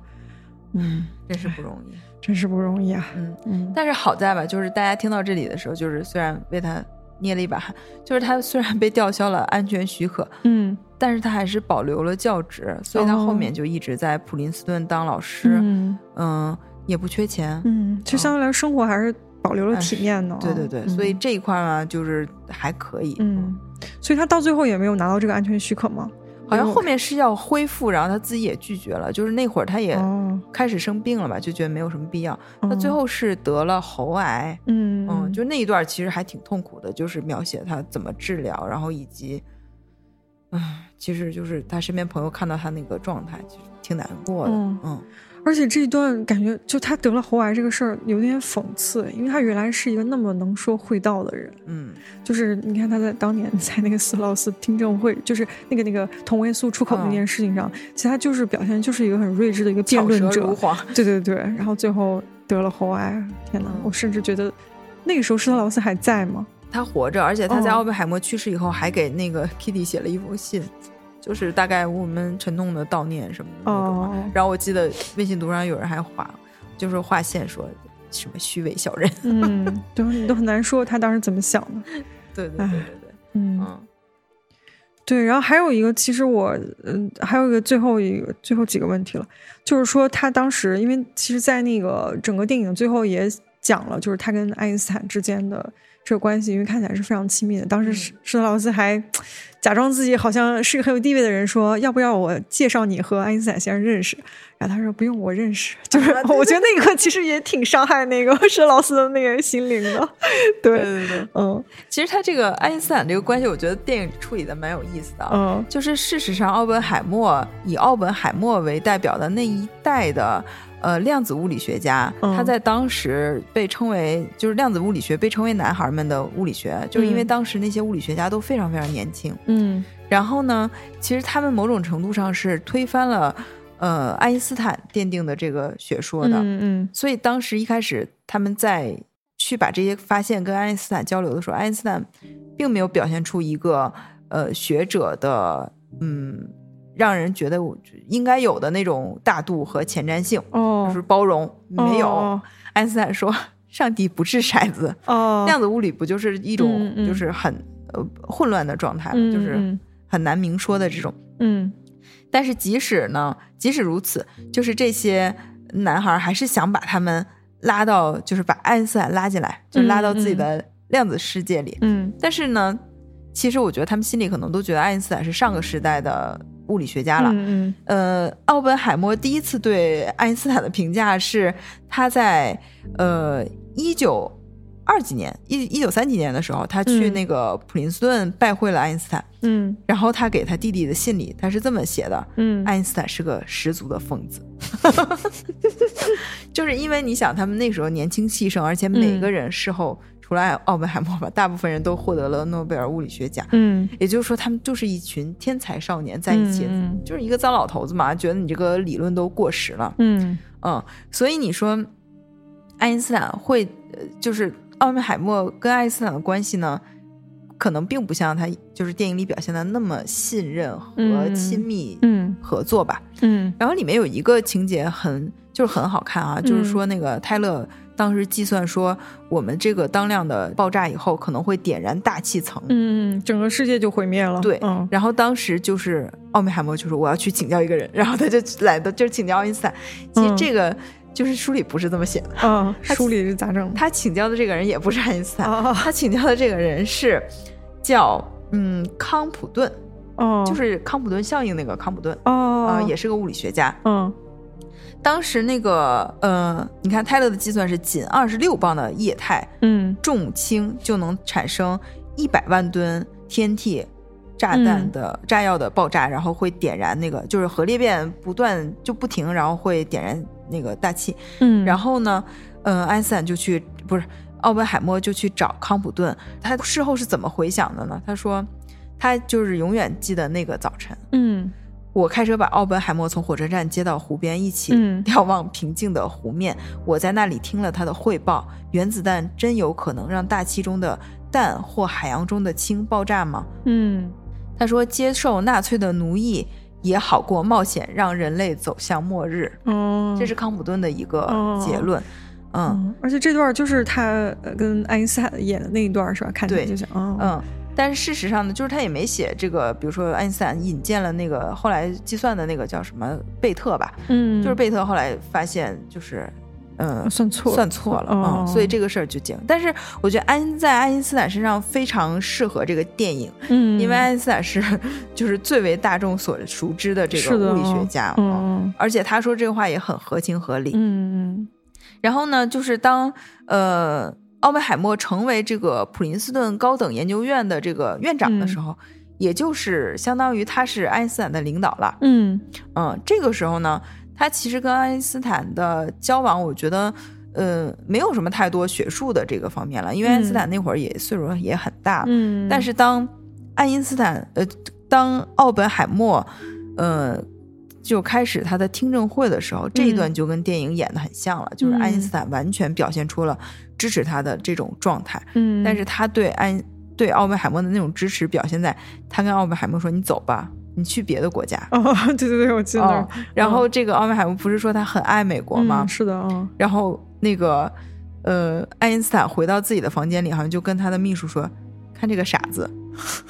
嗯，真是不容易。真是不容易啊。嗯，嗯，但是好在吧，就是大家听到这里的时候，就是虽然为他捏了一把汗，就是他虽然被吊销了安全许可，嗯但是他还是保留了教职，所以他后哦面就一直在普林斯顿当老师，嗯嗯，也不缺钱。嗯，其实相对来说生活还是保留了哎体面的啊。对对对，嗯所以这一块呢，就是还可以。嗯，所以他到最后也没有拿到这个安全许可吗？好像后面是要恢复，然后他自己也拒绝了。就是那会儿他也哦，开始生病了吧，就觉得没有什么必要。他哦最后是得了喉癌，嗯嗯，就那一段其实还挺痛苦的，就是描写他怎么治疗，然后以及，唉，其实就是他身边朋友看到他那个状态，其实挺难过的。嗯嗯而且这一段感觉，就他得了喉癌这个事儿有点讽刺，因为他原来是一个那么能说会道的人。嗯就是你看他在当年在那个斯劳斯听证会，就是那个那个同位素出口那件事情上，其实他就是表现就是一个很睿智的一个辩论者。对对对，然后最后得了喉癌，天哪！嗯我甚至觉得那个时候施特劳斯还在吗？他活着，而且他在哦奥本海默去世以后，还给那个 Kitty 写了一封信，就是大概我们沉痛的悼念什么的那种。哦，然后我记得微信读上有人还画，就是划线说什么虚伪小人。嗯，<laughs> 对，你都很难说他当时怎么想的。对对对对对，嗯，嗯对，然后还有一个，其实我，嗯，还有一个最后一个最后几个问题了，就是说他当时，因为其实，在那个整个电影最后也讲了，就是他跟爱因斯坦之间的这个关系，因为看起来是非常亲密的。当时施施特劳斯还假装自己好像是个很有地位的人，说要不要我介绍你和爱因斯坦先生认识？然后他说不用，我认识。就是、我觉得那一刻其实也挺伤害那个施特劳斯的那个心灵的。<laughs> 对，对对对。嗯其实他这个爱因斯坦这个关系，我觉得电影处理的蛮有意思的啊。嗯就是事实上，奥本海默以奥本海默为代表的那一代的呃量子物理学家，嗯他在当时被称为就是量子物理学被称为男孩们的物理学，就是因为嗯当时那些物理学家都非常非常年轻。嗯然后呢，其实他们某种程度上是推翻了呃爱因斯坦奠定的这个学说的。嗯嗯所以当时一开始他们在去把这些发现跟爱因斯坦交流的时候，爱因斯坦并没有表现出一个呃学者的嗯让人觉得我应该有的那种大度和前瞻性，哦，就是包容，没有。哦爱因斯坦说：“上帝不掷骰子，哦，量子物理不就是一种就是很呃混乱的状态吗？嗯就是嗯很难明说的这种。嗯，但是即使呢，即使如此，就是这些男孩还是想把他们拉到，就是把爱因斯坦拉进来，就拉到自己的量子世界里。嗯，但是呢，其实我觉得他们心里可能都觉得爱因斯坦是上个时代的物理学家了。嗯呃，奥本海默第一次对爱因斯坦的评价是他在呃一九。二几年，一一九三几年的时候，他去那个普林斯顿拜会了爱因斯坦。嗯，然后他给他弟弟的信里，他是这么写的：嗯，爱因斯坦是个十足的疯子。<laughs> 就是因为你想，他们那时候年轻气盛，而且每个人事后除了奥本海默吧，大部分人都获得了诺贝尔物理学奖。嗯，也就是说，他们就是一群天才少年在一起，就是一个糟老头子嘛，觉得你这个理论都过时了。嗯嗯，所以你说爱因斯坦会，就是。奥本海默跟爱因斯坦的关系呢，可能并不像他就是电影里表现的那么信任和亲密合作吧。嗯，然后里面有一个情节很就是很好看啊，就是说那个泰勒当时计算说，我们这个当量的爆炸以后可能会点燃大气层，嗯，整个世界就毁灭了。对，然后当时就是奥本海默就说我要去请教一个人，然后他就来的就是请教爱因斯坦。其实这个。就是书里不是这么写的嗯，书里是咋整？他请教的这个人也不是爱因斯坦，他请教的这个人是叫嗯康普顿，哦，就是康普顿效应那个康普顿，哦，啊，也是个物理学家。嗯，当时那个呃，你看泰勒的计算是仅二十六磅的液态，嗯，重氢就能产生一百万吨 TNT 炸弹的炸药的爆炸，然后会点燃那个就是核裂变不断就不停，然后会点燃。那个大气，嗯，然后呢，嗯，爱因斯坦就去，不是奥本海默就去找康普顿，他事后是怎么回想的呢？他说，他就是永远记得那个早晨，嗯，我开车把奥本海默从火车站接到湖边，一起眺望平静的湖面。我在那里听了他的汇报：原子弹真有可能让大气中的氮或海洋中的氢爆炸吗？嗯，他说，接受纳粹的奴役。也好过冒险让人类走向末日。嗯，这是康普顿的一个结论。嗯，而且这段就是他跟爱因斯坦演的那一段，是吧？看起来就像嗯。但是事实上呢，就是他也没写这个，比如说爱因斯坦引荐了那个后来计算的那个叫什么贝特吧？嗯，就是贝特后来发现就是。嗯，算错算错了嗯，所以这个事儿就结。但是我觉得安在爱因斯坦身上非常适合这个电影，嗯，因为爱因斯坦是就是最为大众所熟知的这个物理学家，嗯，而且他说这个话也很合情合理，嗯嗯。然后呢，就是当呃奥本海默成为这个普林斯顿高等研究院的这个院长的时候，也就是相当于他是爱因斯坦的领导了，嗯嗯，这个时候呢。他其实跟爱因斯坦的交往，我觉得，呃，没有什么太多学术的这个方面了，因为爱因斯坦那会儿也岁数也很大。嗯。但是当爱因斯坦，呃，当奥本海默，呃，就开始他的听证会的时候，这一段就跟电影演的很像了，就是爱因斯坦完全表现出了支持他的这种状态。嗯。但是他对爱对奥本海默的那种支持，表现在他跟奥本海默说：“你走吧。”你去别的国家哦，<laughs> 对对对，我记得。然后这个奥本海默不是说他很爱美国吗？是的哦。然后那个呃，爱因斯坦回到自己的房间里，好像就跟他的秘书说：“看这个傻子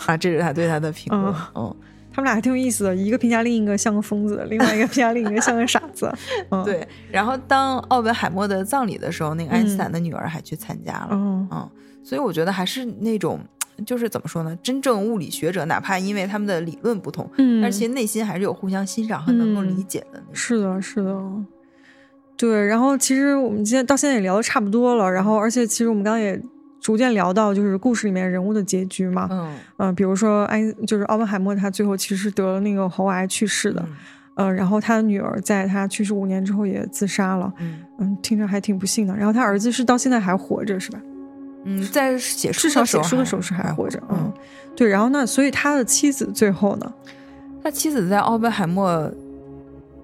啊！”这是他对他的评论。嗯，他们俩还挺有意思的，一个评价另一个像个疯子，另外一个评价另一个像个傻子。<laughs> 对。然后当奥本海默的葬礼的时候，那个爱因斯坦的女儿还去参加了。嗯嗯。所以我觉得还是那种。就是怎么说呢？真正物理学者，哪怕因为他们的理论不同，嗯，但是其实内心还是有互相欣赏和能够理解的。是的，是的，对。然后其实我们今天到现在也聊的差不多了。然后，而且其实我们刚刚也逐渐聊到，就是故事里面人物的结局嘛。嗯嗯，比如说爱，就是奥本海默，他最后其实得了那个喉癌去世的。嗯，然后他的女儿在他去世五年之后也自杀了。嗯嗯，听着还挺不幸的。然后他儿子是到现在还活着，是吧？嗯，在写至少写书的时候是还活着，嗯，对。然后那，所以他的妻子最后呢，他妻子在奥本海默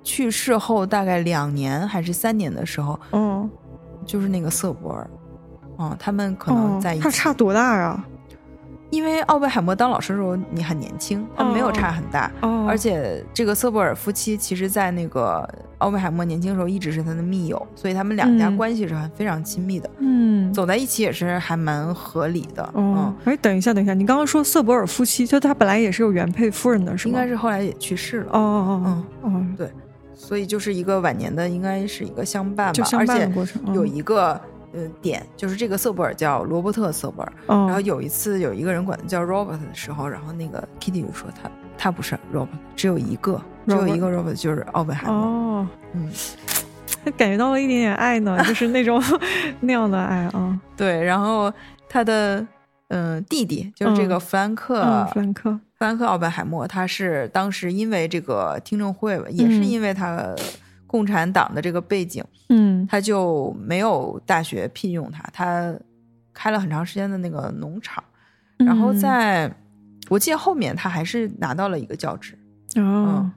去世后大概两年还是三年的时候，嗯，就是那个瑟博尔，嗯，他们可能在一起，他差多大呀？因为奥本海默当老师的时候你很年轻，他们没有差很大，哦，而且这个瑟伯尔夫妻其实，在那个奥本海默年轻的时候一直是他的密友，所以他们两家嗯关系是很非常亲密的，嗯，走在一起也是还蛮合理的。哦，哎，等一下，等一下，你刚刚说瑟伯尔夫妻，就他本来也是有原配夫人的，是应？该是后来也去世了。哦哦嗯，哦哦，对，所以就是一个晚年的，应该是一个相伴吧，就相伴而且的过程，有嗯一个。呃，点就是这个瑟布尔叫罗伯特·瑟布尔，哦，然后有一次有一个人管他叫 Robert 的时候，然后那个 Kitty 就说他他不是 Robert，只有一个，只有一个 Robert 就是奥本海默。哦，嗯，<laughs> 感觉到了一点点爱呢，就是那种 <laughs> 那样的爱啊。对，然后他的嗯、呃弟弟就是这个嗯弗兰克、嗯，弗兰克，弗兰克奥本海默，他是当时因为这个听证会，也是嗯因为他共产党的这个背景，嗯。他就没有大学聘用他，他开了很长时间的那个农场，然后嗯在、我记得后面他还是拿到了一个教职，哦，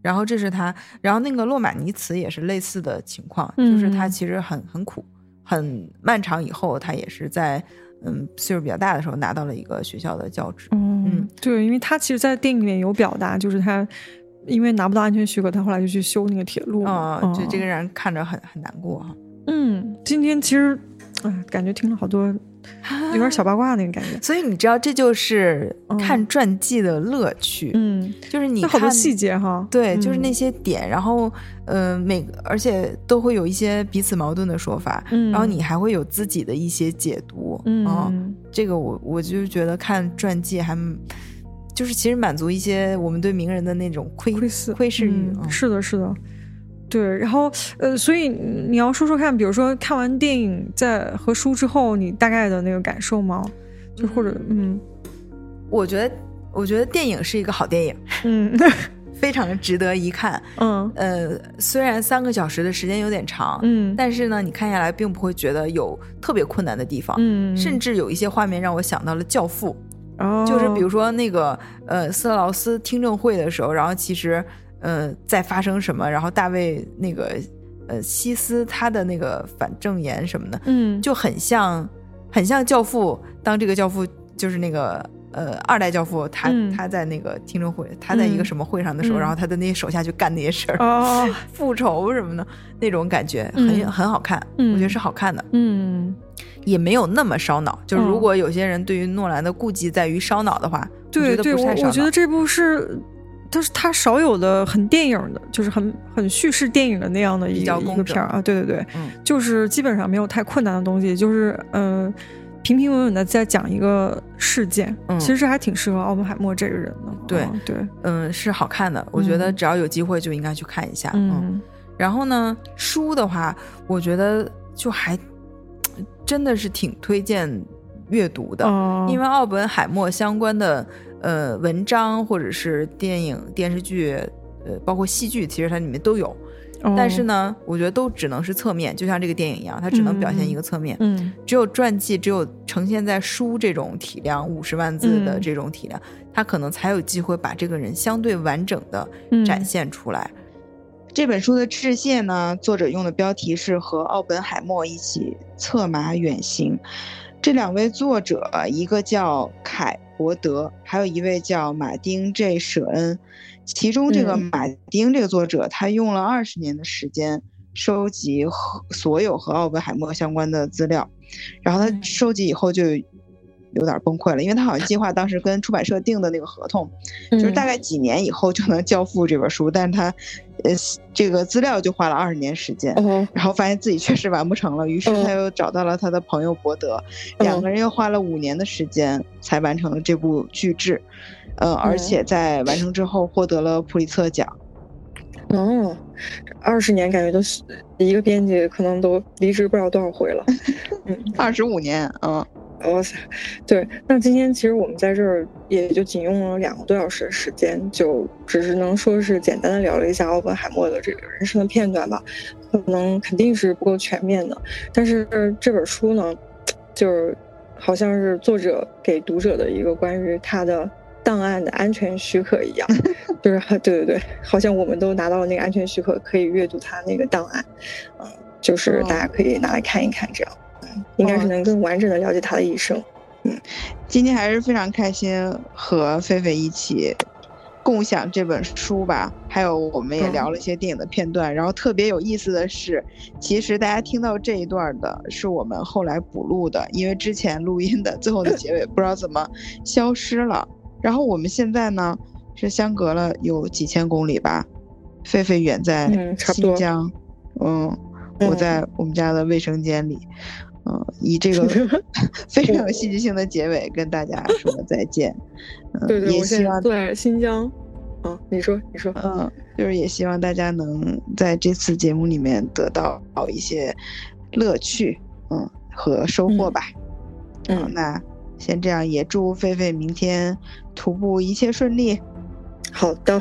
然后这是他，然后那个洛马尼茨也是类似的情况，就是他嗯。其实很很苦，很漫长，以后他也是在嗯岁数比较大的时候拿到了一个学校的教职。嗯，对，因为他其实，在电影里面有表达，就是他因为拿不到安全许可，他后来就去修那个铁路啊。嗯，就嗯这个人看着很很难过哈。嗯，今天其实，哎，感觉听了好多，<laughs> 有点小八卦那个感觉。所以你知道，这就是嗯看传记的乐趣，嗯，就是你有好多看细节哈。对，就是嗯那些点，然后，呃，每个而且都会有一些彼此矛盾的说法，嗯然后你还会有自己的一些解读，嗯这个我我就觉得看传记还就是其实满足一些我们对名人的那种窥窥视窥视欲，嗯是的，是的。对，然后呃，所以你要说说看，比如说看完电影在和书之后，你大概的那个感受吗？就或者嗯我觉得我觉得电影是一个好电影，嗯 <laughs> 非常值得一看。嗯呃，虽然三个小时的时间有点长，嗯但是呢，你看下来并不会觉得有特别困难的地方，嗯，甚至有一些画面让我想到了《教父》。哦，就是比如说那个呃斯特劳斯听证会的时候，然后其实呃在发生什么，然后大卫那个呃西斯他的那个反证言什么的，嗯。就很像很像教父。当这个教父就是那个呃二代教父，他、嗯。他在那个听证会，他在一个嗯。什么会上的时候，嗯。然后他的那些手下去干那些事儿，哦。<laughs> 复仇什么的那种感觉，很、嗯。很好看，嗯。我觉得是好看的。嗯，也没有那么烧脑，就如果有些人对于诺兰的顾忌在于烧脑的话，我对对，我我觉得这部是。它是它少有的很电影的，就是很很叙事电影的那样的一个一个片儿啊，对对对，嗯。就是基本上没有太困难的东西，就是嗯、呃平平稳稳的在讲一个事件，嗯。其实还挺适合奥本海默这个人的，对嗯对，嗯，是好看的。我觉得嗯。只要有机会就应该去看一下。嗯，嗯。然后呢，书的话，我觉得就还真的是挺推荐阅读的，哦因为奥本海默相关的呃文章或者是电影、电视剧，呃，包括戏剧，其实它里面都有。哦但是，呢，我觉得都只能是侧面，就像这个电影一样，它只能表现一个侧面。嗯只有传记，只有呈现在书这种体量，五十万字的嗯这种体量，它可能才有机会把这个人相对完整的嗯展现出来。这本书的致谢呢，作者用的标题是和奥本海默一起策马远行。这两位作者，一个叫凯伯德，还有一位叫马丁 J 舍恩。其中这个嗯马丁这个作者，他用了二十年的时间收集和所有和奥本海默相关的资料，然后他嗯收集以后就有点崩溃了，因为他好像计划当时跟出版社定的那个合同，就是大概几年以后就能交付这本书，但是他，呃，这个资料就花了二十年时间，哦然后发现自己确实完不成了，于是嗯。他又找到了他的朋友伯德，两个人又花了五年的时间才完成了这部巨制，呃，而且在完成之后获得了普利策奖。哦，二十年感觉都是一个编辑可能都离职不知道多少回了，<laughs> 嗯。二十五年，嗯，哇塞，对，那今天其实我们在这儿也就仅用了两个多小时的时间，就只是能说是简单的聊了一下奥本海默的这个人生的片段吧，可能肯定是不够全面的。但是这本书呢，就是好像是作者给读者的一个关于他的档案的安全许可一样，<laughs> 就是 <laughs> 对对对，好像我们都拿到了那个安全许可，可以阅读他那个档案，嗯，就是大家可以拿来看一看，这样。应该是能更完整的了解他的一生。嗯今天还是非常开心和菲菲一起共享这本书吧，还有我们也聊了一些电影的片段。然后特别有意思的是，其实大家听到这一段的是我们后来补录的，因为之前录音的最后的结尾不知道怎么消失了。然后我们现在呢是相隔了有几千公里吧，狒狒远在新疆，嗯，我在我们家的卫生间里。嗯，以这个 <laughs> 非常有戏剧性的结尾跟大家说再见。对对，我希望在新疆。嗯，你说，你说。嗯，就是也希望大家能在这次节目里面得到一些乐趣，嗯，和收获吧。嗯，那先这样，也祝菲菲明天徒步一切顺利。好的，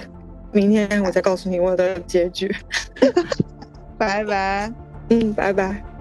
明天我再告诉你我的结局。<laughs> 拜拜。嗯，拜拜。